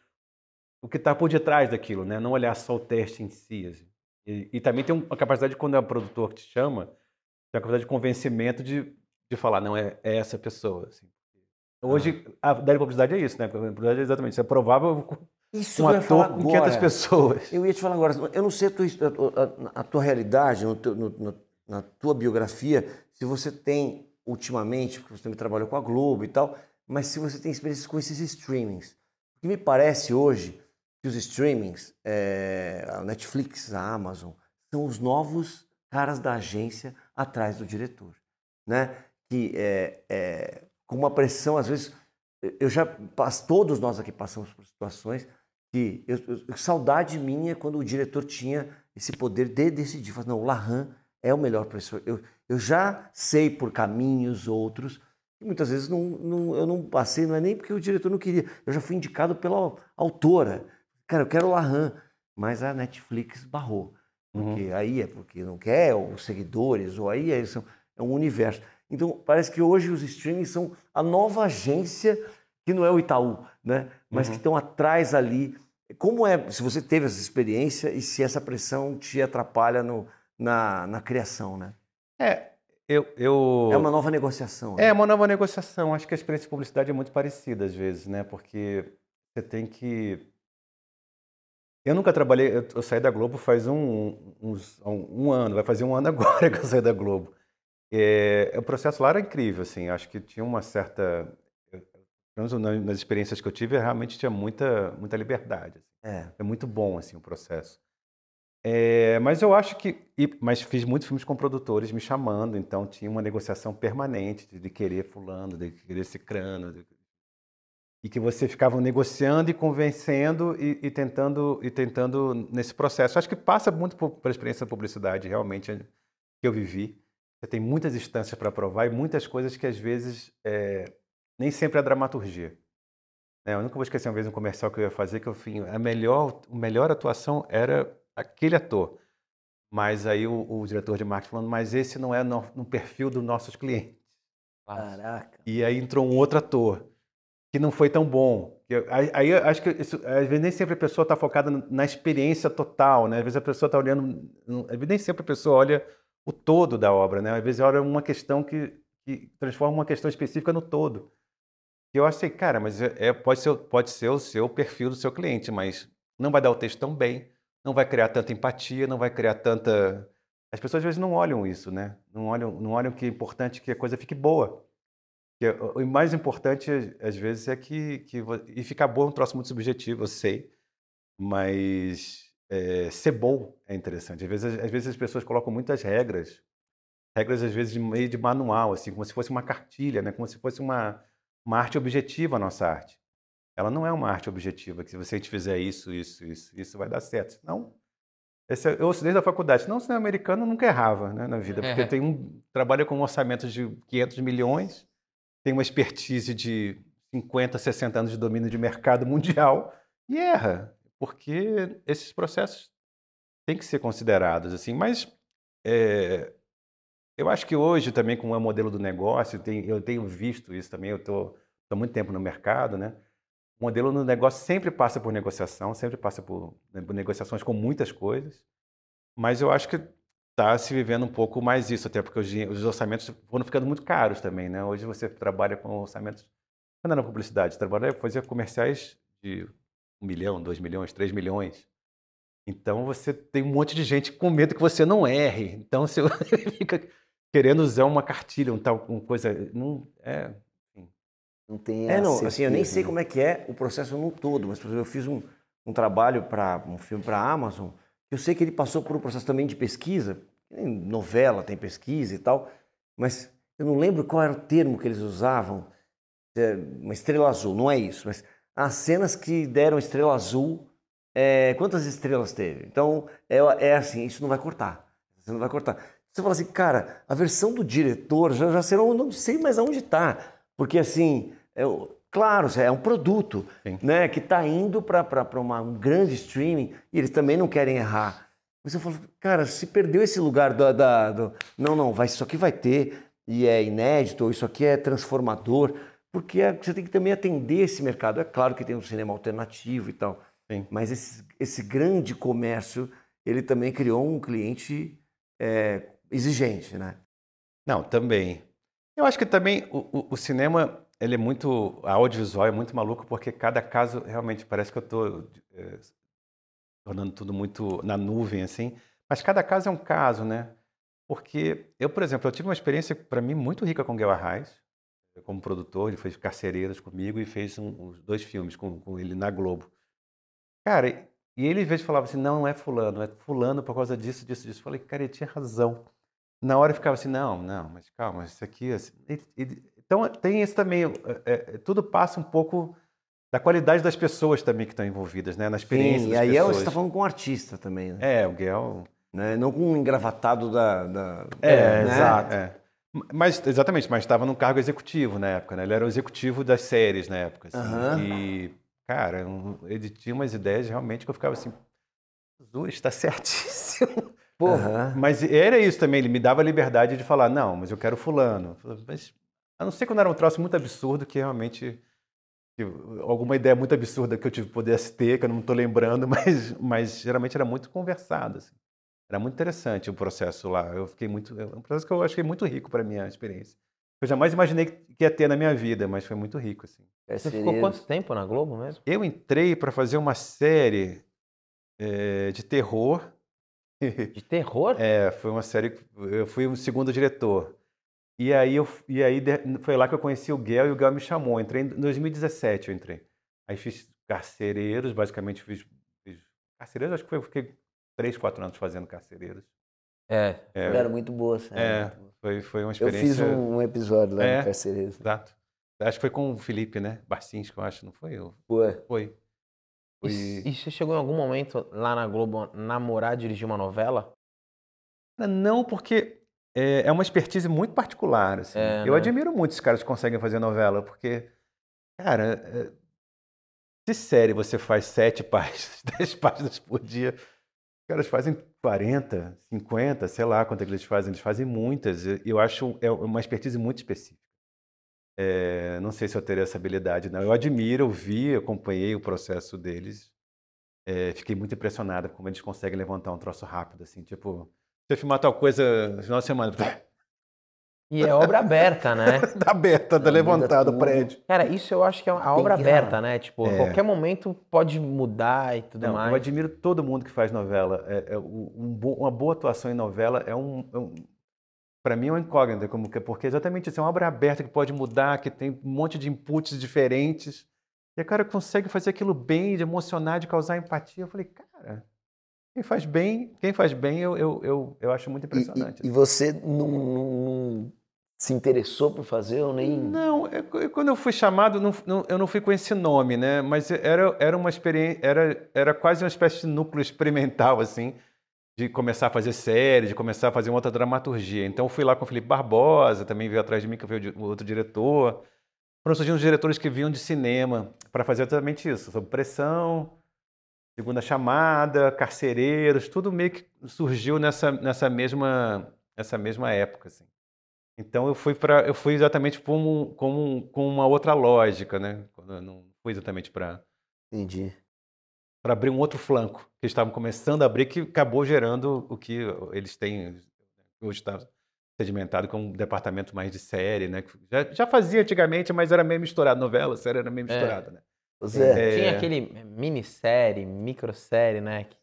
o que está por detrás daquilo, né? não olhar só o teste em si. assim. E, e também tem uma capacidade, quando é um produtor que te chama, tem a capacidade de convencimento de, de falar, não, é, é essa pessoa. Assim. Hoje, a ideia de publicidade é isso, né? A publicidade é exatamente isso. É provável Isso um ator com 500 agora. pessoas. Eu ia te falar agora, eu não sei a tua, a a tua realidade, no teu- no- no- na tua biografia, se você tem ultimamente, porque você também trabalhou com a Globo e tal, mas se você tem experiências com esses streamings. O que me parece hoje que os streamings, é, a Netflix, a Amazon, são os novos caras da agência atrás do diretor, né? Que é, é, com uma pressão, às vezes, eu já, todos nós aqui passamos por situações que eu, eu- saudade minha quando o diretor tinha esse poder de decidir, falar, não, o Larran é o melhor professor. Eu, eu já sei por caminhos outros e muitas vezes não, não- eu não passei, não é nem porque o diretor não queria, eu já fui indicado pela autora. Cara, eu quero o Larran, mas a Netflix barrou. Porque aí é porque não quer, ou os seguidores, ou aí é, são- é um universo. Então, parece que hoje os streamings são a nova agência, que não é o Itaú, né? Mas que estão atrás ali. Como é, se você teve essa experiência e se essa pressão te atrapalha no, na, na criação, né? É, eu, eu... É uma nova negociação. né? É uma nova negociação. Acho que a experiência de publicidade é muito parecida às vezes, né? Porque você tem que. Eu nunca trabalhei. Eu, eu saí da Globo faz um, uns, um, um ano, vai fazer um ano agora que eu saí da Globo. É, o processo lá era incrível, assim. Acho que tinha uma certa. nas, nas experiências que eu tive, realmente tinha muita, muita liberdade. assim. É. É muito bom assim o processo. É, mas eu acho que, e- mas fiz muitos filmes com produtores me chamando, então tinha uma negociação permanente de, de querer fulano, de querer cicrano, de- e que você ficava negociando e convencendo e, e tentando e tentando nesse processo. Acho que passa muito por, pela experiência da publicidade, realmente que eu vivi. Você tem muitas instâncias para provar e muitas coisas que às vezes é, nem sempre é dramaturgia. É, eu nunca vou esquecer uma vez um comercial que eu ia fazer que eu fui, a melhor, a melhor atuação era aquele ator. Mas aí o, o diretor de marketing falando, mas esse não é no, no perfil dos nossos clientes. Caraca. E aí entrou um outro ator que não foi tão bom. Eu- Aí, aí eu acho que isso, às vezes nem sempre a pessoa está focada na experiência total, né? Às vezes a pessoa está olhando, às vezes nem sempre a pessoa olha o todo da obra, né? Às vezes olha uma questão que, que transforma uma questão específica no todo. E eu achei, cara, mas é, é- pode, ser, pode ser o seu perfil do seu cliente, mas não vai dar o texto tão bem, não vai criar tanta empatia, não vai criar tanta. As pessoas às vezes não olham isso, né? Não olham, não olham que é importante que a coisa fique boa. Que o mais importante, às vezes, é que, que e ficar bom é um troço muito subjetivo, eu sei, mas é, ser bom é interessante. Às vezes, às vezes as pessoas colocam muitas regras, regras às vezes de meio de manual, assim, como se fosse uma cartilha, né? Como se fosse uma, uma arte objetiva a nossa arte. Ela não é uma arte objetiva, que se você fizer isso, isso, isso, isso vai dar certo. Não. Esse é- eu ouço desde a faculdade. Senão o cinema americano nunca errava né, na vida, porque É. tem um, trabalha com um orçamento de 500 milhões, tem uma expertise de 50, 60 anos de domínio de mercado mundial e erra, porque esses processos têm que ser considerados assim. Mas é, eu acho que hoje também com o modelo do negócio, tem- eu tenho visto isso também, eu estou há muito tempo no mercado, né? O modelo do negócio sempre passa por negociação, sempre passa por, né, por negociações com muitas coisas, mas eu acho que está se vivendo um pouco mais isso, até porque os, os orçamentos foram ficando muito caros também, né? Hoje você trabalha com orçamentos, quando era publicidade, você trabalha, fazia comerciais de um milhão, dois milhões, três milhões. Então você tem um monte de gente com medo que você não erre. Então você fica querendo usar uma cartilha, um tal um coisa, não é, Não tem É, não, assim, eu nem sei como é que é o processo no todo, mas por exemplo, eu fiz um, um trabalho para um filme para a Amazon, eu sei que ele passou por um processo também de pesquisa, em novela tem pesquisa e tal, mas eu não lembro qual era o termo que eles usavam, é, uma estrela azul, não é isso, mas as cenas que deram estrela azul, é, quantas estrelas teve? Então, é, é assim, isso não vai cortar, você não vai cortar. Você fala assim, cara, a versão do diretor já, já será, não sei mais aonde está, porque assim, é, claro, é um produto Sim. né, que está indo para um grande streaming e eles também não querem errar. Mas eu falo, cara, se perdeu esse lugar da, da- do. Não, não, vai, isso aqui vai ter, e é inédito, ou isso aqui é transformador, porque é- você tem que também atender esse mercado. É claro que tem um cinema alternativo e tal, Sim. mas esse, esse grande comércio, ele também criou um cliente é, exigente, né? Não, também. Eu acho que também o, o- o cinema ele é muito. A audiovisual é muito maluco porque cada caso realmente parece que eu estou é, tornando tudo muito na nuvem, assim. Mas cada caso é um caso, né? Porque eu, por exemplo, eu tive uma experiência para mim muito rica com o Guel Arraes, como produtor. Ele fez Carcereiras comigo e fez um, uns dois filmes com, com ele na Globo. Cara, e ele, às vezes, falava assim: não, não é Fulano, é Fulano por causa disso, disso, disso. Eu falei, cara, ele tinha razão. Na hora eu ficava assim: não, não, mas calma, isso aqui. Assim, ele, ele, então tem isso também, é, é, tudo passa um pouco da qualidade das pessoas também que estão envolvidas, né? Na experiência Sim, e aí é pessoas. você está falando com um artista também, né? É, o Guel. Né? Não com um engravatado da. da- É, né? exato. é. Mas, exatamente, mas estava num cargo executivo na época, né? Ele era o executivo das séries na época. assim. Aham. E, cara, ele tinha umas ideias realmente que eu ficava assim, Jesus, está certíssimo. Aham. Mas era isso também, ele me dava a liberdade de falar, não, mas eu quero fulano. Mas, a não ser quando era um troço muito absurdo, que realmente... que alguma ideia muito absurda que eu tive, pudesse ter, que eu não estou lembrando, mas, mas geralmente era muito conversado. assim. Era muito interessante o processo lá. Eu fiquei muito... É um processo que eu achei muito rico para minha experiência. Eu jamais imaginei que ia ter na minha vida, mas foi muito rico, assim. Você ficou quanto tempo na Globo mesmo? Eu entrei para fazer uma série eh, de terror De terror? É, foi uma série. Eu fui o segundo diretor. E aí, eu, e aí foi lá que eu conheci o Guel e o Guel me chamou. Eu entrei em 2017, eu entrei. Aí fiz carcereiros, basicamente fiz. fiz carcereiros, acho que foi, eu fiquei três, quatro anos fazendo carcereiros. É. É, Era muito boa, sério. é, foi, foi uma Eu experiência. fiz um, um episódio lá É. no Carcereiros. Exato. Acho que foi com o Felipe, né? Barcins, que eu acho, não foi eu? Pô, Foi. E, Foi. e você chegou em algum momento lá na Globo namorar, dirigir uma novela? Não, porque é, é uma expertise muito particular. assim. É, Eu né? admiro muito os caras que conseguem fazer novela, porque, cara, é, se série você faz sete páginas, dez páginas por dia, os caras fazem 40, 50, sei lá quanto é que eles fazem, eles fazem muitas. Eu acho é uma expertise muito específica. É, não sei se eu teria essa habilidade, não. Eu admiro, eu vi, acompanhei o processo deles. É, fiquei muito impressionado como eles conseguem levantar um troço rápido, assim, tipo, filmar tal coisa no final de semana, E é obra aberta, né? tá aberta, tá levantado o prédio. Cara, isso eu acho que é a Tem obra que- aberta, né? Tipo, a É. qualquer momento pode mudar e tudo Não, mais. eu admiro todo mundo que faz novela. É, é um- um uma boa atuação em novela é um, para mim é uma incógnita, como que- porque exatamente isso é uma obra aberta que pode mudar, que tem um monte de inputs diferentes. E o cara consegue fazer aquilo bem, de emocionar, de causar empatia. Eu falei, cara, quem faz bem, quem faz bem, eu, eu, eu, eu acho muito E- impressionante. E, e você não, não- não se interessou por fazer ou nem. Não, é qu- quando eu fui chamado, não- não- eu não fui com esse nome, né? Mas era, era uma experiência, era, era quase uma espécie de núcleo experimental, assim, de começar a fazer série, de começar a fazer uma outra dramaturgia. Então eu fui lá com o Felipe Barbosa, também veio atrás de mim, que veio o outro diretor. Foram surgindo diretores que vinham de cinema para fazer exatamente isso, sob pressão, segunda chamada, carcereiros, tudo meio que surgiu nessa, nessa mesma essa mesma época, assim. Então eu fui para eu fui exatamente como, como com uma outra lógica, né? Quando eu Não fui exatamente para Entendi. para abrir um outro flanco que eles estavam começando a abrir que acabou gerando o que eles têm hoje está sedimentado com um departamento mais de série, né? Já, já fazia antigamente, mas era meio misturado novela, série era meio É. misturada, né? Zé, É. Tinha aquele minissérie, microsérie, né? Que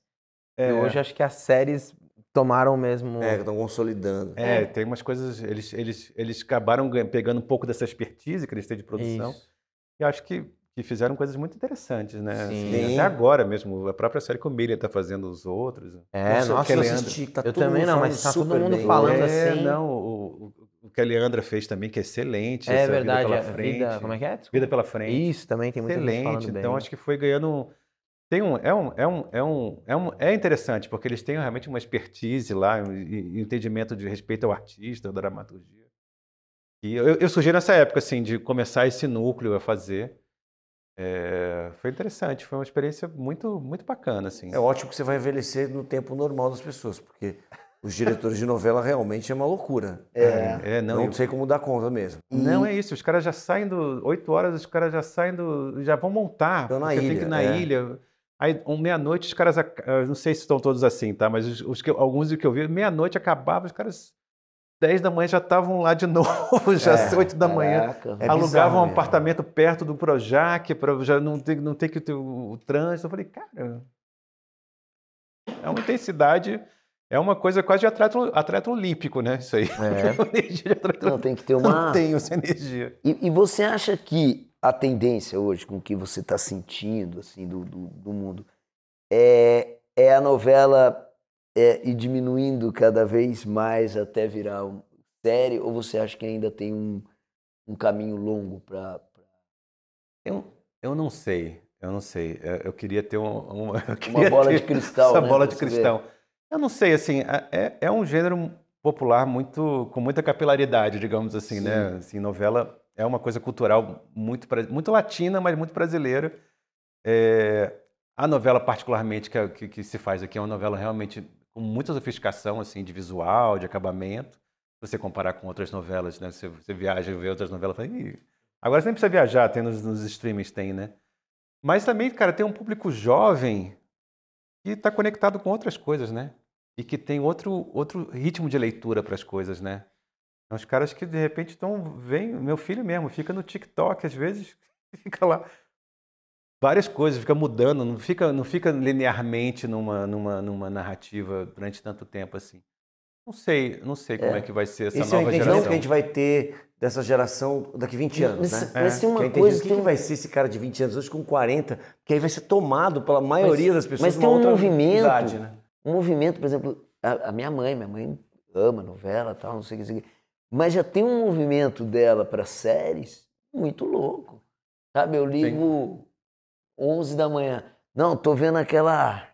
É. E hoje acho que as séries tomaram mesmo. É, que estão consolidando. É, tem umas coisas eles eles eles acabaram pegando um pouco dessa expertise que eles têm de produção. Isso. E acho que, que fizeram coisas muito interessantes, né? Assim, Sim. até agora mesmo, a própria série que o Miriam está fazendo os outros. É, Nossa, nossa, eu Leandro. assisti, tá Eu também não, mas tá todo mundo bem. falando é, assim. não, o, o- que a Leandra fez também, que é excelente. É essa verdade. Vida a pela frente. vida, como é que é? Desculpa. Vida pela frente. Isso também tem muita gente excelente. falando bem. Então acho que foi ganhando. Tem um, é, um, é, um, é, um, é, um, é interessante, porque eles têm realmente uma expertise lá, e, e entendimento de respeito ao artista, à dramaturgia. E eu, eu sugiro nessa época, assim, de começar esse núcleo a fazer. É, foi interessante, foi uma experiência muito, muito bacana, assim. É ótimo que você vai envelhecer no tempo normal das pessoas, porque os diretores de novela realmente é uma loucura. É. É, não, Não, eu- sei como dar conta mesmo. Não é isso, os caras já saem do. 8 horas, os caras já saem do. já vão montar. Estão na porque tem que ilha, ir na é. ilha. Aí, um, meia-noite, os caras. Não sei se estão todos assim, tá? Mas os, os que, alguns que eu vi, meia-noite acabava, os caras 10 da manhã já estavam lá de novo, já É, 8 da manhã. É alugavam um mesmo. apartamento perto do Projac para já não ter, não ter que ter o, o trânsito. Eu falei, cara, é uma intensidade, é uma coisa quase de atleta, atleta olímpico, né? Isso aí. É. Uma energia de atleta Não, tem que ter Eu não uma. tenho essa energia. E, e você acha que a tendência hoje, com o que você está sentindo assim do, do, do mundo, é, é a novela é, ir diminuindo cada vez mais até virar um série? Ou você acha que ainda tem um, um caminho longo para. Eu, eu não sei, eu não sei. Eu, queria ter um- uma, queria bola ter de cristal, Essa né, bola pra de você ver. cristal. Eu não sei, assim, é, é um gênero popular muito com muita capilaridade, digamos assim, né? Assim, novela é uma coisa cultural muito muito latina, mas muito brasileira. É, a novela particularmente que, é- que, que se faz aqui é uma novela realmente com muita sofisticação, assim, de visual, de acabamento. Se você comparar com outras novelas, né? Você, você viaja e vê outras novelas, fala, agora você nem precisa viajar, tem nos, nos streamings, tem, né? Mas também, cara, tem um público jovem que está conectado com outras coisas, né? E que tem outro, outro ritmo de leitura para as coisas, né? São os caras que de repente estão. Vem, meu filho mesmo, fica no TikTok, às vezes, fica lá. Várias coisas, fica mudando, não fica, não fica linearmente numa, numa, numa narrativa durante tanto tempo assim. Não sei, não sei como é, que vai ser essa Esse é o nova entendimento geração. que a gente vai ter dessa geração daqui 20 anos, Mas, né? mas tem Que uma entendi coisa. o que, tem que vai ser esse cara de 20 anos hoje com 40, que aí vai ser tomado pela maioria das pessoas mas tem um movimento. idade, né? um movimento, por exemplo, a, a minha mãe, minha mãe ama novela, tal, não sei o que, não sei o que. Mas já tem um movimento dela para séries muito louco. Sabe, eu ligo 11 da manhã. Não, tô vendo aquela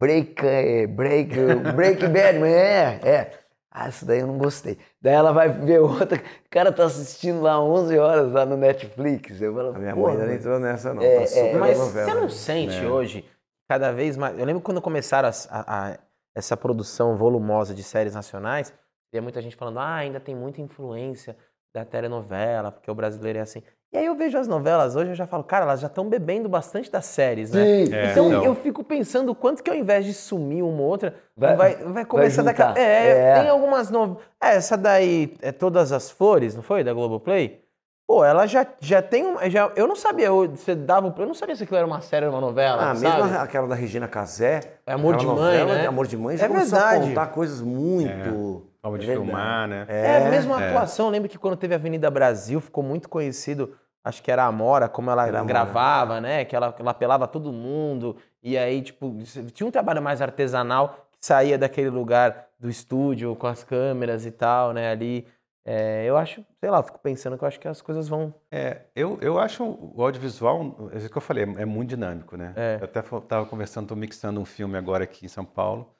Break, eh, break, break Bad, mas é, é. Ah, isso daí eu não gostei. Daí ela vai ver outra. O cara tá assistindo lá 11 horas lá no Netflix. Eu falo, A minha "Porra, mãe ainda nem mas- entrou nessa, não. É, tá é, super Mas novela. você não sente hoje, cada vez mais. Eu lembro quando começaram as- a- a- essa produção volumosa de séries nacionais, tinha muita gente falando, ah, ainda tem muita influência da telenovela, porque o brasileiro é assim. E aí eu vejo as novelas hoje, eu já falo, cara, elas já estão bebendo bastante das séries, né? Sim, É, então então. eu fico pensando o quanto que ao invés de sumir uma ou outra, Vai- vai, vai, começar juntar. daquela. É, É. tem algumas novelas. É, essa daí é Todas as Flores, não foi? Da Globoplay? Pô, ela já, já tem uma. Já, eu não sabia, eu, você dava. Eu não sabia se aquilo era uma série ou uma novela. Ah, sabe? mesmo aquela da Regina Casé. É Amor de Mãe, novela né? Amor de Mãe já É começou a verdade. contar coisas muito. Forma de É verdade. filmar, né? É, mesmo a é. atuação. Eu lembro que quando teve a Avenida Brasil, ficou muito conhecido. Acho que era a Amora, como ela Era gravava, né? Que ela, ela apelava todo mundo. E aí, tipo, tinha um trabalho mais artesanal que saía daquele lugar do estúdio com as câmeras e tal, né? Ali. É, eu acho, sei lá, eu fico pensando que eu acho que as coisas vão. É, eu, eu acho o audiovisual, é isso que eu falei, é muito dinâmico, né? É. Eu até estava conversando, estou mixando um filme agora aqui em São Paulo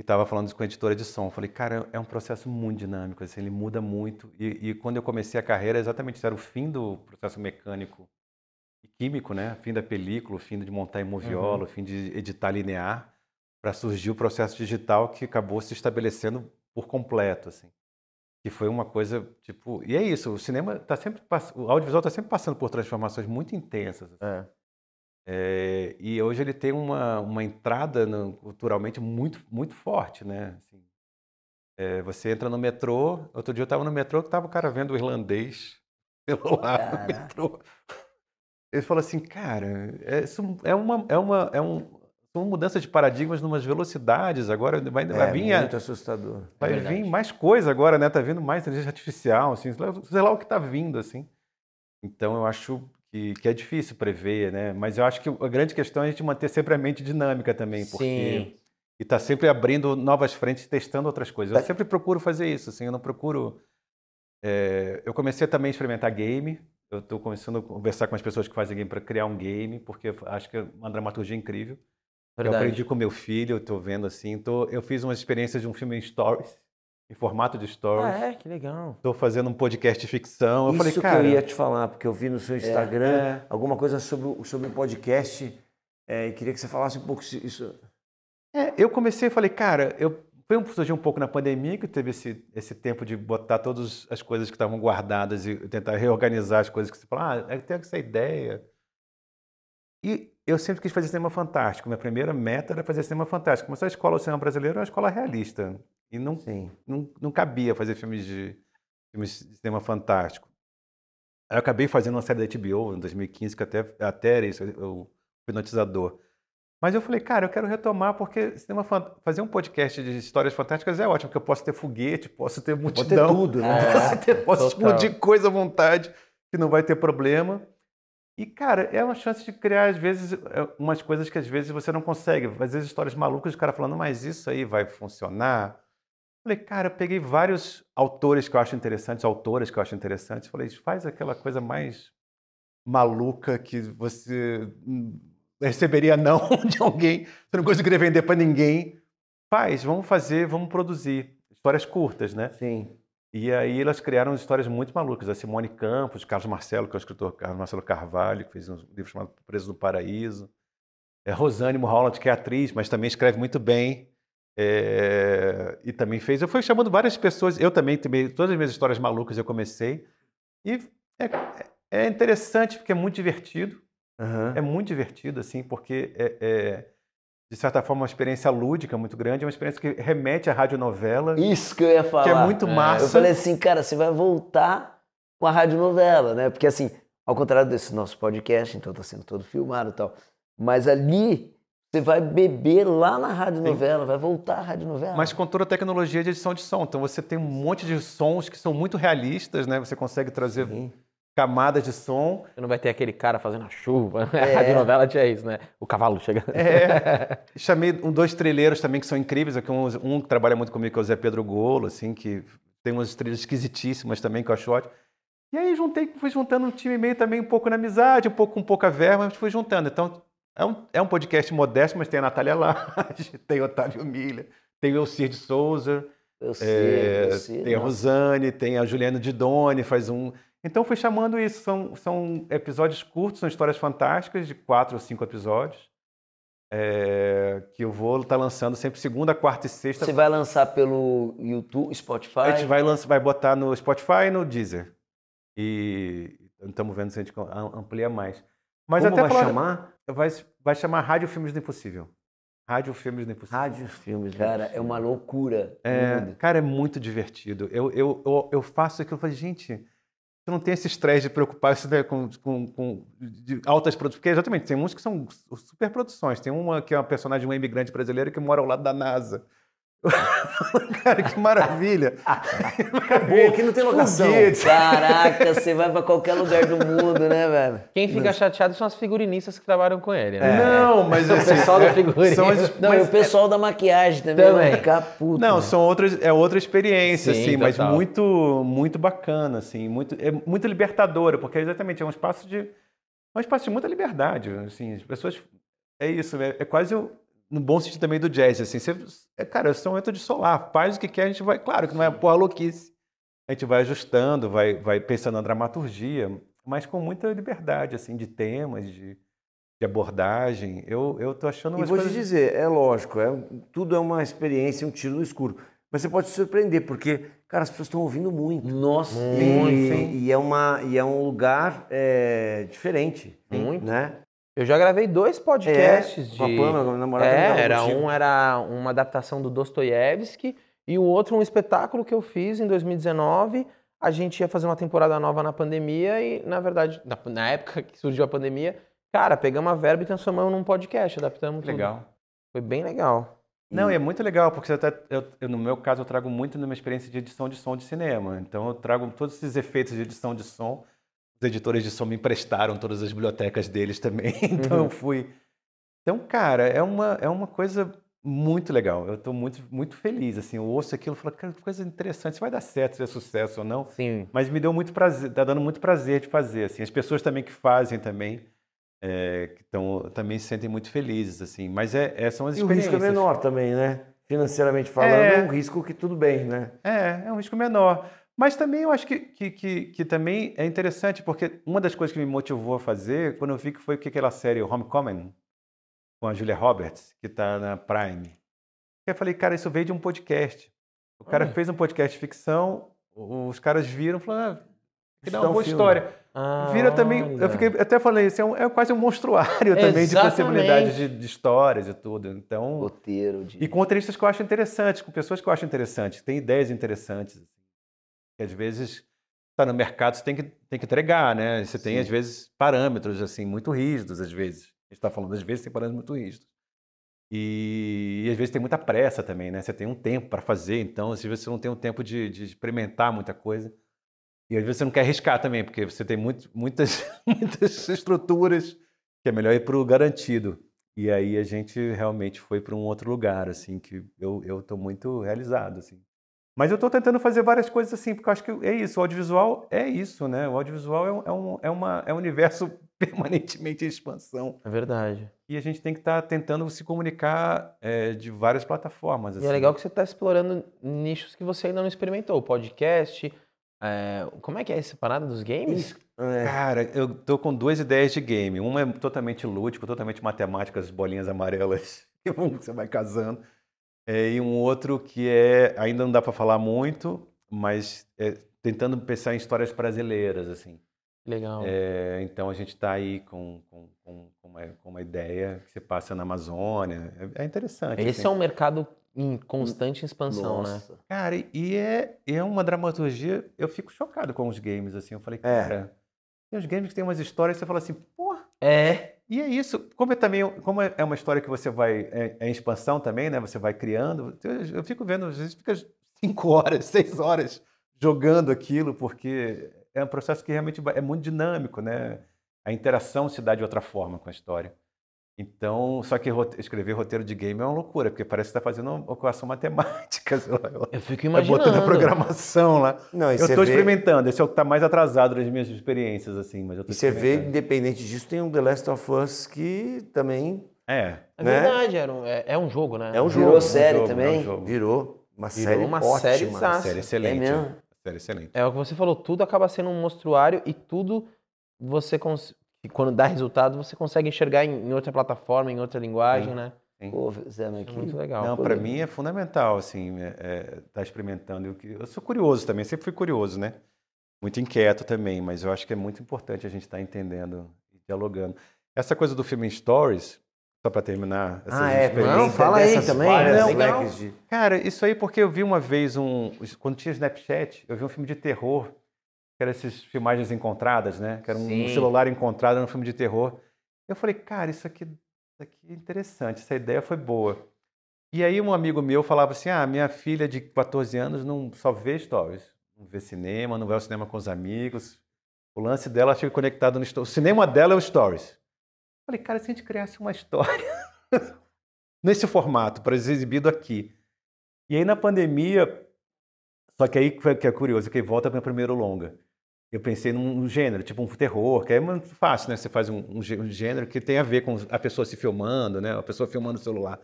e estava falando isso com a editora de som. Falei, cara, é um processo muito dinâmico, assim, ele muda muito. E, e quando eu comecei a carreira, exatamente isso era o fim do processo mecânico e químico, né? Fim da película, fim de montar em moviola, o fim de editar linear, para surgir o processo digital que acabou se estabelecendo por completo, assim. Que foi uma coisa, tipo... E é isso, o cinema tá sempre... pass- O audiovisual está sempre passando por transformações muito intensas. assim. É. É, e hoje ele tem uma, uma entrada no- culturalmente muito, muito forte, né? Assim, é, você entra no metrô, outro dia eu estava no metrô que tava o cara vendo o irlandês celular no Caraca. metrô. Ele falou assim, cara, é, isso é uma, é uma, é um, são mudanças de paradigmas numas velocidades, agora vai, vai É vir a- muito assustador. Vai verdade. vir mais coisa agora, né? Tá vindo mais inteligência artificial, assim, sei lá, sei lá o que tá vindo, assim. Então eu acho que, que é difícil prever, né? Mas eu acho que a grande questão é a gente manter sempre a mente dinâmica também, porque Sim. e tá sempre abrindo novas frentes, testando outras coisas. Tá. Eu sempre procuro fazer isso, assim, eu não procuro. é, eu comecei também a experimentar game. Eu estou começando a conversar com as pessoas que fazem game para criar um game, porque eu acho que é uma dramaturgia incrível. Eu Verdade. aprendi com meu filho, eu tô vendo assim. Tô, eu fiz uma experiência de um filme em stories, em formato de stories. Ah, é, que legal. Tô fazendo um podcast de ficção. Eu Isso falei, que cara. eu ia te falar, porque eu vi no seu Instagram é. alguma coisa sobre, o- sobre o podcast é, e queria que você falasse um pouco isso. É, eu comecei e falei, cara, eu foi um, surgiu um pouco na pandemia, que teve esse, esse tempo de botar todas as coisas que estavam guardadas e tentar reorganizar as coisas que você fala, ah, eu tenho essa ideia. E eu sempre quis fazer cinema fantástico. Minha primeira meta era fazer cinema fantástico. Mas a escola do cinema brasileiro é uma escola realista. E não, Sim. não, não cabia fazer filmes de, filmes de cinema fantástico. Aí eu acabei fazendo uma série da HBO em 2015, que até, até era isso, o Hipnotizador. Mas eu falei, cara, eu quero retomar, porque cinema fazer um podcast de histórias fantásticas é ótimo, porque eu posso ter foguete, posso ter Pode ter multidão, tudo, né? posso, ter- posso explodir coisa à vontade, que não vai ter problema. E, cara, é uma chance de criar, às vezes, é, umas coisas que às vezes você não consegue. Às vezes, histórias malucas, o cara falando, mas isso aí vai funcionar? Falei, cara, eu peguei vários autores que eu acho interessantes, autoras que eu acho interessantes. Falei, faz aquela coisa mais maluca que você hum, receberia não de alguém, você não conseguiria vender para ninguém. Faz, vamos fazer, vamos produzir. Histórias curtas, né? Sim. E aí elas criaram histórias muito malucas. A Simone Campos, Carlos Marcelo, que é o escritor Carlos Marcelo Carvalho, que fez um livro chamado Preso no Paraíso. É Rosane Mulholland, que é atriz, mas também escreve muito bem. É, e também fez. Eu fui chamando várias pessoas. Eu também, também todas as minhas histórias malucas eu comecei. E é, é interessante porque é muito divertido. Aham. É muito divertido, assim, porque é, é, de certa forma, uma experiência lúdica muito grande. É uma experiência que remete à radionovela, Isso que eu ia falar. que é muito É, massa. Eu falei assim, cara, você vai voltar com a radionovela, né? Porque assim, ao contrário desse nosso podcast, então tá sendo todo filmado e tal. Mas ali você vai beber lá na radionovela, vai voltar à radionovela. Mas com toda a tecnologia de edição de som. Então você tem um monte de sons que são muito realistas, né? Você consegue trazer Sim. camadas de som. Você não vai ter aquele cara fazendo a chuva. É. A radionovela tinha isso, né? O cavalo chega. É. Chamei um, dois trilheiros também que são incríveis. Aqui um, um que trabalha muito comigo, que é o Zé Pedro Golo, assim, que tem umas trilhas esquisitíssimas também, que eu acho ótimo. E aí juntei, fui juntando um time meio também um pouco na amizade, um pouco com pouca verba, mas fui juntando. Então, é um, é um podcast modesto, mas tem a Natália Lage, tem o Otávio Milha, tem o Elcir de Souza, eu sei, É, eu sei. tem a. Rosane, tem a Juliana Didoni, faz um. Então fui chamando isso. São, são episódios curtos, são histórias fantásticas, de quatro ou cinco episódios. é, que eu vou estar lançando sempre segunda, quarta e sexta. Você vai lançar pelo YouTube, Spotify? A gente vai, lança, vai botar no Spotify e no Deezer. E estamos vendo se a gente am- amplia mais. Mas Como até vai falar- chamar? Vai, vai chamar Rádio Filmes do Impossível. Rádio Filmes do Impossível. Rádio Filmes. Cara, é uma loucura. É, cara, é muito divertido. Eu, eu, eu, eu faço aquilo e falo, gente, eu não tenho esse estresse de preocupar né, com, com, com de altas produções. Porque, exatamente, tem uns que são super produções. Tem uma que é uma personagem, uma imigrante brasileira que mora ao lado da NASA. cara, que maravilha. Acabou, aqui não tem locação. Foguete. Caraca, você vai pra qualquer lugar do mundo, né, velho? Quem fica chateado são as figurinistas que trabalham com ele, né? Não, mas assim, pessoal do é- figurino. são as- Não, mas e o pessoal da maquiagem também, Também. vai ficar puto. Não, né? são outras, é outra experiência, Sim, assim, mas total. muito, muito bacana, assim, muito, é muito libertadora, porque exatamente é um espaço de, é um espaço de muita liberdade, assim, as pessoas, é isso, é, é quase, o- no bom sentido também do jazz, assim, você, é, cara, é um momento de solar, faz o que quer, a gente vai, claro que não é porra louquice, a gente vai ajustando, vai, vai pensando na dramaturgia, mas com muita liberdade, assim, de temas, de, de abordagem, eu, eu tô achando E vou te coisas... dizer, é lógico, é, tudo é uma experiência, um tiro no escuro. Mas você pode se surpreender, porque, cara, as pessoas estão ouvindo muito. Nossa, E, e é, uma, e é um lugar é, diferente. Muito. Né? Eu já gravei dois podcasts É, de. com a com a namorada É, era contigo. um era uma adaptação do Dostoiévski e o outro um espetáculo que eu fiz em 2019. A gente ia fazer uma temporada nova na pandemia e, na verdade, na, na época que surgiu a pandemia, cara, pegamos a verba e transformamos num podcast, adaptamos tudo. Legal. Foi bem legal. Não, e é muito legal, porque até, eu, eu, no meu caso eu trago muito numa experiência de edição de som de cinema. Então eu trago todos esses efeitos de edição de som. Os editores de som me emprestaram todas as bibliotecas deles também. Então Uhum. eu fui. Então, cara, é uma, é uma coisa muito legal. Eu estou muito, muito feliz. Assim, eu ouço aquilo e falo, cara, que coisa interessante. Se vai dar certo, se é sucesso ou não. Sim. Mas me deu muito prazer, tá dando muito prazer de fazer. Assim, as pessoas também que fazem também. é, que tão, também se sentem muito felizes, assim. Mas é, é- são as E o risco experiências. é menor também, né? Financeiramente falando, É. é um risco que tudo bem, né? É, é um risco menor. Mas também eu acho que, que, que, que também é interessante, porque uma das coisas que me motivou a fazer, quando eu vi que foi que aquela série Homecoming, com a Julia Roberts, que está na Prime. Eu falei, cara, isso veio de um podcast. O cara Olha. fez um podcast de ficção, os caras viram e falaram, ah, que dá uma um boa história. Ah, Vira também, olha. eu fiquei, até falei, isso é, um- é quase um monstruário também de Exatamente. possibilidades de, de histórias e tudo. Então, Roteiro de. e com roteiristas que eu acho interessantes, com pessoas que eu acho interessantes, que têm ideias interessantes. Que às vezes está no mercado, você tem que, tem que entregar, né? Você tem, Sim. às vezes, parâmetros assim muito rígidos, às vezes. A gente está falando, às vezes, tem parâmetros muito rígidos. E, e às vezes tem muita pressa também, né? Você tem um tempo para fazer, então às vezes você não tem um tempo de, de experimentar muita coisa. E às vezes você não quer arriscar também, porque você tem muito, muitas, muitas estruturas que é melhor ir para o garantido. E aí a gente realmente foi para um outro lugar, assim, que eu eu estou muito realizado, assim. Mas eu estou tentando fazer várias coisas assim, porque eu acho que é isso, o audiovisual é isso, né? O audiovisual é um, é um, é uma, é um universo permanentemente em expansão. É verdade. E a gente tem que estar tentando se comunicar é, de várias plataformas. E assim. é legal que você está explorando nichos que você ainda não experimentou. Podcast. é, como é que é essa parada dos games? É. Cara, eu tô com duas ideias de game. Uma é totalmente lúdico, totalmente matemática, as bolinhas amarelas que você vai casando. É, e um outro que é, ainda não dá para falar muito, mas é tentando pensar em histórias brasileiras, assim. Legal. É, então a gente está aí com, com, com, uma, com uma ideia que se passa na Amazônia. É, é interessante. Esse assim. é um mercado em constante expansão, né? Nossa. Cara, e é, é uma dramaturgia. Eu fico chocado com os games, assim. Eu falei, É. cara, tem uns games que tem umas histórias que você fala assim, porra. É. E é isso. Como é também, como é é uma história que você vai é, é em expansão também, né? Você vai criando. Eu, eu fico vendo, às vezes fica cinco horas, seis horas jogando aquilo, porque é um processo que realmente é muito dinâmico, né? A interação se dá de outra forma com a história. Então, só que escrever roteiro de game é uma loucura, porque parece que está fazendo uma equação matemática. sei lá. Eu fico É imaginando. botando a programação lá. Não, Eu estou vê- experimentando. Esse é o que está mais atrasado das minhas experiências, assim. Mas eu tô E você vê, independente disso, tem um The Last of Us que também É. É né? verdade, era um- é, é um jogo, né? é um Virou jogo. É um série jogo, também? É um jogo. Virou uma Virou série uma ótima. sériezaça. Série excelente. É mesmo? Série excelente. É o que você falou, tudo acaba sendo um monstruário e tudo você cons... e quando dá resultado você consegue enxergar em, em outra plataforma, em outra linguagem, Sim. né? Pô, Zé, mas É que... muito legal. Não, Pô, para mim é fundamental, assim, estar experimentando. Eu, que- eu sou curioso também, sempre fui curioso, né? Muito inquieto também, mas eu acho que é muito importante a gente estar entendendo e dialogando. Essa coisa do filme em Stories, só para terminar essas Ah, é. experiências. Não, fala aí também, Legal. de- Cara, isso aí porque eu vi uma vez um. Quando tinha Snapchat, eu vi um filme de terror, que era essas filmagens encontradas, né? Que era um Sim. celular encontrado num filme de terror. Eu falei, cara, isso aqui, isso aqui é interessante, essa ideia foi boa. E aí um amigo meu falava assim: ah, minha filha de 14 anos não só vê stories, não vê cinema, não vai ao cinema com os amigos. O lance dela fica conectado no stories. O cinema dela é o stories. Eu falei, cara, se a gente criasse uma história nesse formato, para ser exibido aqui. E aí na pandemia, só que aí que é curioso, que volta para o primeiro longa. Eu pensei num gênero, tipo um terror, que é muito fácil, né? Você faz um, um gê- gênero que tem a ver com a pessoa se filmando, né? A pessoa filmando o celular.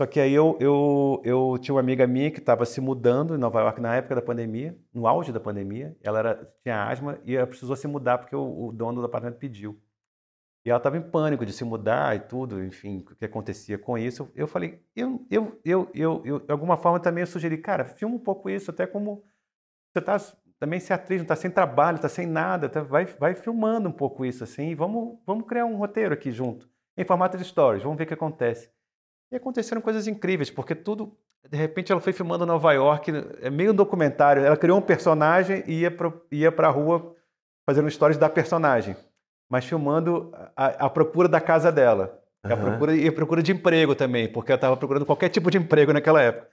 Só que aí eu, eu, eu tinha uma amiga minha que estava se mudando em Nova York na época da pandemia, no auge da pandemia. Ela era, tinha asma e ela precisou se mudar porque o, o dono do apartamento pediu. E ela estava em pânico de se mudar e tudo, enfim, o que acontecia com isso. Eu falei, eu, eu, eu, eu, eu de alguma forma também eu sugeri, cara, filma um pouco isso, até como você está também ser atriz, não está sem trabalho, está sem nada, tá- vai, vai filmando um pouco isso assim, e vamos, vamos criar um roteiro aqui junto, em formato de stories, vamos ver o que acontece. E aconteceram coisas incríveis, porque tudo, de repente ela foi filmando Nova York, é meio um documentário, ela criou um personagem e ia para ia a rua fazendo stories da personagem, mas filmando a, a procura da casa dela. E a procura, e a procura de emprego também, porque ela estava procurando qualquer tipo de emprego naquela época.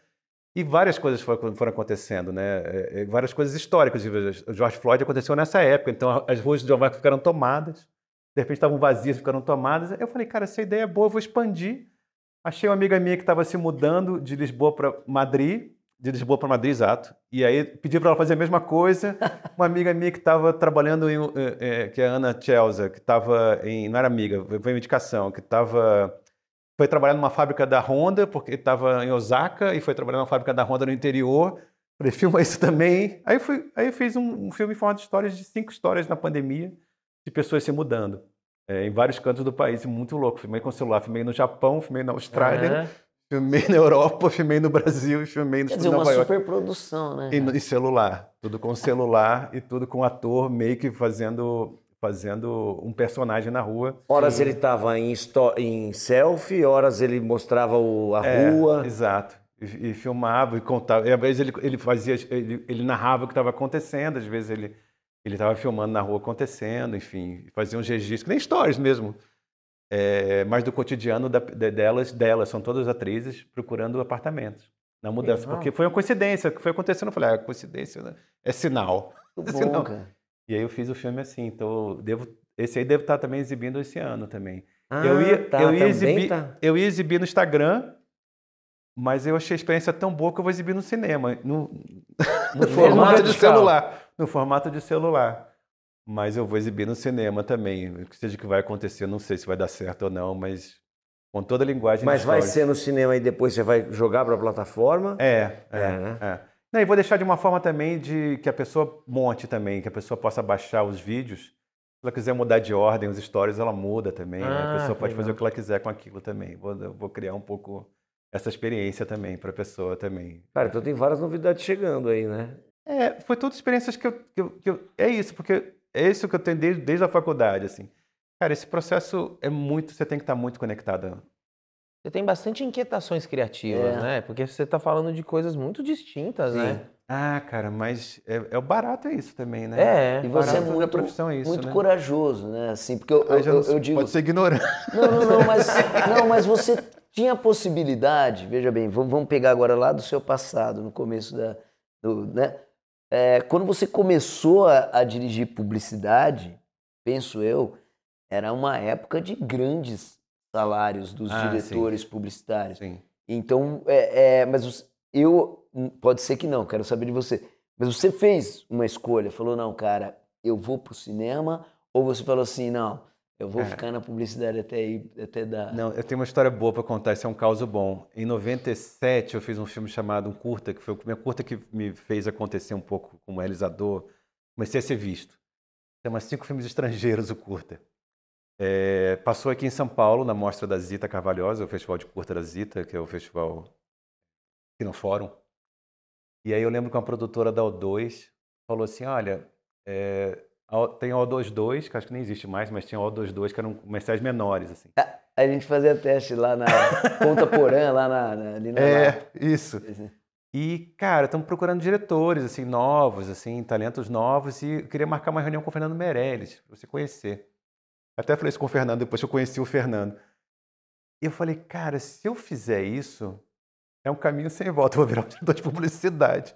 E várias coisas foram, foram acontecendo, né? É, é, várias coisas históricas. O George Floyd aconteceu nessa época, então as ruas de Nova York ficaram tomadas, de repente estavam vazias, ficaram tomadas. Eu falei, cara, essa ideia é boa, eu vou expandir. Achei uma amiga minha que estava se mudando de Lisboa para Madrid, de Lisboa para Madrid, exato. E aí pedi para ela fazer a mesma coisa. Uma amiga minha que estava trabalhando, em, eh, eh, que é a Ana Chelsea, que estava em. Não era amiga, foi em indicação, que estava. Foi trabalhar numa fábrica da Honda, porque estava em Osaka, e foi trabalhar numa fábrica da Honda no interior. Falei, filma isso também. Aí, fui, aí fiz um, um filme em forma de histórias, de cinco histórias na pandemia, de pessoas se mudando. eh, em vários cantos do país, muito louco. Filmei com celular, filmei no Japão, filmei na Austrália, Aham. Filmei na Europa, filmei no Brasil, filmei no Quer dizer, uma Nova York. superprodução, né? E, e celular. Tudo com celular e tudo com ator meio que fazendo, fazendo um personagem na rua. Horas ele tava em, em selfie, horas ele mostrava o- a É, rua. Exato. E, e filmava e contava. E às vezes ele, ele fazia, ele, ele narrava o que estava acontecendo, às vezes ele ele estava filmando na rua acontecendo, enfim, fazia uns registros, que nem stories mesmo. É, mas do cotidiano da- de- delas, delas, são todas atrizes procurando apartamentos na mudança. Legal. Porque foi uma coincidência, o que foi acontecendo, eu falei, ah, coincidência né? é sinal. Muito Assim, bom, não. cara. E aí eu fiz o filme assim, então devo, esse aí deve estar também exibindo esse ano também. Ah, eu ia, tá, eu ia exibir, tá. eu ia exibir no Instagram, mas eu achei a experiência tão boa que eu vou exibir no cinema, no, no formato de celular, no formato de celular. Mas eu vou exibir no cinema também. O que seja que vai acontecer, não sei se vai dar certo ou não, mas com toda a linguagem. Mas vai ser no cinema e depois você vai jogar pra plataforma? É, é, É, né? é. Não, e vou deixar de uma forma também de que a pessoa monte também, que a pessoa possa baixar os vídeos. Se ela quiser mudar de ordem os stories, ela muda também. né? Ah, A pessoa que pode fazer legal. o que ela quiser com aquilo também. Vou, vou criar um pouco essa experiência também para a pessoa também. Cara, então tem várias novidades chegando aí, né? É, foi tudo experiências que eu, que eu- que eu- É isso, porque é isso que eu tenho desde, desde a faculdade, assim. Cara, esse processo é muito... Você tem que estar muito conectado. Você tem bastante inquietações criativas, É. né? Porque você tá falando de coisas muito distintas, né? Ah, cara, mas é, é o barato é isso também, né? É. E você é muito, profissão é isso, muito né? corajoso, né? Assim, porque eu, eu, eu- eu digo. pode ser ignorante. Não, não, não, mas, não, mas você tinha a possibilidade, veja bem, vamos, vamos pegar agora lá do seu passado, no começo da. do- né? É, quando você começou a, a dirigir publicidade, penso eu, era uma época de grandes salários dos Ah, diretores publicitários. Sim. Então, é, é, mas eu, pode ser que não, quero saber de você. Mas você fez uma escolha, falou, não, cara, eu vou pro cinema, ou você falou assim, não, eu vou É. ficar na publicidade até aí, até dar. Não, eu tenho uma história boa para contar, isso é um caos bom. Em 97 eu fiz um filme chamado Um Curta, que foi o meu curta que me fez acontecer um pouco como realizador. Comecei a ser visto. Chama Cinco Filmes Estrangeiros, o curta. É, passou aqui em São Paulo, na Mostra da Zita Carvalhosa, o Festival de Curta da Zita, que é o festival aqui no Fórum. E aí eu lembro que uma produtora da O2 falou assim, olha, é, tem a O22, que acho que nem existe mais, mas tinha a O22, que eram comerciais menores, assim. A gente fazia teste lá na Ponta Porã, lá na, na- ali na. É, isso. E, cara, estamos procurando diretores, assim, novos, assim, talentos novos, e eu queria marcar uma reunião com o Fernando Meirelles, para você conhecer. Até falei isso com o Fernando, depois que eu conheci o Fernando. E eu falei, cara, se eu fizer isso, é um caminho sem volta, eu vou virar um diretor de publicidade.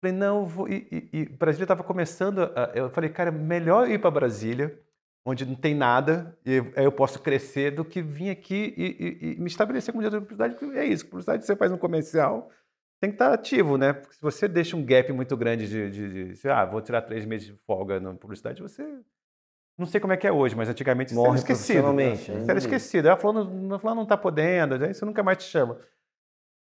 Falei, não, eu vou... E, e, e Brasília estava começando, a- eu falei, cara, melhor eu ir para Brasília, onde não tem nada, e aí eu posso crescer, do que vir aqui e, e- me estabelecer como diretor de publicidade, é isso, publicidade você faz um comercial, tem que estar ativo, né? Porque se você deixa um gap muito grande de, de, de ah, vou tirar três meses de folga na publicidade, você. Não sei como é que é hoje, mas antigamente isso era Morre esquecido. né? Isso era esquecido. Ela falou, não, falou, não tá podendo, aí você nunca mais te chama.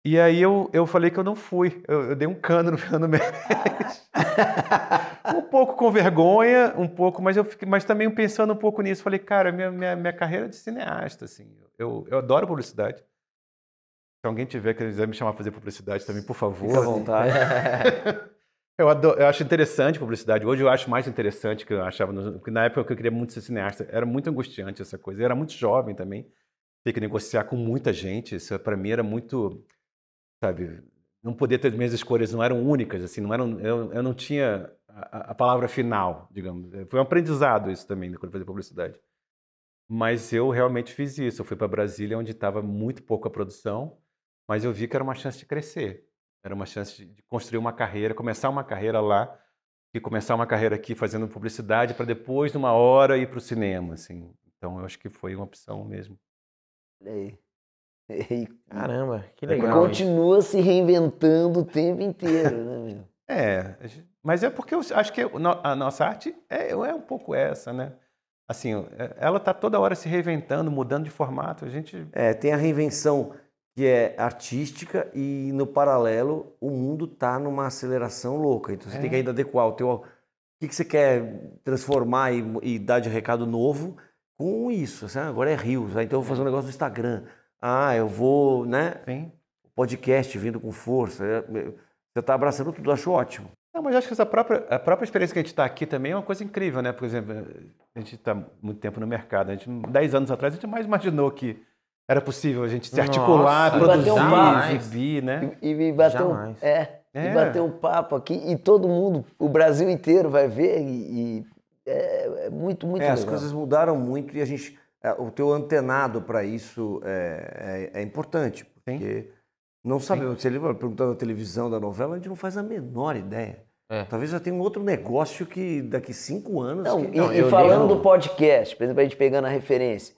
E aí eu, eu falei que eu não fui. Eu, eu dei um cano no Fernando Mendes. um pouco com vergonha, um pouco, mas eu fiquei, mas também pensando um pouco nisso. Falei, cara, minha, minha, minha carreira é de cineasta, assim. Eu, eu adoro publicidade. Se alguém tiver que quiser me chamar para fazer publicidade também, por favor. Fica à vontade. Eu, adoro- eu acho interessante publicidade. Hoje eu acho mais interessante que eu achava. no- Porque na época que eu queria muito ser cineasta, era muito angustiante essa coisa. Eu era muito jovem também. Ter que negociar com muita gente. Isso para mim era muito. Sabe? Não poder ter minhas escolhas não eram únicas, assim, não eram, eu, eu não tinha a, a palavra final, digamos. Foi um aprendizado isso também quando eu fazia publicidade. Mas eu realmente fiz isso. Eu fui para Brasília, onde estava muito pouca produção, mas eu vi que era uma chance de crescer. Era uma chance de- construir uma carreira, começar uma carreira lá, e começar uma carreira aqui fazendo publicidade para depois, numa hora, ir para o cinema. Assim. Então, eu acho que foi uma opção mesmo. Olha aí. E Caramba, que É, legal. isso. continua se reinventando o tempo inteiro, né, meu? É, mas é porque eu acho que a nossa arte é, é um pouco essa, né? Assim, é- ela está toda hora se reinventando, mudando de formato. A gente É, tem a reinvenção que é artística e no paralelo o mundo tá numa aceleração louca. Então você É. tem que ainda adequar o teu o que, que você quer transformar e, e dar de recado novo com isso. Assim, agora é Rios, ah, então eu vou fazer um negócio no Instagram. Ah, eu vou, né? tem. podcast vindo com força. é, é, Você está abraçando tudo, acho ótimo. Não, mas eu acho que essa própria, a própria experiência que a gente está aqui também é uma coisa incrível, né? Por exemplo, a gente está muito tempo no mercado. A gente, 10 anos atrás, a gente mais imaginou que era possível a gente se Nossa, articular, e produzir, um papo. exibir, né? E, e bater um, Jamais. é, e É. bater um papo aqui e todo mundo, o Brasil inteiro vai ver e, e é, é muito, muito É, as legal. coisas mudaram muito e a gente, é, o teu antenado para isso é, é, é importante, porque não sabemos. Se ele vai perguntar da televisão, da novela, a gente não faz a menor ideia. É. Talvez já tenha um outro negócio que daqui cinco anos. Não, que- e, Não, e eu falando lembro- do podcast, por exemplo, a gente pegando a referência,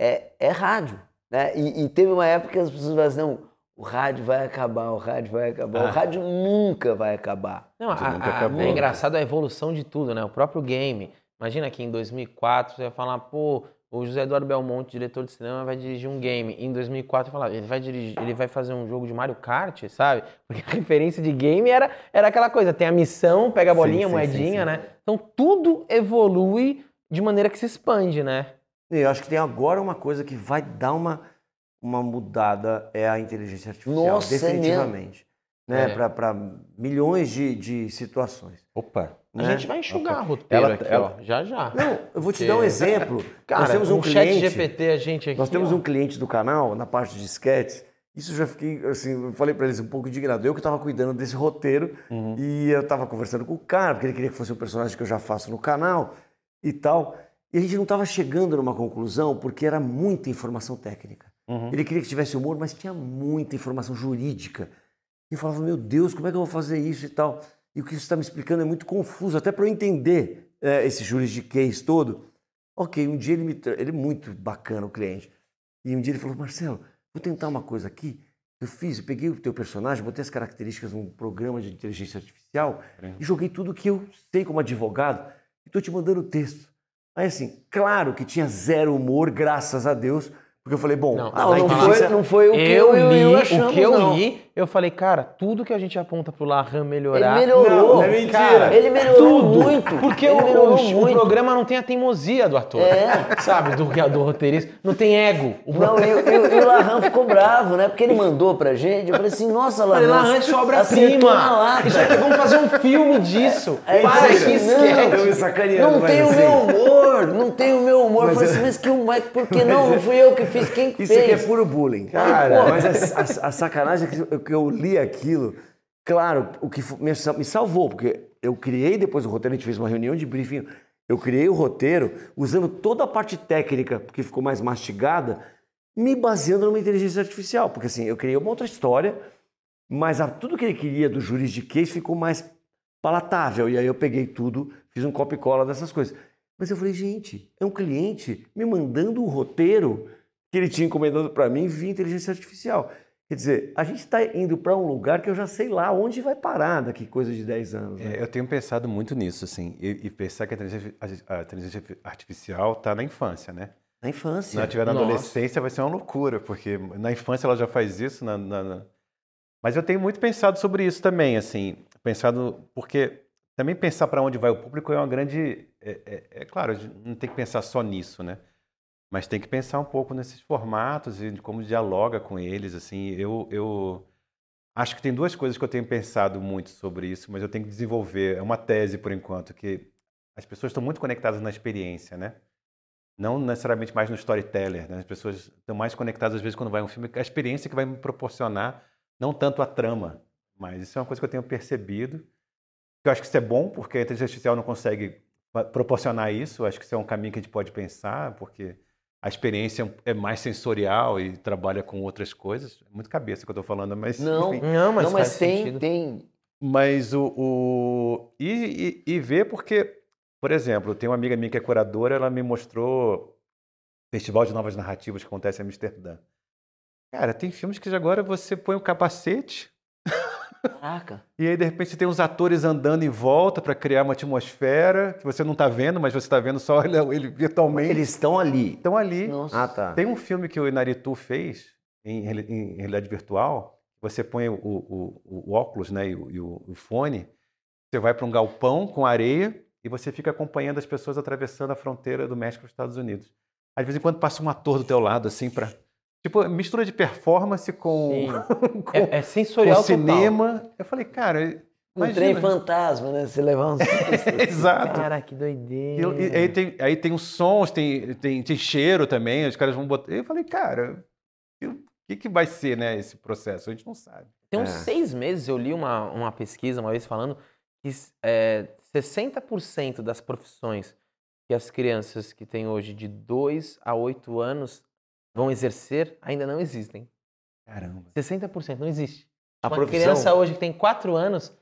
é, é rádio, né? E, e teve uma época que as pessoas falavam assim, não, o rádio vai acabar, o rádio vai acabar, o Ah. rádio nunca vai acabar. Não, a- nunca a- acabou. é engraçado a evolução de tudo, né? O próprio game. Imagina que em 2004 você vai falar, pô, o José Eduardo Belmonte, diretor de cinema, vai dirigir um game. Em 2004 falar, ele vai dirigir, ele vai fazer um jogo de Mario Kart, sabe? Porque a referência de game era, era aquela coisa, tem a missão, pega a Sim, bolinha, sim, moedinha, sim, né? Então tudo evolui de maneira que se expande, né? Eu acho que tem agora uma coisa que vai dar uma, uma mudada, é a inteligência artificial, Nossa, é definitivamente. né? É. Para milhões de, de situações. Opa! A né? gente vai enxugar roteiro Ela- aqui, ela- ó, já já. Não, eu vou te dar um exemplo. Cara, Nós temos um chat cliente. GPT a gente aqui. Nós temos ó. um cliente do canal, na parte de sketches, isso eu já fiquei, assim, eu falei pra eles um pouco indignado. Eu que estava cuidando desse roteiro e eu estava conversando com o cara, porque ele queria que fosse um personagem que eu já faço no canal e tal. E a gente não estava chegando numa conclusão porque era muita informação técnica. Uhum. Ele queria que tivesse humor, mas tinha muita informação jurídica. E eu falava, meu Deus, como é que eu vou fazer isso e tal? E o que você está me explicando é muito confuso, até para eu entender é, esse juridiquês todo. Ok, um dia ele me. tra- Ele é muito bacana, o cliente. E um dia ele falou, Marcelo, vou tentar uma coisa aqui. Eu fiz, eu peguei o teu personagem, botei as características num programa de inteligência artificial e joguei tudo que eu sei como advogado e estou te mandando o texto. Aí assim, claro que tinha zero humor, graças a Deus, porque eu falei, bom, Não, Não, foi, não foi o que eu eu, o li, o achamos, que eu não. li, eu falei, cara, tudo que a gente aponta pro Larran melhorar. Ele melhorou. Não, é mentira. Cara, ele melhorou tudo. muito. Porque ele o, melhorou o- o muito. programa não tem a teimosia do ator. É. Sabe? Do, do roteirista. Não tem ego. O Não, e, o- e o- e o Larran ficou bravo, né? Porque ele mandou pra gente. Eu falei assim, nossa, Falei, Larran. Larran, isso é acertou na obra-prima. Isso vamos fazer um filme disso. Aí Para ele que esquece. Não mas tem o assim- meu humor, não tem o meu humor. Eu falei assim, mas que humor, por que não? Não fui eu que fiz, quem que Isso aqui é fez? puro bullying. Cara. mas a, a- a sacanagem é que que eu li aquilo. Claro, o que me, sa- me salvou, porque eu criei depois o roteiro, a gente fez uma reunião de briefing. Eu criei o roteiro usando toda a parte técnica, porque ficou mais mastigada, me baseando numa inteligência artificial. Porque assim, eu criei uma outra história, mas a- tudo que ele queria do juridiquês ficou mais palatável. E aí eu peguei tudo, fiz um copy cola dessas coisas. Mas eu falei, gente, é um cliente me mandando um roteiro que ele tinha encomendado para mim via inteligência artificial. Quer dizer, a gente está indo para um lugar que eu já sei lá onde vai parar daqui coisa de 10 anos. né? É, eu tenho pensado muito nisso, assim, e, e pensar que a inteligência, a inteligência artificial está na infância, né? Na Se infância. ela estiver na Nossa. adolescência, vai ser uma loucura, porque na infância ela já faz isso. na- na- na- Mas eu tenho muito pensado sobre isso também, assim, pensado porque também pensar para onde vai o público é uma grande, é, é- é claro, a gente não tem que pensar só nisso, né? Mas tem que pensar um pouco nesses formatos e de como dialoga com eles, assim. Eu, eu acho que tem duas coisas que eu tenho pensado muito sobre isso, mas eu tenho que desenvolver. É uma tese por enquanto que as pessoas estão muito conectadas na experiência, né? não necessariamente mais no storyteller, né? As pessoas estão mais conectadas às vezes quando vai um filme, a experiência que vai me proporcionar, não tanto a trama, mas isso é uma coisa que eu tenho percebido. Eu acho que isso é bom, porque a inteligência artificial não consegue pa- proporcionar isso. Eu acho que isso é um caminho que a gente pode pensar, porque a experiência é mais sensorial e trabalha com outras coisas. É muito cabeça que eu estou falando, mas Não, enfim. Não, mas, não, mas tem, sentido. tem. Mas o. o- E, e, e ver porque, por exemplo, tem uma amiga minha que é curadora, ela me mostrou Festival de Novas Narrativas que acontece em Amsterdã. Cara, tem filmes que agora você põe o capacete Caraca. e aí de repente você tem uns atores andando em volta para criar uma atmosfera que você não está vendo, mas você está vendo só ele, ele virtualmente. Eles estão ali. estão ali. Nossa. Ah, tá. Tem um filme que o Inaritu fez em, reali- em realidade virtual. Você põe o, o- o- o óculos né, e, o, e o- fone, você vai para um galpão com areia e você fica acompanhando as pessoas atravessando a fronteira do México para os Estados Unidos. Às vezes, em quando passa um ator do teu lado, assim, para Tipo, mistura de performance com, com, É, é com sensorial total. cinema. Eu falei, cara, Um imagina. trem fantasma, né? Você levar uns. Exato. Cara, que E, doideira. eu- e aí, tem, aí tem os sons, tem, tem, tem cheiro também, os caras vão botar. Eu falei, cara, o que, que vai ser, né, esse processo? A gente não sabe. Tem uns É. seis meses eu li uma, uma pesquisa uma vez falando que é, 60% das profissões que as crianças que têm hoje de 2 a 8 anos vão exercer ainda não existem. Caramba. 60% não existe. A uma profissão- criança hoje que tem 4 anos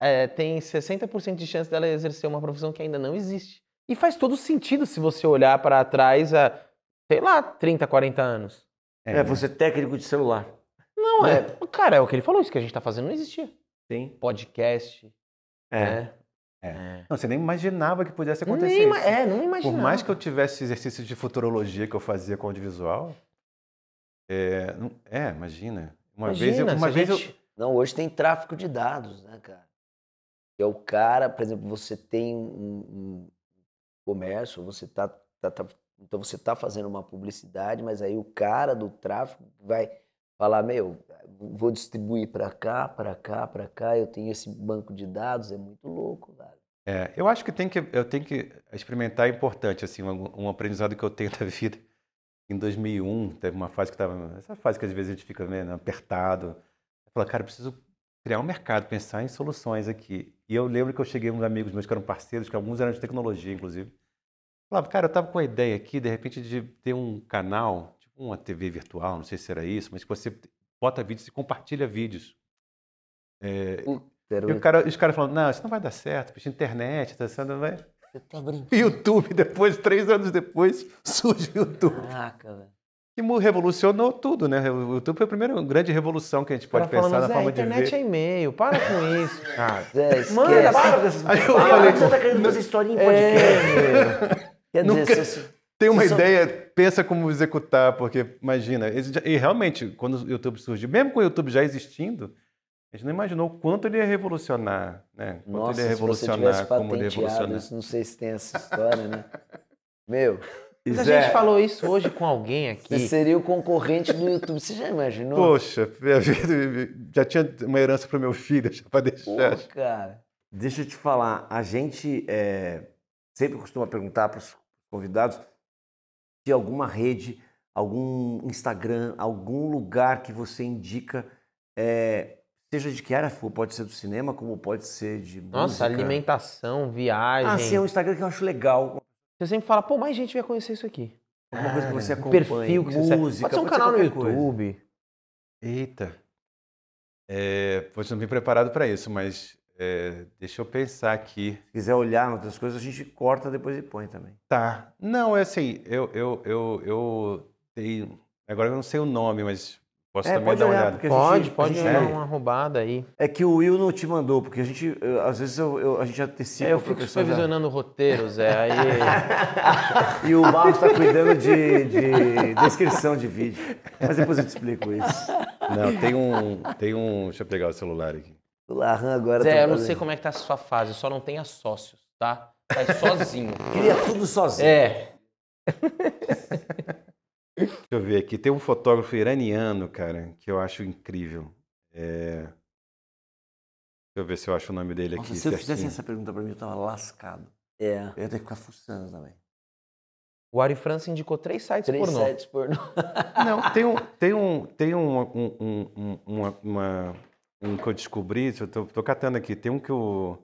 é, tem 60% de chance dela exercer uma profissão que ainda não existe. E faz todo sentido se você olhar para trás a, sei lá, 30, 40 anos. É, né? você é técnico de celular. Não, é. Cara, é o que ele falou, isso que a gente tá fazendo não existia. Sim. Podcast, É. né? É. Não, você nem imaginava que pudesse acontecer Nem isso. É, não imaginava. Por mais que eu tivesse exercício de futurologia que eu fazia com audiovisual, é, não- é, imagina. Uma vez, eu, Imagina, uma vez eu, gente- Não, hoje tem tráfico de dados, né, cara? Que é o cara, por exemplo, você tem um, um comércio, você tá, tá- tá- então você tá fazendo uma publicidade, mas aí o cara do tráfico vai falar, meu, vou distribuir para cá, para cá, para cá, eu tenho esse banco de dados, é muito louco, cara. É, eu acho que, tem que eu tenho que experimentar é importante, assim, um, um aprendizado que eu tenho da vida. Em 2001, teve uma fase que estava, essa fase que às vezes a gente fica né, apertado. Falei, cara, eu preciso criar um mercado, pensar em soluções aqui. E eu lembro que eu cheguei uns amigos meus que eram parceiros, que alguns eram de tecnologia, inclusive. Falava, cara, eu estava com a ideia aqui, de repente, de ter um canal, uma TV virtual, não sei se era isso, mas que você bota vídeos e compartilha vídeos. É, e o cara, os caras falando, não, isso não vai dar certo, bicho, internet, tá sendo, vai. Você tá brincando. YouTube, depois, três anos depois, surge o YouTube. Caraca, velho. E revolucionou tudo, né? O YouTube foi a primeira grande revolução que a gente pode cara pensar falando, na a forma de internet ver. é e-mail, para com isso. Zé, esquece. Manda, para dessas Aí eu Ah, falei, você tá querendo fazer historinha em podcast. É, Quer Nunca- dizer, você- Tem uma são- ideia, pensa como executar, porque imagina, e realmente, quando o YouTube surgiu, mesmo com o YouTube já existindo, a gente não imaginou o quanto ele ia revolucionar, né? Quanto Nossa, ele ia se você tivesse revolucionar, como ele ia patenteado revolucionar. isso, não sei se tem essa história, né? Meu, Mas a gente falou isso hoje com alguém você aqui. seria o concorrente do YouTube. Você já imaginou? Poxa, já tinha uma herança para meu filho, já para Pô, deixar. cara. Deixa eu te falar, a gente é, sempre costuma perguntar para os convidados se alguma rede, algum Instagram, algum lugar que você indica, é, seja de que área for, pode ser do cinema, como pode ser de Nossa, música. alimentação, viagem. Ah, sim, é um Instagram que eu acho legal. Você sempre fala, pô, mais gente vai conhecer isso aqui. Alguma coisa que você Um acompanha. perfil que você música, Pode ser um ser canal no qualquer coisa. YouTube. Eita. É, pois não vim preparado para isso, mas é, deixa eu pensar aqui. Se quiser olhar em outras coisas, a gente corta depois e põe também. Tá. Não, é assim, eu, eu, eu, eu tenho. Agora eu não sei o nome, mas posso É, também pode dar uma olhar, olhada. Pode, gente- pode dar é. uma roubada aí. É que o Will não te mandou, porque a gente, eu- às vezes eu, eu- a gente antecipa É, eu fico professor já. supervisionando o roteiro, Zé. Aí. E o Marcos está cuidando de, de descrição de vídeo. Mas depois eu te explico isso. Não, tem um, tem um. Deixa eu pegar o celular aqui. O Larran agora Zé, tá eu não sei como é que tá a sua fase, só não tenha sócios, tá? Faz sozinho. Queria tudo sozinho. É. Deixa eu ver aqui. Tem um fotógrafo iraniano, cara, que eu acho incrível. É... Deixa eu ver se eu acho o nome dele Nossa, aqui. se eu fizesse essa pergunta pra mim, eu tava lascado. É. Eu ia ter que ficar fuçando também. O Ari França indicou três sites Três pornô. sites pornô. Não, tem um, tem um, tem um, um, um, um, uma- uma- um que eu descobri, eu tô, tô catando aqui, tem um que eu,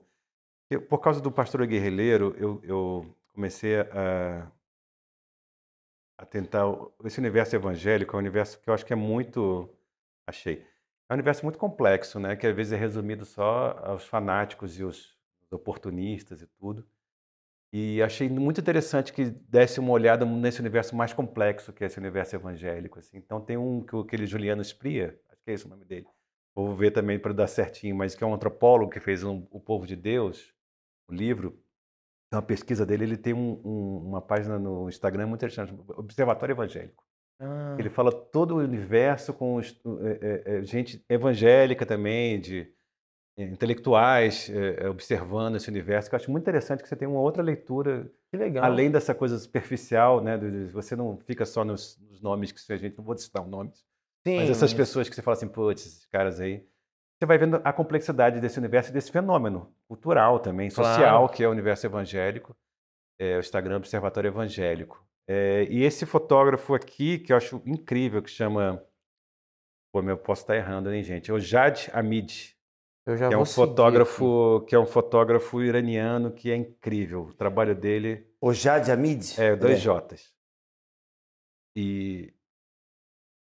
que por causa do Pastor Guerrilheiro, eu, eu comecei a, a tentar, esse universo evangélico é um universo que eu acho que é muito, achei, é um universo muito complexo, né, que às vezes é resumido só aos fanáticos e os oportunistas e tudo, e achei muito interessante que desse uma olhada nesse universo mais complexo que é esse universo evangélico. Assim. Então tem um que aquele Juliano Spria, acho que é esse o nome dele. Vou ver também para dar certinho, mas que é um antropólogo que fez um, O Povo de Deus, o livro. É uma pesquisa dele, ele tem um- um- uma página no Instagram muito interessante, Observatório Evangélico. Ah, Ele fala todo o universo com é, é, gente evangélica também, de intelectuais é, é, observando esse universo, que eu acho muito interessante que você tem uma outra leitura, além dessa coisa superficial, né? do- Você não fica só nos, nos nomes que a gente não vou citar nomes, Sim, mas essas pessoas que você fala assim, putz, esses caras aí. Você vai vendo a complexidade desse universo e desse fenômeno cultural também, Claro. social, que é o universo evangélico, é, o Instagram Observatório Evangélico. É, e esse fotógrafo aqui, que eu acho incrível, que chama. Pô, eu posso estar errando, hein, gente? É o Jad Hamid, Eu já que é um seguir fotógrafo, que é um fotógrafo iraniano que é incrível. O trabalho dele O Jad Hamid? é dois Ele J's. E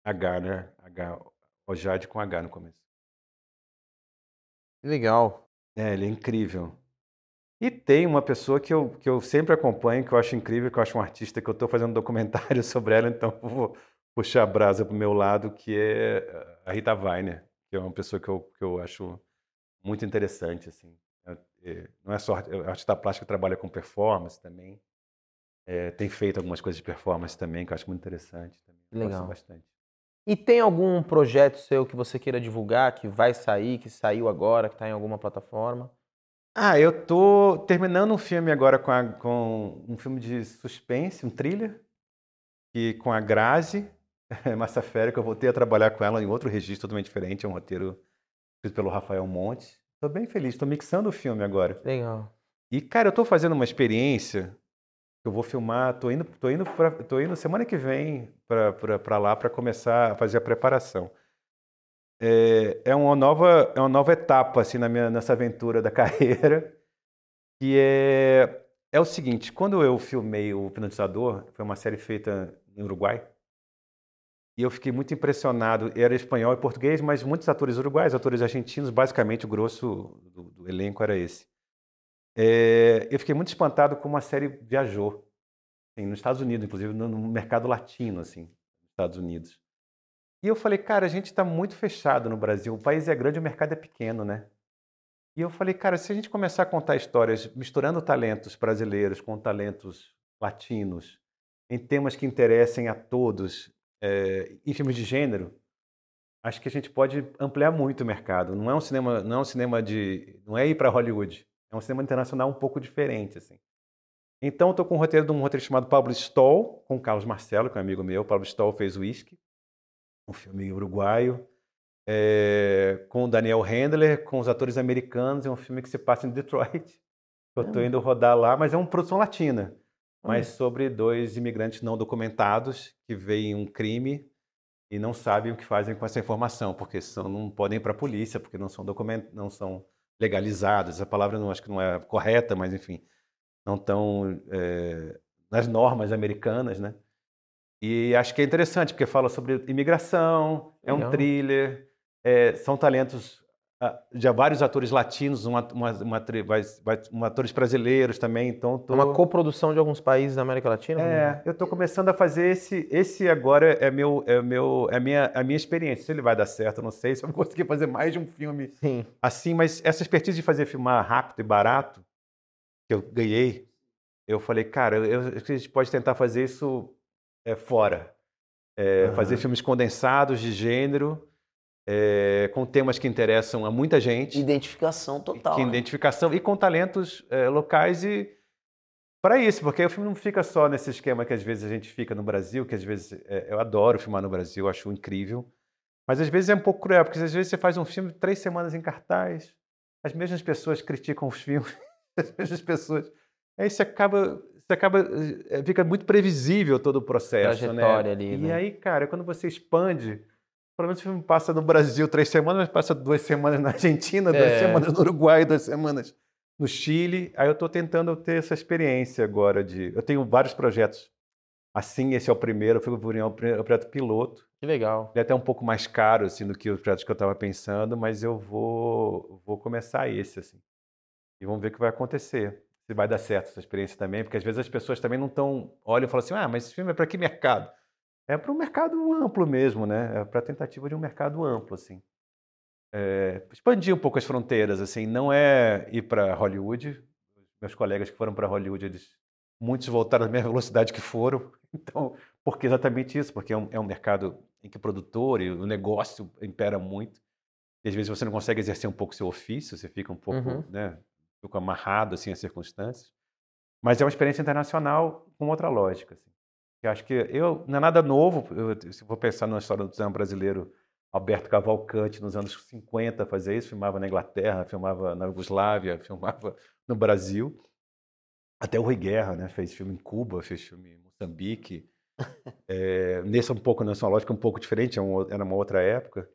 H, né? H, o Jad com H no começo. Legal. É, ele é incrível. E tem uma pessoa que eu, que eu sempre acompanho, que eu acho incrível, que eu acho um artista, que eu estou fazendo um documentário sobre ela, então eu vou puxar a brasa para o meu lado, que é a Rita Weiner, que é uma pessoa que eu, que eu acho muito interessante. Assim. É- é- não é só art- é artista plástica trabalha com performance também. É, tem feito algumas coisas de performance também, que eu acho muito interessante. Também. Gosto Legal. bastante. E tem algum projeto seu que você queira divulgar, que vai sair, que saiu agora, que está em alguma plataforma? Ah, eu tô terminando um filme agora com, a- com um filme de suspense, um thriller, que com a Grazi que eu voltei a trabalhar com ela em outro registro totalmente diferente, é um roteiro escrito pelo Rafael Monte. Estou bem feliz, estou mixando o filme agora. Legal. E, cara, eu estou fazendo uma experiência eu vou filmar, tô indo, tô indo, pra, tô indo semana que vem para lá para começar a fazer a preparação. É, é uma nova, é uma nova etapa assim na minha nessa aventura da carreira, que é é o seguinte, quando eu filmei o Hipnotizador, foi uma série feita em Uruguai, e eu fiquei muito impressionado. Era espanhol e português, mas muitos atores uruguais, atores argentinos, basicamente o grosso do, do elenco era esse. É, eu fiquei muito espantado como a série viajou, assim, nos Estados Unidos, inclusive no, no mercado latino, assim, nos Estados Unidos. E eu falei, cara, a gente está muito fechado no Brasil. O país é grande, o mercado é pequeno, né? E eu falei, cara, se a gente começar a contar histórias misturando talentos brasileiros com talentos latinos, em temas que interessem a todos, é, em filmes de gênero, acho que a gente pode ampliar muito o mercado. Não é um cinema, não é um cinema de, não é ir para Hollywood. É um cinema internacional um pouco diferente, assim. Então, estou com um roteiro de um roteiro chamado Pablo Stoll, com Carlos Marcelo, que é um amigo meu. Pablo Stoll fez Whisky, um filme uruguaio, é, com o Daniel Handler, com os atores americanos. É um filme que se passa em Detroit. Eu estou indo rodar lá, mas é uma produção latina. Mas sobre dois imigrantes não documentados que veem um crime e não sabem o que fazem com essa informação, porque são, não podem ir para a polícia, porque não são document, não são legalizados. Essa palavra não acho que não é correta, mas enfim, não estão é, nas normas americanas, né? E acho que é interessante porque fala sobre imigração, é um Legal. thriller, é, são talentos já vários atores latinos, uma, uma, uma, tri- vai- vai- um atores brasileiros também, então tô... É uma coprodução de alguns países da América Latina? É, eu estou começando a fazer esse. Esse agora é meu, é meu, é a minha, a minha experiência. Se ele vai dar certo, eu não sei se eu vou conseguir fazer mais de um filme Sim. assim, mas essa expertise de fazer filmar rápido e barato que eu ganhei, eu falei, cara, eu, que a gente pode tentar fazer isso é, fora, É, Aham. fazer filmes condensados de gênero. É, com temas que interessam a muita gente Identificação total. que né? identificação e com talentos eh, locais e para isso, porque o filme não fica só nesse esquema que às vezes a gente fica no Brasil, que às vezes eh, eu adoro filmar no Brasil, acho incrível, mas às vezes é um pouco cruel, porque às vezes você faz um filme três semanas em cartaz, as mesmas pessoas criticam os filmes, as mesmas pessoas, aí você acaba, você acaba, fica muito previsível todo o processo, Trajetória né? ali, E né? aí, cara, quando você expande pelo menos o filme passa no Brasil três semanas, mas passa duas semanas na Argentina, duas É. semanas no Uruguai, duas semamas no Chile. Aí eu estou tentando ter essa experiência agora de. Eu tenho vários projetos. Assim, esse é o primeiro, eu fui por um projeto piloto. Que legal. Ele é até um pouco mais caro assim, do que os projetos que eu estava pensando, mas eu vou, vou começar esse. assim. E vamos ver o que vai acontecer. Se vai dar certo essa experiência também, porque às vezes as pessoas também não estão. olham e falam assim: ah, mas esse filme é para que mercado? É para um mercado amplo mesmo, né? É para a tentativa de um mercado amplo, assim. É, expandir um pouco as fronteiras, assim. Não é ir para Hollywood. Meus colegas que foram para Hollywood, eles muitos voltaram da mesma velocidade que foram. Então, porque exatamente isso, porque é um, é um mercado em que o produtor e o negócio impera muito. E às vezes você não consegue exercer um pouco seu ofício, você fica um pouco, Uhum. né, um pouco amarrado assim às circunstâncias. Mas é uma experiência internacional com outra lógica. Assim. Eu acho que eu não é nada novo. Eu, se eu vou pensar na história do cinema brasileiro, Alberto Cavalcante nos anos 50 fazia isso, filmava na Inglaterra, filmava na Iugoslávia, filmava no Brasil. Até o Rui Guerra, né, fez filme em Cuba, fez filme em Moçambique. É, nesse é um pouco nessa lógica um pouco diferente, é era uma outra época.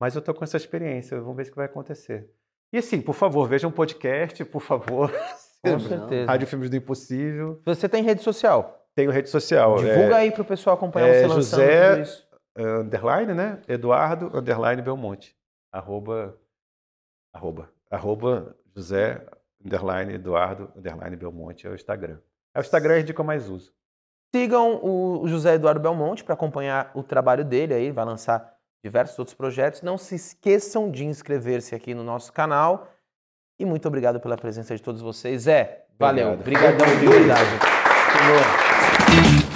Mas eu estou com essa experiência, vamos ver o que vai acontecer. E assim, por favor, vejam um podcast, por favor. Com certeza. Rádio Filmes do Impossível. Você tem rede social? Tenho rede social. Divulga é, aí pro pessoal acompanhar é você lançando José- isso. é, underline, né? Eduardo, underline Belmonte. Arroba, arroba, arroba José, underline Eduardo, underline Belmonte é o Instagram. É o Instagram é a que eu mais uso. Sigam o o José Eduardo Belmonte para acompanhar o trabalho dele aí, vai lançar diversos outros projetos. Não se esqueçam de inscrever-se aqui no nosso canal. E muito obrigado pela presença de todos vocês. Zé, valeu. Obrigado. Obrigadão de verdade. Senhor. Thank you.